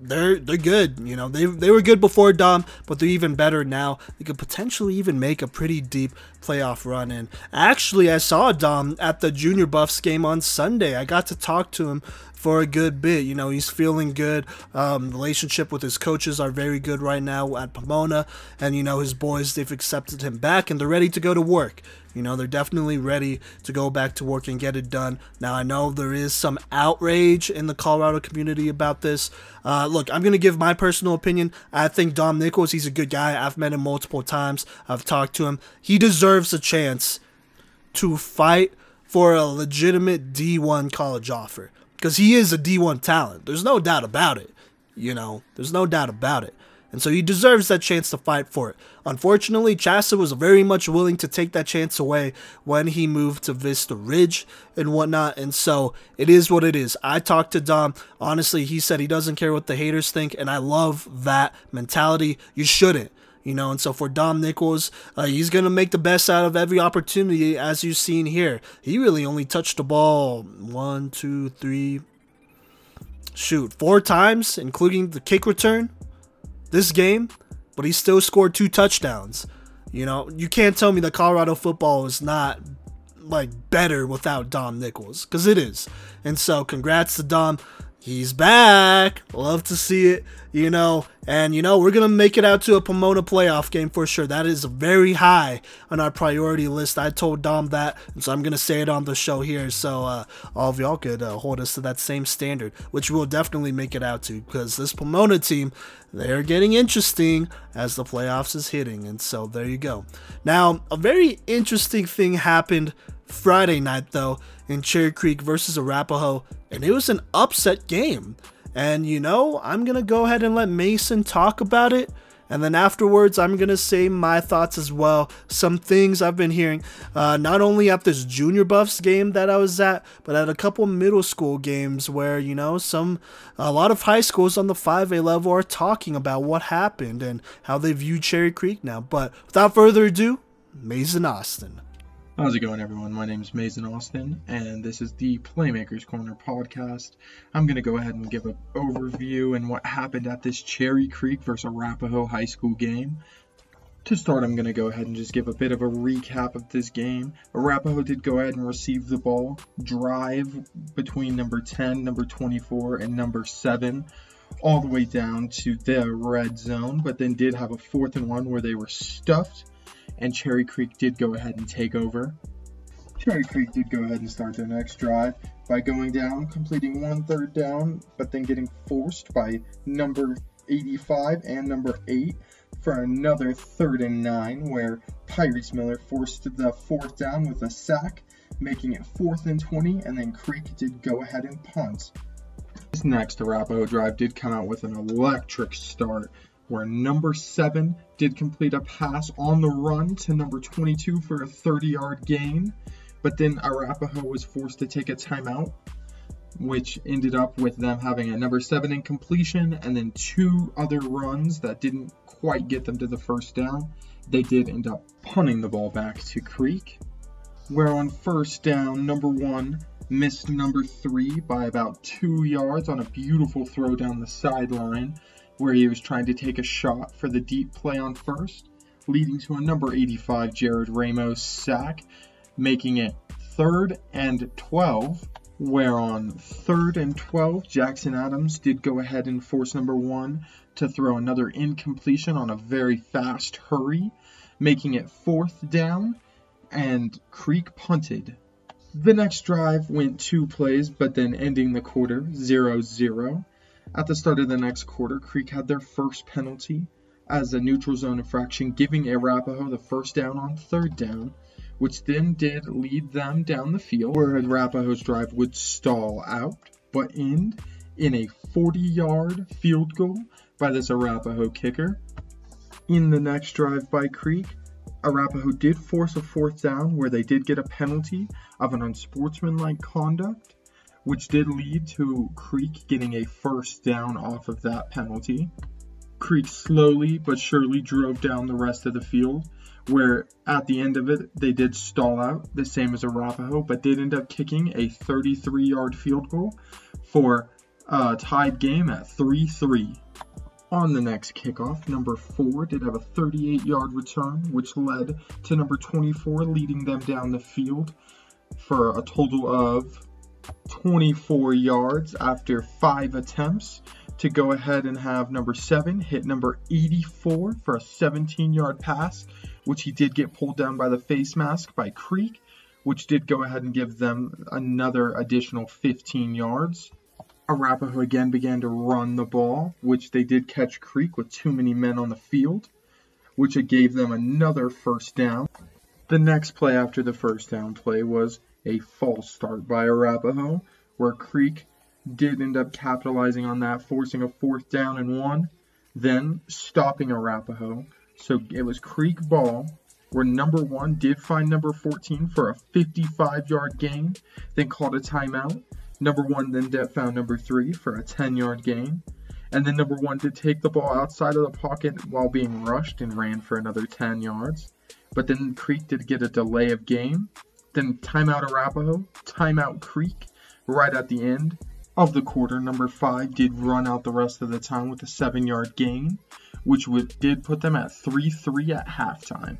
they're they're good. You know, they they were good before Dom, but they're even better now. They could potentially even make a pretty deep playoff run. And actually, I saw Dom at the Junior Buffs game on Sunday. I got to talk to him for a good bit. You know, he's feeling good. Um, relationship with his coaches are very good right now at Pomona, and you know his boys they've accepted him back and they're ready to go to work. You know, they're definitely ready to go back to work and get it done. Now, I know there is some outrage in the Colorado community about this. Uh, look, I'm going to give my personal opinion. I think Dom Nichols, he's a good guy. I've met him multiple times, I've talked to him. He deserves a chance to fight for a legitimate D1 college offer because he is a D1 talent. There's no doubt about it. You know, there's no doubt about it. And so he deserves that chance to fight for it. Unfortunately, Chassa was very much willing to take that chance away when he moved to Vista Ridge and whatnot. And so it is what it is. I talked to Dom. Honestly, he said he doesn't care what the haters think. And I love that mentality. You shouldn't you know. And so for Dom Nichols, uh, he's going to make the best out of every opportunity, as you've seen here. He really only touched the ball one, two, three, shoot, four times, including the kick return this game, but he still scored two touchdowns. You know, you can't tell me that Colorado football is not like better without Dom Nichols because it is. And so, congrats to Dom he's back. Love to see it, you know. And, you know, we're going to make it out to a Pomona playoff game for sure. That is very high on our priority list. I told Dom that, and so I'm going to say it on the show here so uh, all of y'all could uh, hold us to that same standard, which we'll definitely make it out to because this Pomona team, they're getting interesting as the playoffs is hitting. And so there you go. Now, a very interesting thing happened Friday night, though, in Cherry Creek versus Arapahoe and it was an upset game. And you know, I'm gonna go ahead and let Mason talk about it. And then afterwards, I'm going to say my thoughts as well. Some things I've been hearing, uh, not only at this Junior Buffs game that I was at, but at a couple middle school games where, you know, some, a lot of high schools on the 5A level are talking about what happened and how they view Cherry Creek now. But without further ado, Mason Austin. How's it going, everyone? My name is Mason Austin, and this is the Playmakers Corner podcast. I'm going to go ahead and give an overview and what happened at this Cherry Creek versus Arapahoe High School game. To start, I'm going to go ahead and just give a bit of a recap of this game. Arapahoe did go ahead and receive the ball, drive between number 10, number 24, and number 7, all the way down to the red zone, but then did have a fourth and one where they were stuffed, and Cherry Creek did go ahead and take over. Cherry Creek did go ahead and start their next drive by going down, completing one third down, but then getting forced by number 85 and number 8 for another third and nine, where Pirates Miller forced the fourth down with a sack, making it fourth and 20, and then Creek did go ahead and punt. This next Arapahoe drive did come out with an electric start, where number 7 did complete a pass on the run to number 22 for a 30 yard gain, but then Arapahoe was forced to take a timeout which ended up with them having a number seven incompletion and then two other runs that didn't quite get them to the first down. They did end up punting the ball back to Creek, where on first down, number one missed number three by about two yards on a beautiful throw down the sideline, where he was trying to take a shot for the deep play on first, leading to a number 85 Jared Ramos sack, making it third and 12 where on third and 12, Jackson Adams did go ahead and force number one to throw another incompletion on a very fast hurry, making it fourth down, and Creek punted. The next drive went two plays, but then ending the quarter 0 0. At the start of the next quarter, Creek had their first penalty as a neutral zone infraction, giving Arapahoe the first down on third down which then did lead them down the field where Arapahoe's drive would stall out, but end in a 40 yard field goal by this Arapahoe kicker. In the next drive by Creek, Arapahoe did force a fourth down where they did get a penalty of an unsportsmanlike conduct, which did lead to Creek getting a first down off of that penalty. Creek slowly but surely drove down the rest of the field where at the end of it they did stall out the same as Arapahoe, but did end up kicking a 33 yard field goal for a tied game at 3 3. On the next kickoff, number 4 did have a 38 yard return, which led to number 24 leading them down the field for a total of 24 yards after 5 attempts to go ahead and have number 7 hit number 84 for a 17 yard pass which he did get pulled down by the face mask by Creek, which did go ahead and give them another additional 15 yards. Arapahoe again began to run the ball, which they did catch Creek with too many men on the field, which it gave them another first down. The next play after the first down play was a false start by Arapahoe, where Creek did end up capitalizing on that, forcing a fourth down and one, then stopping Arapahoe. so it was Creek ball, where number one did find number 14 for a 55 yard gain, then called a timeout. Number one then found number three for a 10 yard gain. And then number one did take the ball outside of the pocket while being rushed and ran for another 10 yards. But then Creek did get a delay of game. Then timeout Arapahoe, timeout Creek right at the end of the quarter. Number five did run out the rest of the time with a seven yard gain which would, did put them at 3 3 at halftime.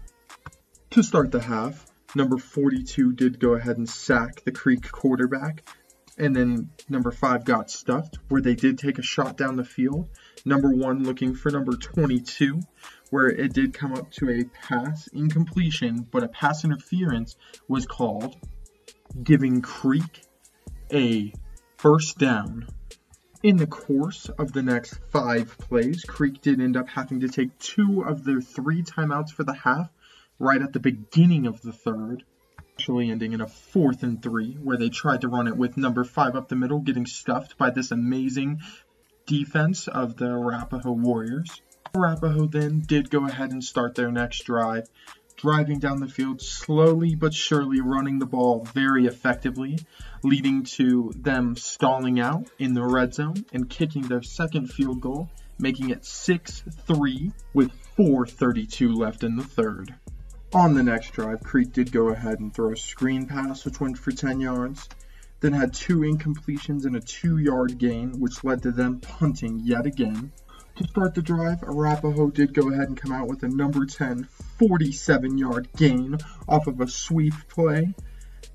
To start the half, number 42 did go ahead and sack the Creek quarterback, and then number 5 got stuffed, where they did take a shot down the field. Number 1 looking for number 22, where it did come up to a pass incompletion, but a pass interference was called, giving Creek a first down. In the course of the next five plays, Creek did end up having to take two of their three timeouts for the half right at the beginning of the third, actually ending in a fourth and three, where they tried to run it with number five up the middle, getting stuffed by this amazing defense of the Arapahoe Warriors. Arapahoe then did go ahead and start their next drive, driving down the field slowly but surely, running the ball very effectively, leading to them stalling out in the red zone and kicking their second field goal, making it 6 3 with 4.32 left in the third. On the next drive, Creek did go ahead and throw a screen pass, which went for 10 yards, then had two incompletions and a two yard gain, which led to them punting yet again. To start the drive, Arapahoe did go ahead and come out with a number 10 47 yard gain off of a sweep play.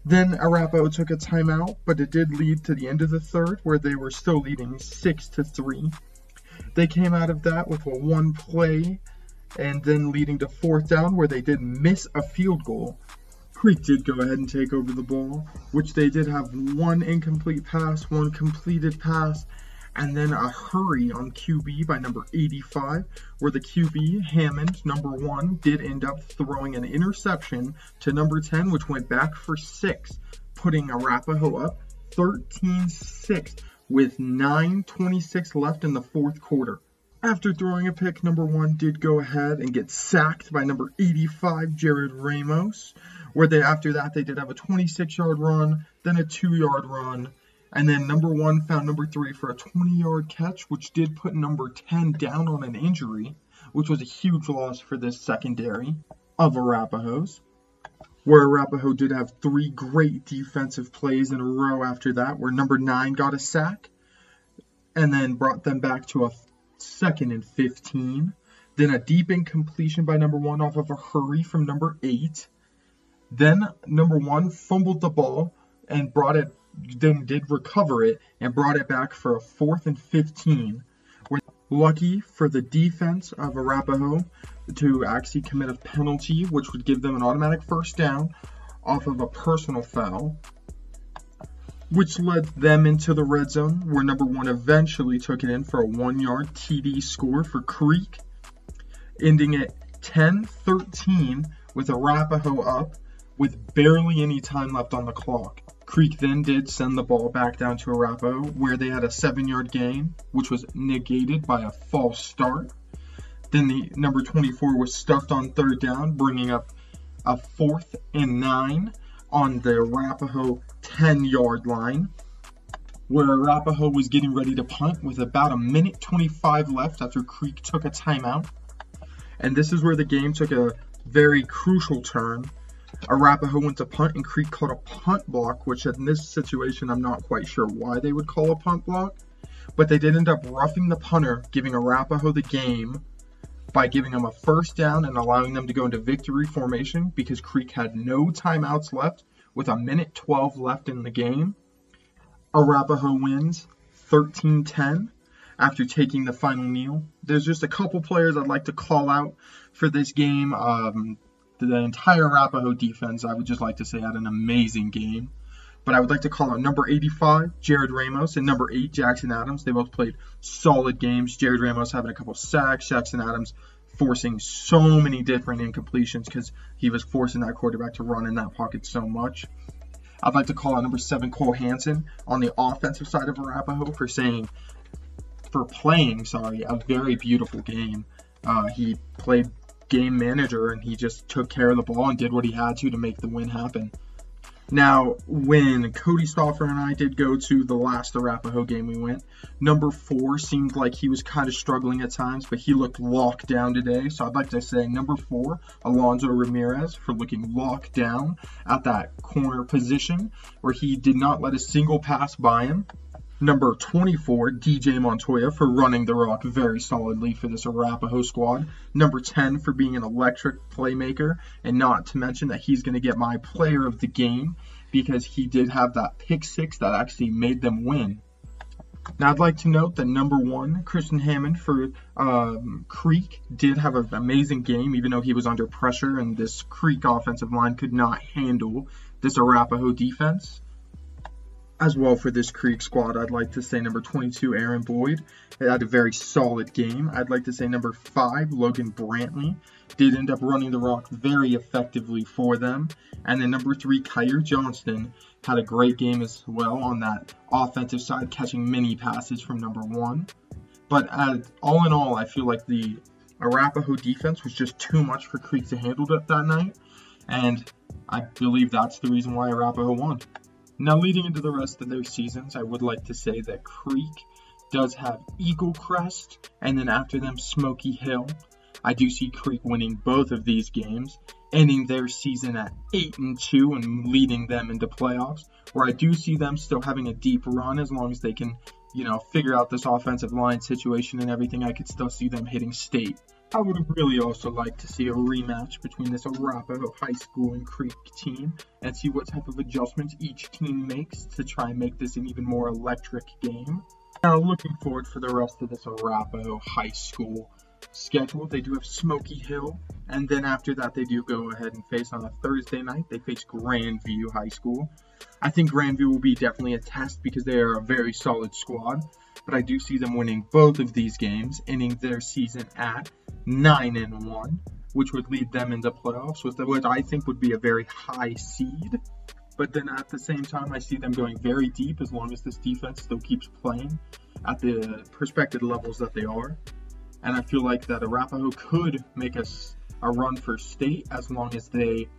Then Arapahoe took a timeout, but it did lead to the end of the third where they were still leading 6 to 3. They came out of that with a one play and then leading to fourth down where they did miss a field goal. Creek did go ahead and take over the ball, which they did have one incomplete pass, one completed pass, and then a hurry on QB by number 85, where the QB, Hammond, number one, did end up throwing an interception to number 10, which went back for six, putting Arapahoe up 13 6 with 9.26 left in the fourth quarter. After throwing a pick, number one did go ahead and get sacked by number 85, Jared Ramos, where they after that they did have a 26 yard run, then a two yard run, and then number one found number three for a 20 yard catch, which did put number 10 down on an injury, which was a huge loss for this secondary of Arapahoes. Where Arapahoe did have three great defensive plays in a row after that, where number nine got a sack and then brought them back to a second and 15. Then a deep incompletion by number one off of a hurry from number eight. Then number one fumbled the ball and brought it then did recover it and brought it back for a fourth and 15. We're lucky for the defense of Arapahoe to actually commit a penalty, which would give them an automatic first down off of a personal foul, which led them into the red zone, where number one eventually took it in for a one yard TD score for Creek, ending it 10 13 with Arapahoe up with barely any time left on the clock. Creek then did send the ball back down to Arapahoe, where they had a seven yard gain, which was negated by a false start. Then the number 24 was stuffed on third down, bringing up a fourth and nine on the Arapahoe 10 yard line, where Arapahoe was getting ready to punt with about a minute 25 left after Creek took a timeout. And this is where the game took a very crucial turn Arapahoe went to punt and Creek called a punt block, which in this situation I'm not quite sure why they would call a punt block, but they did end up roughing the punter, giving Arapahoe the game by giving them a first down and allowing them to go into victory formation because Creek had no timeouts left with a minute 12 left in the game. Arapahoe wins 13 10 after taking the final kneel. There's just a couple players I'd like to call out for this game. Um, the entire Arapahoe defense, I would just like to say, had an amazing game. But I would like to call out number 85, Jared Ramos, and number 8, Jackson Adams. They both played solid games. Jared Ramos having a couple sacks, Jackson Adams forcing so many different incompletions because he was forcing that quarterback to run in that pocket so much. I'd like to call out number 7, Cole Hanson, on the offensive side of Arapahoe for saying, for playing, sorry, a very beautiful game. Uh, he played game manager and he just took care of the ball and did what he had to to make the win happen. Now, when Cody Stauffer and I did go to the last Arapahoe game we went, number four seemed like he was kind of struggling at times, but he looked locked down today. So I'd like to say number four, Alonzo Ramirez, for looking locked down at that corner position where he did not let a single pass by him. Number 24, DJ Montoya, for running the rock very solidly for this Arapahoe squad. Number 10, for being an electric playmaker. And not to mention that he's going to get my player of the game because he did have that pick six that actually made them win. Now, I'd like to note that number one, Christian Hammond for um, Creek, did have an amazing game, even though he was under pressure, and this Creek offensive line could not handle this Arapahoe defense as well for this Creek squad, I'd like to say number 22, Aaron Boyd, had a very solid game. I'd like to say number 5, Logan Brantley, did end up running the rock very effectively for them. And then number 3, Kyer Johnston, had a great game as well on that offensive side, catching many passes from number 1. But uh, all in all, I feel like the Arapahoe defense was just too much for Creek to handle that, that night. And I believe that's the reason why Arapahoe won. Now, leading into the rest of their seasons, I would like to say that Creek does have Eaglecrest, and then after them, Smoky Hill. I do see Creek winning both of these games, ending their season at 8 and 2 and leading them into playoffs, where I do see them still having a deep run as long as they can you know, figure out this offensive line situation and everything, I could still see them hitting state. I would really also like to see a rematch between this Arapahoe High School and Creek team and see what type of adjustments each team makes to try and make this an even more electric game. Now, looking forward for the rest of this Arapahoe High School schedule. They do have Smoky Hill, and then after that, they do go ahead and face on a Thursday night. They face Grandview High School. I think Grandview will be definitely a test because they are a very solid squad, but I do see them winning both of these games, ending their season at 9 and 1, which would lead them into playoffs with what I think would be a very high seed. But then at the same time, I see them going very deep as long as this defense still keeps playing at the prospected levels that they are. And I feel like that Arapahoe could make us a run for state as long as they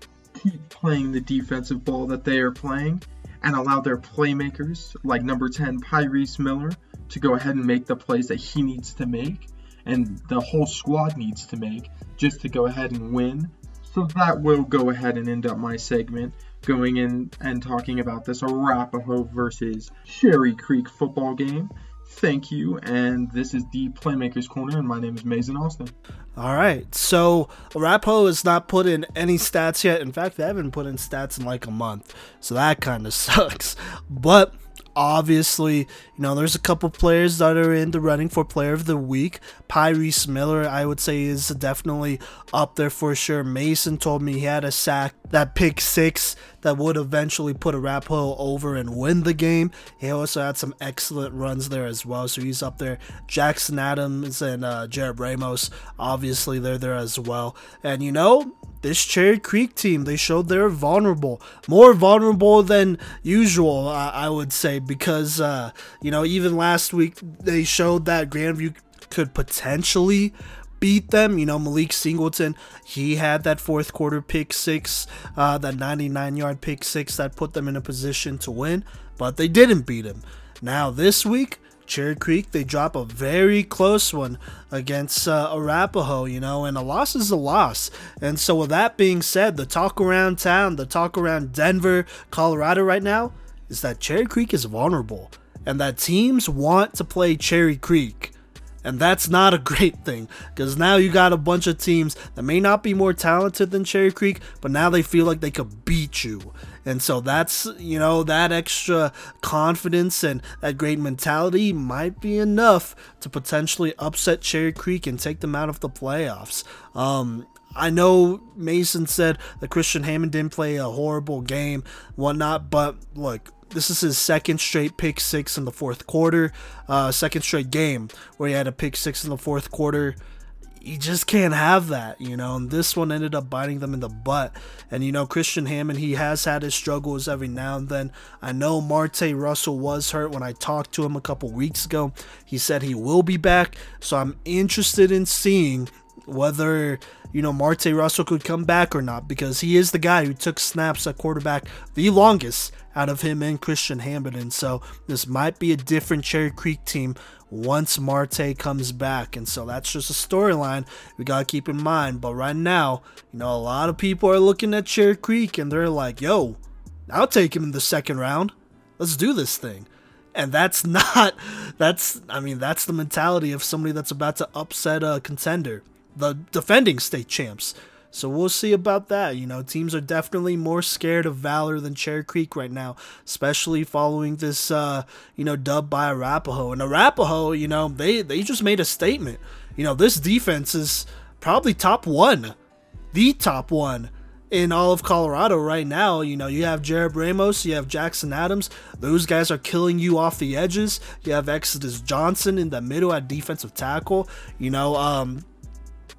keep playing the defensive ball that they are playing and allow their playmakers, like number 10, Pyreese Miller, to go ahead and make the plays that he needs to make and the whole squad needs to make just to go ahead and win. So that will go ahead and end up my segment going in and talking about this Arapahoe versus Cherry Creek football game. Thank you, and this is the Playmakers Corner, and my name is Mason Austin. All right, so Arapaho has not put in any stats yet. In fact, they haven't put in stats in like a month, so that kind of [LAUGHS] sucks. But obviously, you know, there's a couple players that are in the running for player of the week. Pyreese Miller, I would say, is definitely up there for sure. Mason told me he had a sack, that pick six that would eventually put Arapahoe over and win the game. He also had some excellent runs there as well, so he's up there. Jackson Adams and uh, Jared Ramos, obviously, they're there as well. And you know, this Cherry Creek team, they showed they're vulnerable, more vulnerable than usual, uh, I would say, because uh, you know even last week they showed that Grandview could potentially beat them. You know, Malik Singleton, he had that fourth quarter pick six, uh, that 99 yard pick six that put them in a position to win, but they didn't beat him. Now, this week, Cherry Creek, they drop a very close one against uh, Arapahoe, you know, and a loss is a loss. And so, with that being said, the talk around town, the talk around Denver, Colorado right now is that Cherry Creek is vulnerable and that teams want to play Cherry Creek. And that's not a [LAUGHS] great thing because now you got a bunch of teams that may not be more talented than Cherry Creek, but now they feel like they could beat you. And so that's, you know, that extra confidence and that great mentality might be enough to potentially upset Cherry Creek and take them out of the playoffs. Um, I know Mason said that Christian Hammond didn't play a horrible game, whatnot, but look, this is his second straight pick six in the fourth quarter, uh, second straight game where he had a pick six in the fourth quarter. You just can't have that, you know. And this one ended up biting them in the butt. And you know, Christian Hammond, he has had his struggles every now and then. I know Marte Russell was hurt when I talked to him a couple weeks ago. He said he will be back, so I'm interested in seeing whether you know Marte Russell could come back or not because he is the guy who took snaps at quarterback the longest out of him and Christian. And so this might be a different Cherry Creek team once Marte comes back. And so that's just a storyline we got to keep in mind. But right now, you know, a lot of people are looking at Cherry Creek and they're like, yo, I'll take him in the second round. Let's do this thing. And that's [LAUGHS] not, that's, I mean, that's the mentality of somebody that's about to upset a contender, the defending state champs. So we'll see about that. You know, teams are definitely more scared of Valor than Cherry Creek right now, especially following this, uh, you know, dub by Arapahoe. And Arapahoe, you know, they they just made a statement. You know, this defense is probably top one, the top one in all of Colorado right now. You know, you have Jared Ramos, you have Jackson Adams. Those guys are killing you off the edges. You have Exodus Johnson in the middle at defensive tackle. You know, um,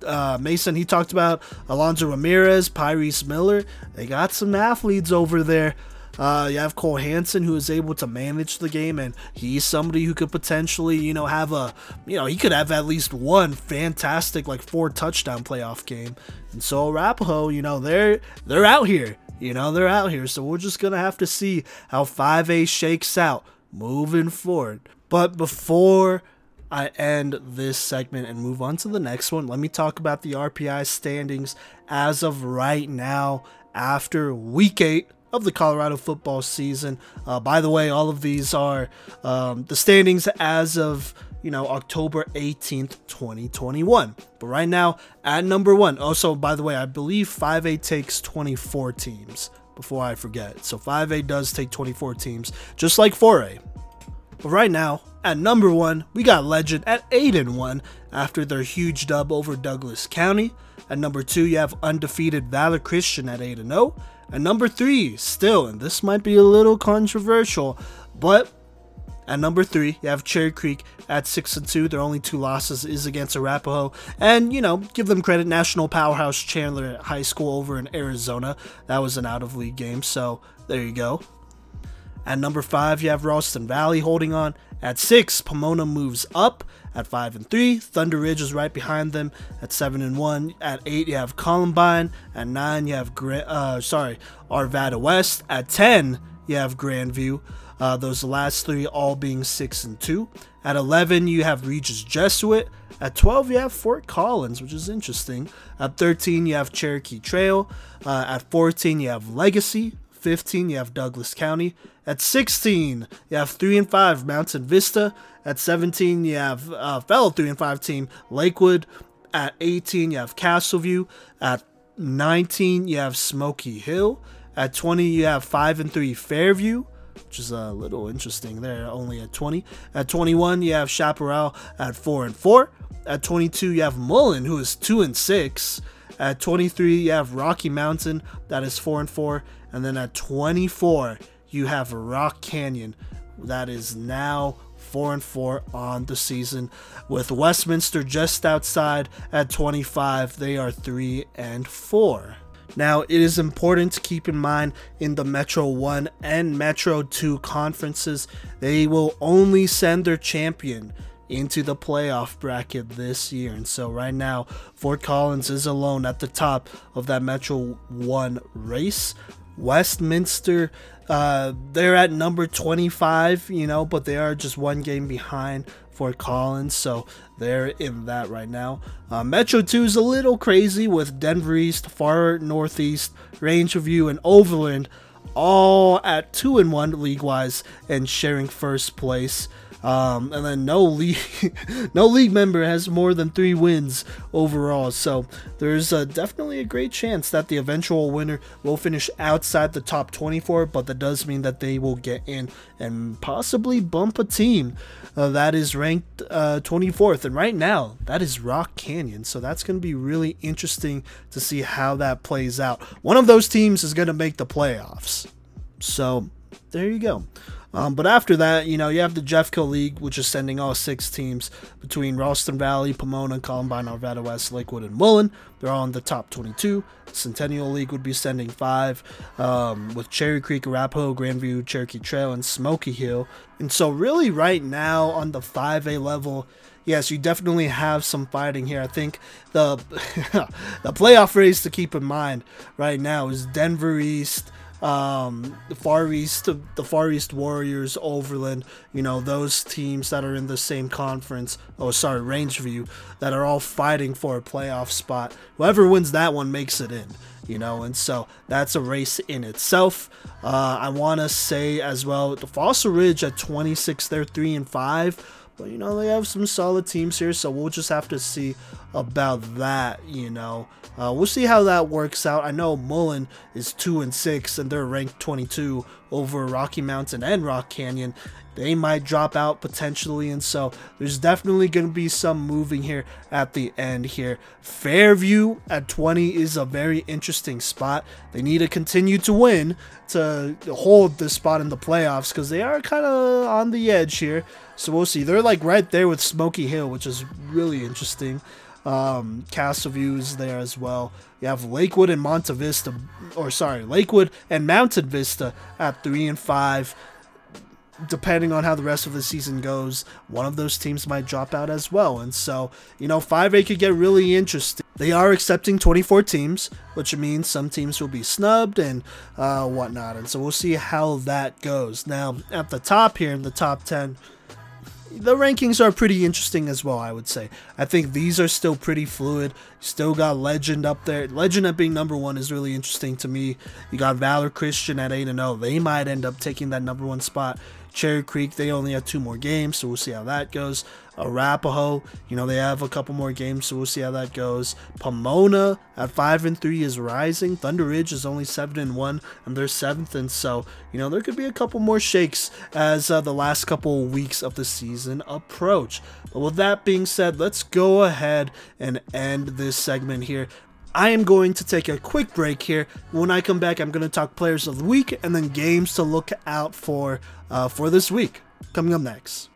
uh, Mason, he talked about Alonzo Ramirez, Pyreese Miller. They got some athletes over there. Uh, you have Cole Hanson who is able to manage the game, and he's somebody who could potentially, you know, have a, you know, he could have at least one fantastic like four touchdown playoff game. And so Arapahoe, you know, they're they're out here, you know, they're out here. So we're just gonna have to see how 5A shakes out moving forward. But before I end this segment and move on to the next one, let me talk about the RPI standings as of right now after week eight of the Colorado football season. Uh, by the way, all of these are um, the standings as of you know October 18th, 2021. But right now at number one. Also, by the way, I believe 5A takes 24 teams. Before I forget, so 5A does take 24 teams, just like 4A. But right now, at number one, we got Legend at 8 and 1 after their huge dub over Douglas County. At number two, you have undefeated Valor Christian at 8 and 0. At number three, still, and this might be a little controversial, but at number three, you have Cherry Creek at six and two. Their only two losses is against Arapahoe, and you know, give them credit. National powerhouse Chandler High School over in Arizona. That was an out of league game, so there you go. At number five, you have Ralston Valley holding on. At six, Pomona moves up. At five and three, Thunder Ridge is right behind them. At seven and one, at eight you have Columbine. At nine you have Gra- uh, sorry Arvada West. At ten you have Grandview. Uh, those last three all being six and two. At eleven you have Regis Jesuit. At 12, you have Fort Collins, which is interesting. At 13, you have Cherokee Trail. Uh, at 14, you have Legacy. 15, you have Douglas County. At 16, you have 3 and 5 Mountain Vista. At 17, you have uh, fellow 3 and 5 team Lakewood. At 18, you have Castleview. At 19, you have Smoky Hill. At 20, you have 5 and 3 Fairview, which is a little interesting there, only at 20. At 21, you have Chaparral at 4 and 4. At 22, you have Mullen, who is 2 and 6. At 23, you have Rocky Mountain, that is 4 and 4. And then at 24, you have Rock Canyon, that is now 4 and 4 on the season. With Westminster just outside at 25, they are 3 and 4. Now, it is important to keep in mind in the Metro 1 and Metro 2 conferences, they will only send their champion into the playoff bracket this year. And so, right now, Fort Collins is alone at the top of that Metro 1 race. Westminster, uh, they're at number 25, you know, but they are just one game behind Fort Collins, so they're in that right now. Uh, Metro 2 is a little crazy with Denver East, Far Northeast, Rangeview, and Overland all at 2 and 1 league wise and sharing first place. Um, and then no league, [LAUGHS] no league member has more than three wins overall. So there's uh, definitely a great chance that the eventual winner will finish outside the top 24, but that does mean that they will get in and possibly bump a team uh, that is ranked uh, 24th. And right now, that is Rock Canyon. So that's going to be really interesting to see how that plays out. One of those teams is going to make the playoffs. So there you go. Um, but after that, you know, you have the Jeffco League, which is sending all six teams between Ralston Valley, Pomona, Columbine, Arvada West, Lakewood, and Mullen. They're all in the top 22. Centennial League would be sending five, um, with Cherry Creek, Arapahoe, Grandview, Cherokee Trail, and Smoky Hill. And so, really, right now on the 5A level, yes, you definitely have some fighting here. I think the [LAUGHS] the playoff race to keep in mind right now is Denver East um, the Far East, the Far East Warriors, Overland, you know, those teams that are in the same conference, oh, sorry, Rangeview, that are all fighting for a playoff spot. Whoever wins that one makes it in, you know, and so that's a race in itself. Uh, I want to say as well, the Fossil Ridge at 26, they're 3 and 5. But you know they have some solid teams here, so we'll just have to see about that. You know, uh, we'll see how that works out. I know Mullen is two and six, and they're ranked 22 over Rocky Mountain and Rock Canyon. They might drop out potentially, and so there's definitely going to be some moving here at the end here. Fairview at 20 is a very interesting spot. They need to continue to win to hold this spot in the playoffs because they are kind of on the edge here. So we'll see. They're like right there with Smoky Hill, which is really interesting. Um, Castleview is there as well. You have Lakewood and Monte Vista, or sorry, Lakewood and Mountain Vista at three and five. Depending on how the rest of the season goes, one of those teams might drop out as well. And so, you know, 5A could get really interesting. They are accepting 24 teams, which means some teams will be snubbed and uh, whatnot. And so we'll see how that goes. Now, at the top here in the top 10, the rankings are pretty interesting as well, I would say. I think these are still pretty fluid. Still got Legend up there. Legend at being number one is really interesting to me. You got Valor Christian at 8 0. They might end up taking that number one spot. Cherry Creek, they only have two more games, so we'll see how that goes. Arapahoe, you know, they have a couple more games, so we'll see how that goes. Pomona at five and three is rising. Thunder Ridge is only seven and one, and they're seventh, and so you know there could be a couple more shakes as uh, the last couple weeks of the season approach. But with that being said, let's go ahead and end this segment here. I am going to take a quick break here. When I come back, I'm going to talk players of the week and then games to look out for uh, for this week. Coming up next.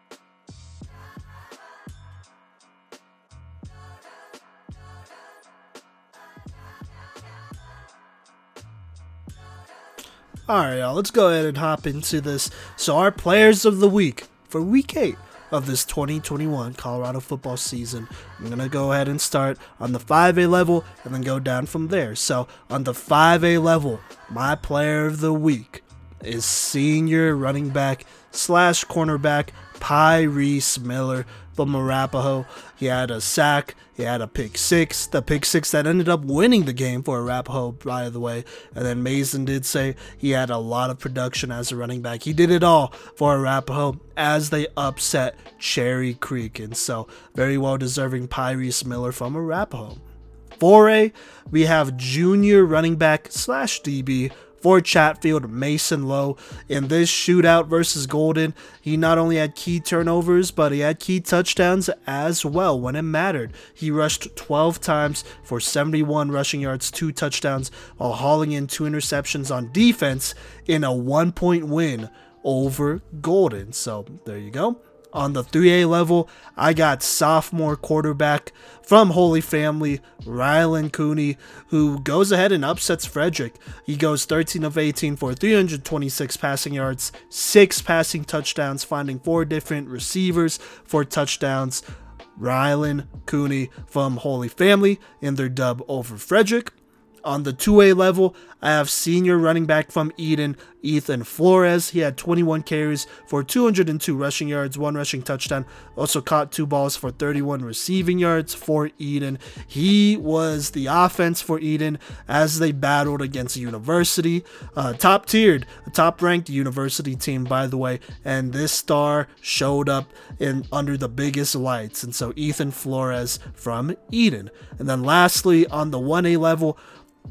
Alright, y'all, let's go ahead and hop into this. So, our players of the week for week 8 of this 2021 Colorado football season. I'm going to go ahead and start on the 5A level and then go down from there. So, on the 5A level, my player of the week is senior running back slash cornerback Pyreese Miller from Arapahoe. He had a sack, he had a pick six, the pick six that ended up winning the game for Arapahoe, by the way. And then Mason did say he had a lot of production as a running back. He did it all for Arapahoe as they upset Cherry Creek. And so, very well deserving Pyreese Miller from Arapahoe. 4A, we have junior running back slash DB for Chatfield, Mason Lowe. In this shootout versus Golden, he not only had key turnovers, but he had key touchdowns as well when it mattered. He rushed 12 times for 71 rushing yards, two touchdowns, while hauling in two interceptions on defense in a one point win over Golden. So there you go on the 3A level, I got sophomore quarterback from Holy Family, Rylan Cooney, who goes ahead and upsets Frederick. He goes 13 of 18 for 326 passing yards, six passing touchdowns, finding four different receivers for touchdowns. Rylan Cooney from Holy Family in their dub over Frederick. On the 2A level, I have senior running back from Eaton, Ethan Flores. He had 21 carries for 202 rushing yards, one rushing touchdown. Also caught two balls for 31 receiving yards for Eaton. He was the offense for Eaton as they battled against University, uh, top tiered, top ranked University team, by the way. And this star showed up in under the biggest lights. And so Ethan Flores from Eaton. And then lastly, on the 1A level,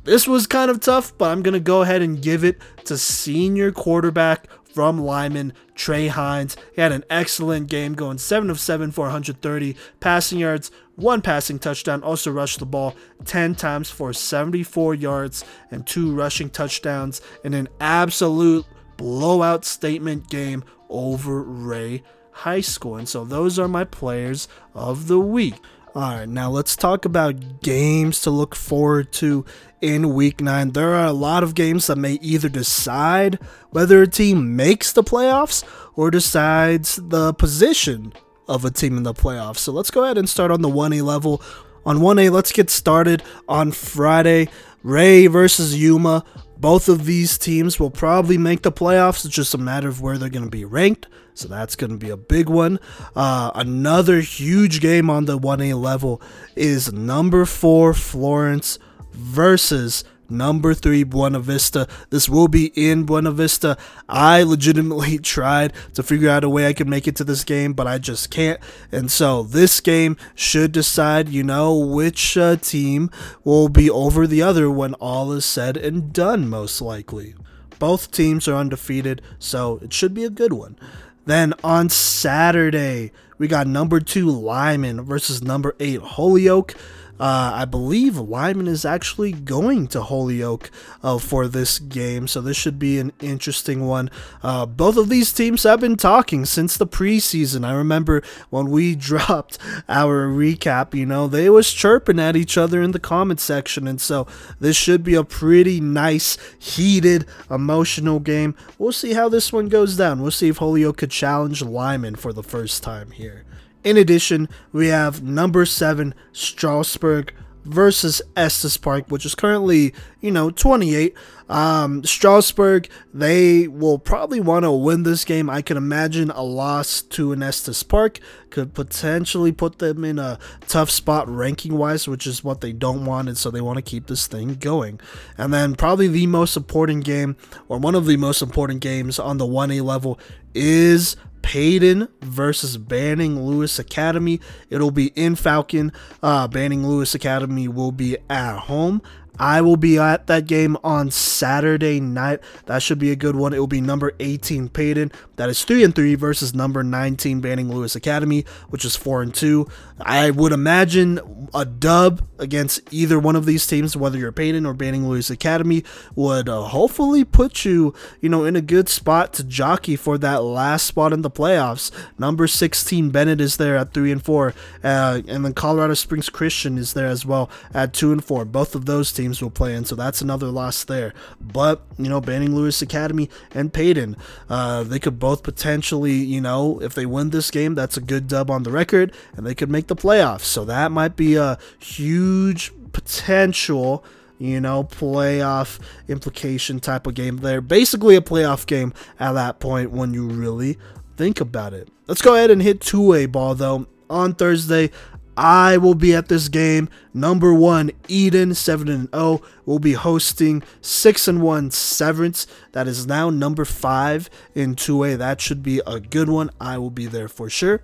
this was kind of tough, but I'm going to go ahead and give it to senior quarterback from Limon, Trey Hines. He had an excellent game going 7 of 7 for 130 passing yards, one passing touchdown, also rushed the ball 10 times for 74 yards and two rushing touchdowns in an absolute blowout statement game over Wray High School. And so those are my players of the week. All right, now let's talk about games to look forward to in week nine. There are a lot of games that may either decide whether a team makes the playoffs or decides the position of a team in the playoffs. So let's go ahead and start on the 1A level. On 1A, let's get started on Friday. Wray versus Yuma. Both of these teams will probably make the playoffs. It's just a matter of where they're going to be ranked. So that's going to be a big one. Uh, another huge game on the 1A level is number four Florence versus number three Buena Vista. This will be in Buena Vista. I legitimately [LAUGHS] tried to figure out a way I could make it to this game, but I just can't. And so this game should decide, you know, which uh, team will be over the other when all is said and done, most likely. Both teams are undefeated, so it should be a good one. Then on Saturday, we got number two Limon versus number eight Holyoke. Uh, I believe Limon is actually going to Holyoke uh, for this game, so this should be an interesting one. Uh, both of these teams have been talking since the preseason. I remember when we [LAUGHS] dropped our recap, you know, they was chirping at each other in the comment section, and so this should be a pretty nice, heated, emotional game. We'll see how this one goes down. We'll see if Holyoke could challenge Limon for the first time here. In addition, we have number seven Strasburg versus Estes Park, which is currently, you know, 28. Um, Strasburg, they will probably want to win this game. I can imagine a loss to an Estes Park could potentially put them in a tough spot ranking wise, which is what they don't want, and so they want to keep this thing going. And then probably the most important game, or one of the most important games on the 1A level, is Peyton versus Banning Lewis Academy. It'll be in Falcon. Uh, Banning Lewis Academy will be at home. I will be at that game on Saturday night. That should be a good one. It will be number 18 Peyton. That is 3 and 3 versus number 19 Banning Lewis Academy, which is 4 and 2. I would imagine a dub against either one of these teams, whether you're Peyton or Banning Lewis Academy, would uh, hopefully put you, you know, in a good spot to jockey for that last spot in the playoffs. Number 16 Bennett is there at 3 and 4, uh, and then Colorado Springs Christian is there as well at 2 and 4. Both of those teams will play in, so that's another loss there. But you know, Banning Lewis Academy and Peyton, uh, they could both potentially, you know, if they win this game, that's a good dub on the record, and they could make the playoffs. So that might be a huge potential you know, playoff implication type of game there. Basically, a playoff game at that point when you really think about it. Let's go ahead and hit two A ball though. On Thursday, I will be at this game. Number one, Eaton, 7 and 0, will be hosting 6 and 1 Severance. That is now number 5 in 2A. That should be a good one. I will be there for sure.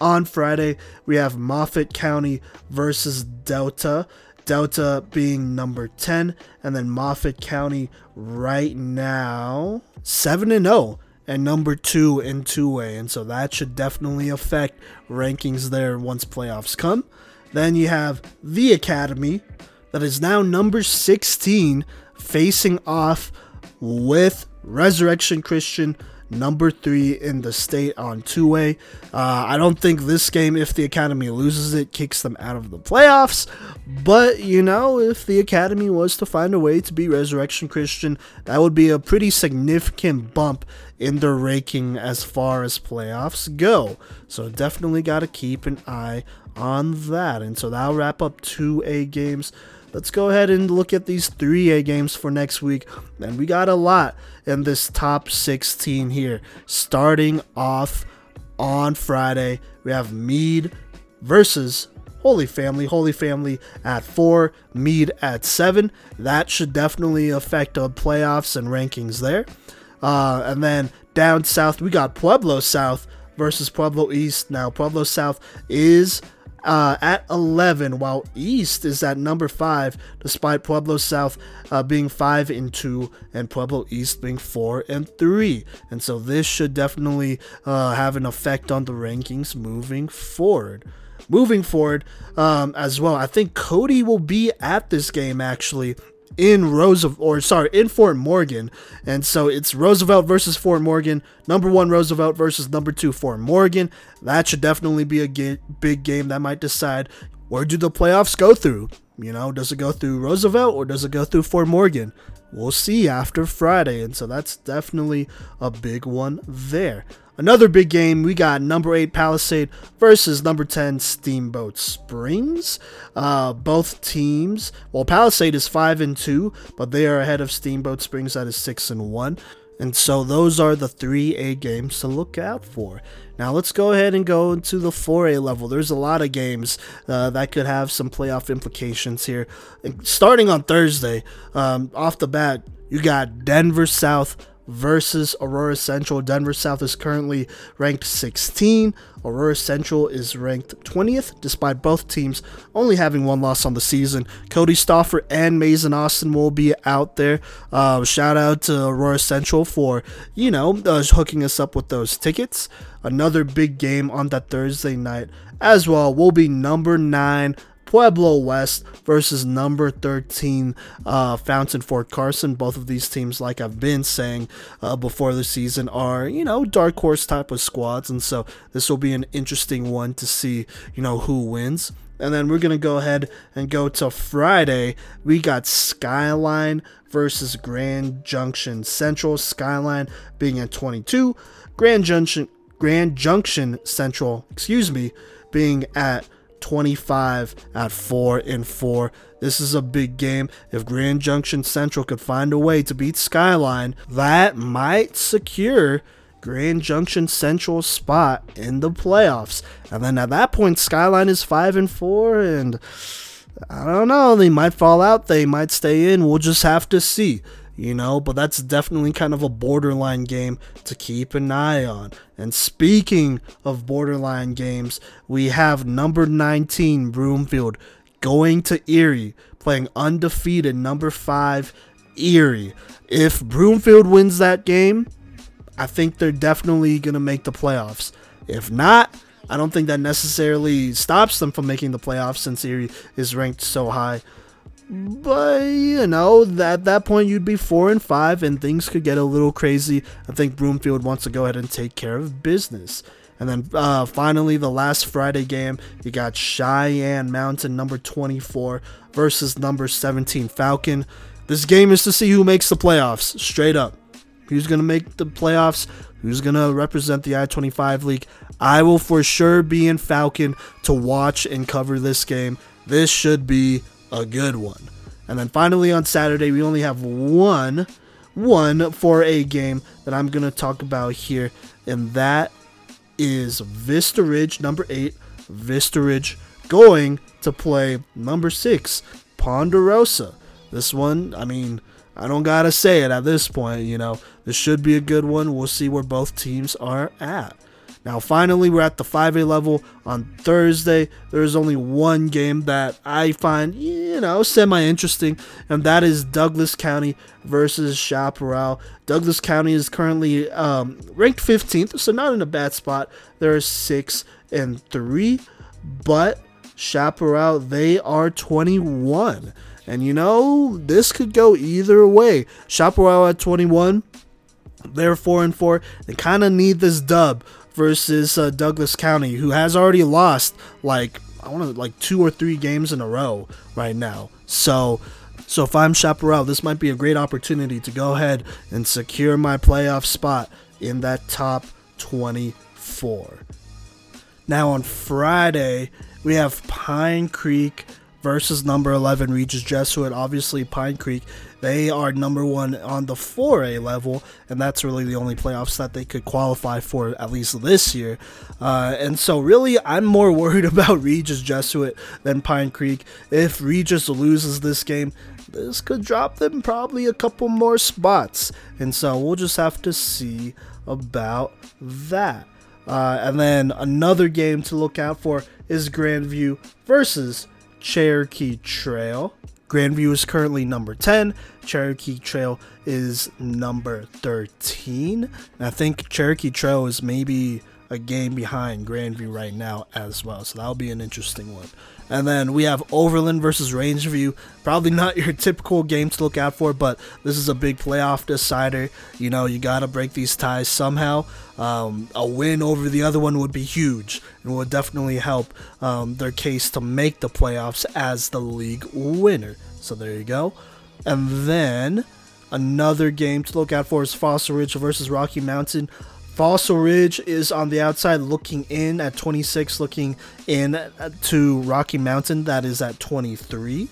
On Friday, we have Moffat County versus Delta. Delta being number 10, and then Moffat County right now 7 and 0 and number two in 2A. And so that should definitely affect rankings there once playoffs come. Then you have the Academy that is now number 16 facing off with Resurrection Christian number three in the state on 2A. Uh, I don't think this game, if the Academy loses it, kicks them out of the playoffs. But, you know, if the Academy was to find a way to beat Resurrection Christian, that would be a pretty significant bump in their ranking as far as playoffs go. So definitely got to keep an eye on that. And so that'll wrap up 2A games let's go ahead and look at these 3A games for next week. And we got a lot in this top 16 here. Starting off on Friday, we have Mead versus Holy Family. Holy Family at 4, Mead at 7. That should definitely affect the playoffs and rankings there. Uh, and then down south, we got Pueblo South versus Pueblo East. Now, Pueblo South is uh, at 11, while East is at number 5, despite Pueblo South uh, being 5 and 2 and Pueblo East being 4 and 3. And so this should definitely uh, have an effect on the rankings moving forward. Moving forward um, as well, I think Cody will be at this game actually in Roosevelt, or sorry, in Fort Morgan. And so it's Roosevelt versus Fort Morgan. Number one, Roosevelt versus number two, Fort Morgan. That should definitely be a ga- big game that might decide where do the playoffs go through. You know, does it go through Roosevelt or does it go through Fort Morgan? We'll see after Friday. And so that's definitely a big one there. Another big game, we got number 8 Palisade versus number 10 Steamboat Springs. Uh, both teams, well, Palisade is 5 and 2, but they are ahead of Steamboat Springs that is 6 and 1. And so those are the 3A games to look out for. Now let's go ahead and go into the 4A level. There's a lot of games uh, that could have some playoff implications here. Starting on Thursday, um, off the bat, you got Denver South versus Aurora Central. Denver South is currently ranked 16. Aurora Central is ranked 20th, despite both teams only having one loss on the season. Cody Stoffer and Mason Austin will be out there. Uh, shout out to Aurora Central for, you know, uh, hooking us up with those tickets. Another big game on that Thursday night as well will be number 9 Pueblo West versus number 13 uh, Fountain Fort Carson. Both of these teams, like I've been saying uh, before the season, are you know dark horse type of squads, and so this will be an interesting one to see you know who wins. And then we're gonna go ahead and go to Friday. We got Skyline versus Grand Junction Central. Skyline being at 22, Grand Junction Grand Junction Central, excuse me, being at 25 at 4 and 4. This is a big game. If Grand Junction Central could find a way to beat Skyline, that might secure Grand Junction Central spot in the playoffs. And then at that point, Skyline is 5 and 4 and I don't know, they might fall out, they might stay in. We'll just have to see you know, but that's definitely kind of a borderline game to keep an eye on. And speaking of borderline games, we have number 19 Broomfield going to Erie, playing undefeated number 5 Erie. If Broomfield wins that game, I think they're definitely going to make the playoffs. If not, I don't think that necessarily stops them from making the playoffs since Erie is ranked so high. But you know, at that point you'd be four and five, and things could get a little crazy. I think Broomfield wants to go ahead and take care of business. And then uh, finally, the last Friday game, you got Cheyenne Mountain number 24 versus number 17 Falcon. This game is to see who makes the playoffs, straight up. Who's going to make the playoffs? Who's going to represent the I 25 League? I will for sure be in Falcon to watch and cover this game. This should be a good one. And then finally on Saturday, we only have one, one for a game that I'm going to talk about here, and that is Vista Ridge, number eight, Vista Ridge going to play number six, Ponderosa. This one, I mean, I don't gotta say it at this point, you know. This should be a good one. We'll see where both teams are at. Now, finally, we're at the 5A level on Thursday. There is only one game that I find, you know, semi interesting, and that is Douglas County versus Chaparral. Douglas County is currently um, ranked 15th, so not in a bad spot. They're 6 and 3, but Chaparral, they are 21. And you know, this could go either way. Chaparral at 21, they're 4 and 4. They kind of need this dub versus uh, Douglas County, who has already lost like I want to like two or three games in a row right now. So, so if I'm Chaparral, this might be a great opportunity to go ahead and secure my playoff spot in that top 24. Now on Friday, we have Pine Creek versus number 11 Regis Jesuit. Obviously, Pine Creek, they are number one on the 4A level, and that's really the only playoffs that they could qualify for, at least this year. Uh, and so, really, I'm more [LAUGHS] worried about Regis Jesuit than Pine Creek. If Regis loses this game, this could drop them probably a couple more spots. And so, we'll just have to see about that. Uh, and then another game to look out for is Grandview versus Cherokee Trail. Grandview is currently number 10. Cherokee Trail is number 13. And I think Cherokee Trail is maybe a game behind Grandview right now as well. So that'll be an interesting one. And then we have Overland versus Rangeview. Probably not your typical game to look out for, but this is a big playoff decider. You know, you got to break these ties somehow. Um, a win over the other one would be huge and would definitely help um, their case to make the playoffs as the league winner. So there you go. And then another game to look out for is Fossil Ridge versus Rocky Mountain. Fossil Ridge is on the outside looking in at 26, looking in to Rocky Mountain that is at 23.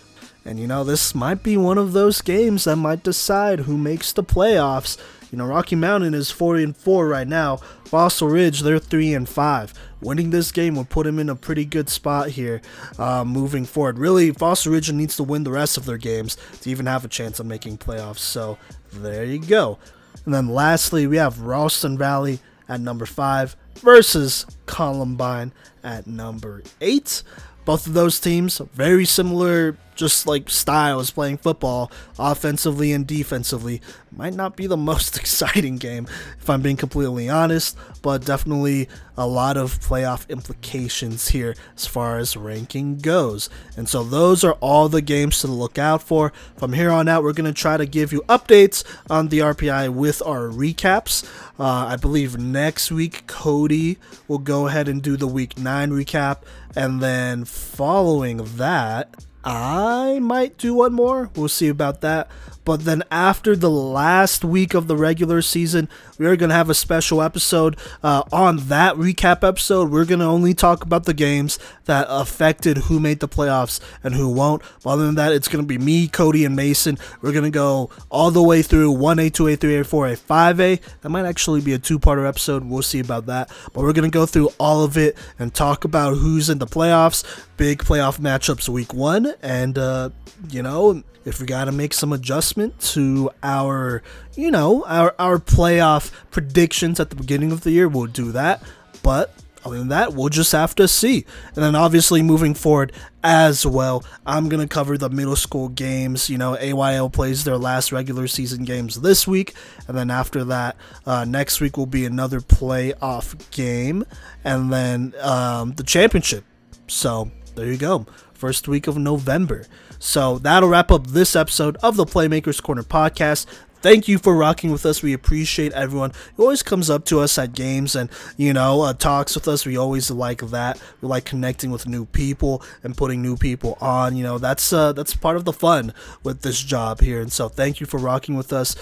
And you know, this might be one of those games that might decide who makes the playoffs. You know, Rocky Mountain is 4 and 4 right now. Fossil Ridge, they're 3 and 5. Winning this game would put them in a pretty good spot here uh, moving forward. Really, Fossil Ridge needs to win the rest of their games to even have a chance of making playoffs. So, there you go. And then lastly, we have Ralston Valley at number five versus Columbine at number eight. Both of those teams very similar just like styles playing football, offensively and defensively. Might not be the [LAUGHS] most exciting game, if I'm being completely honest, but definitely a lot of playoff implications here as far as ranking goes. And so those are all the games to look out for. From here on out, we're going to try to give you updates on the RPI with our recaps. Uh, I believe next week, Cody will go ahead and do the week 9 recap. And then following that, I might do one more. We'll see about that. But then after the last week of the regular season, we are going to have a special episode. Uh, on that recap episode, we're going to only talk about the games that affected who made the playoffs and who won't. But other than that, it's going to be me, Cody, and Mason. We're going to go all the way through 1A, 2A, 3A, 4A, 5A. That might actually be a two parter episode. We'll see about that. But we're going to go through all of it and talk about who's in the playoffs, big playoff matchups week one, and, uh, you know, if we got to make some adjustment to our, you know, our our playoff predictions at the beginning of the year, we'll do that. But other than that, we'll just have to see. And then obviously moving forward as well, I'm going to cover the middle school games. You know, AYL plays their last regular season games this week. And then after that, uh, next week will be another playoff game. And then um, the championship. So there you go. First week of November. So that'll wrap up this episode of the Playmakers Corner podcast. Thank you for rocking with us. We appreciate everyone who always comes up to us at games and, you know, uh, talks with us. We always like that. We like connecting with new people and putting new people on. You know, that's uh, that's part of the fun with this job here. And so thank you for rocking with us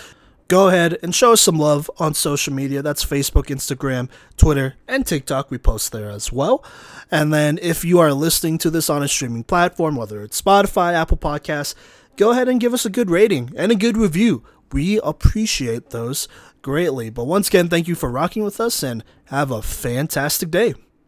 go ahead and show us some love on social media. That's Facebook, Instagram, Twitter, and TikTok. We post there as well. And then if you are listening to this on a streaming platform, whether it's Spotify, Apple Podcasts, go ahead and give us a good rating and a good review. We appreciate those greatly. But once again, thank you for rocking with us and have a fantastic day.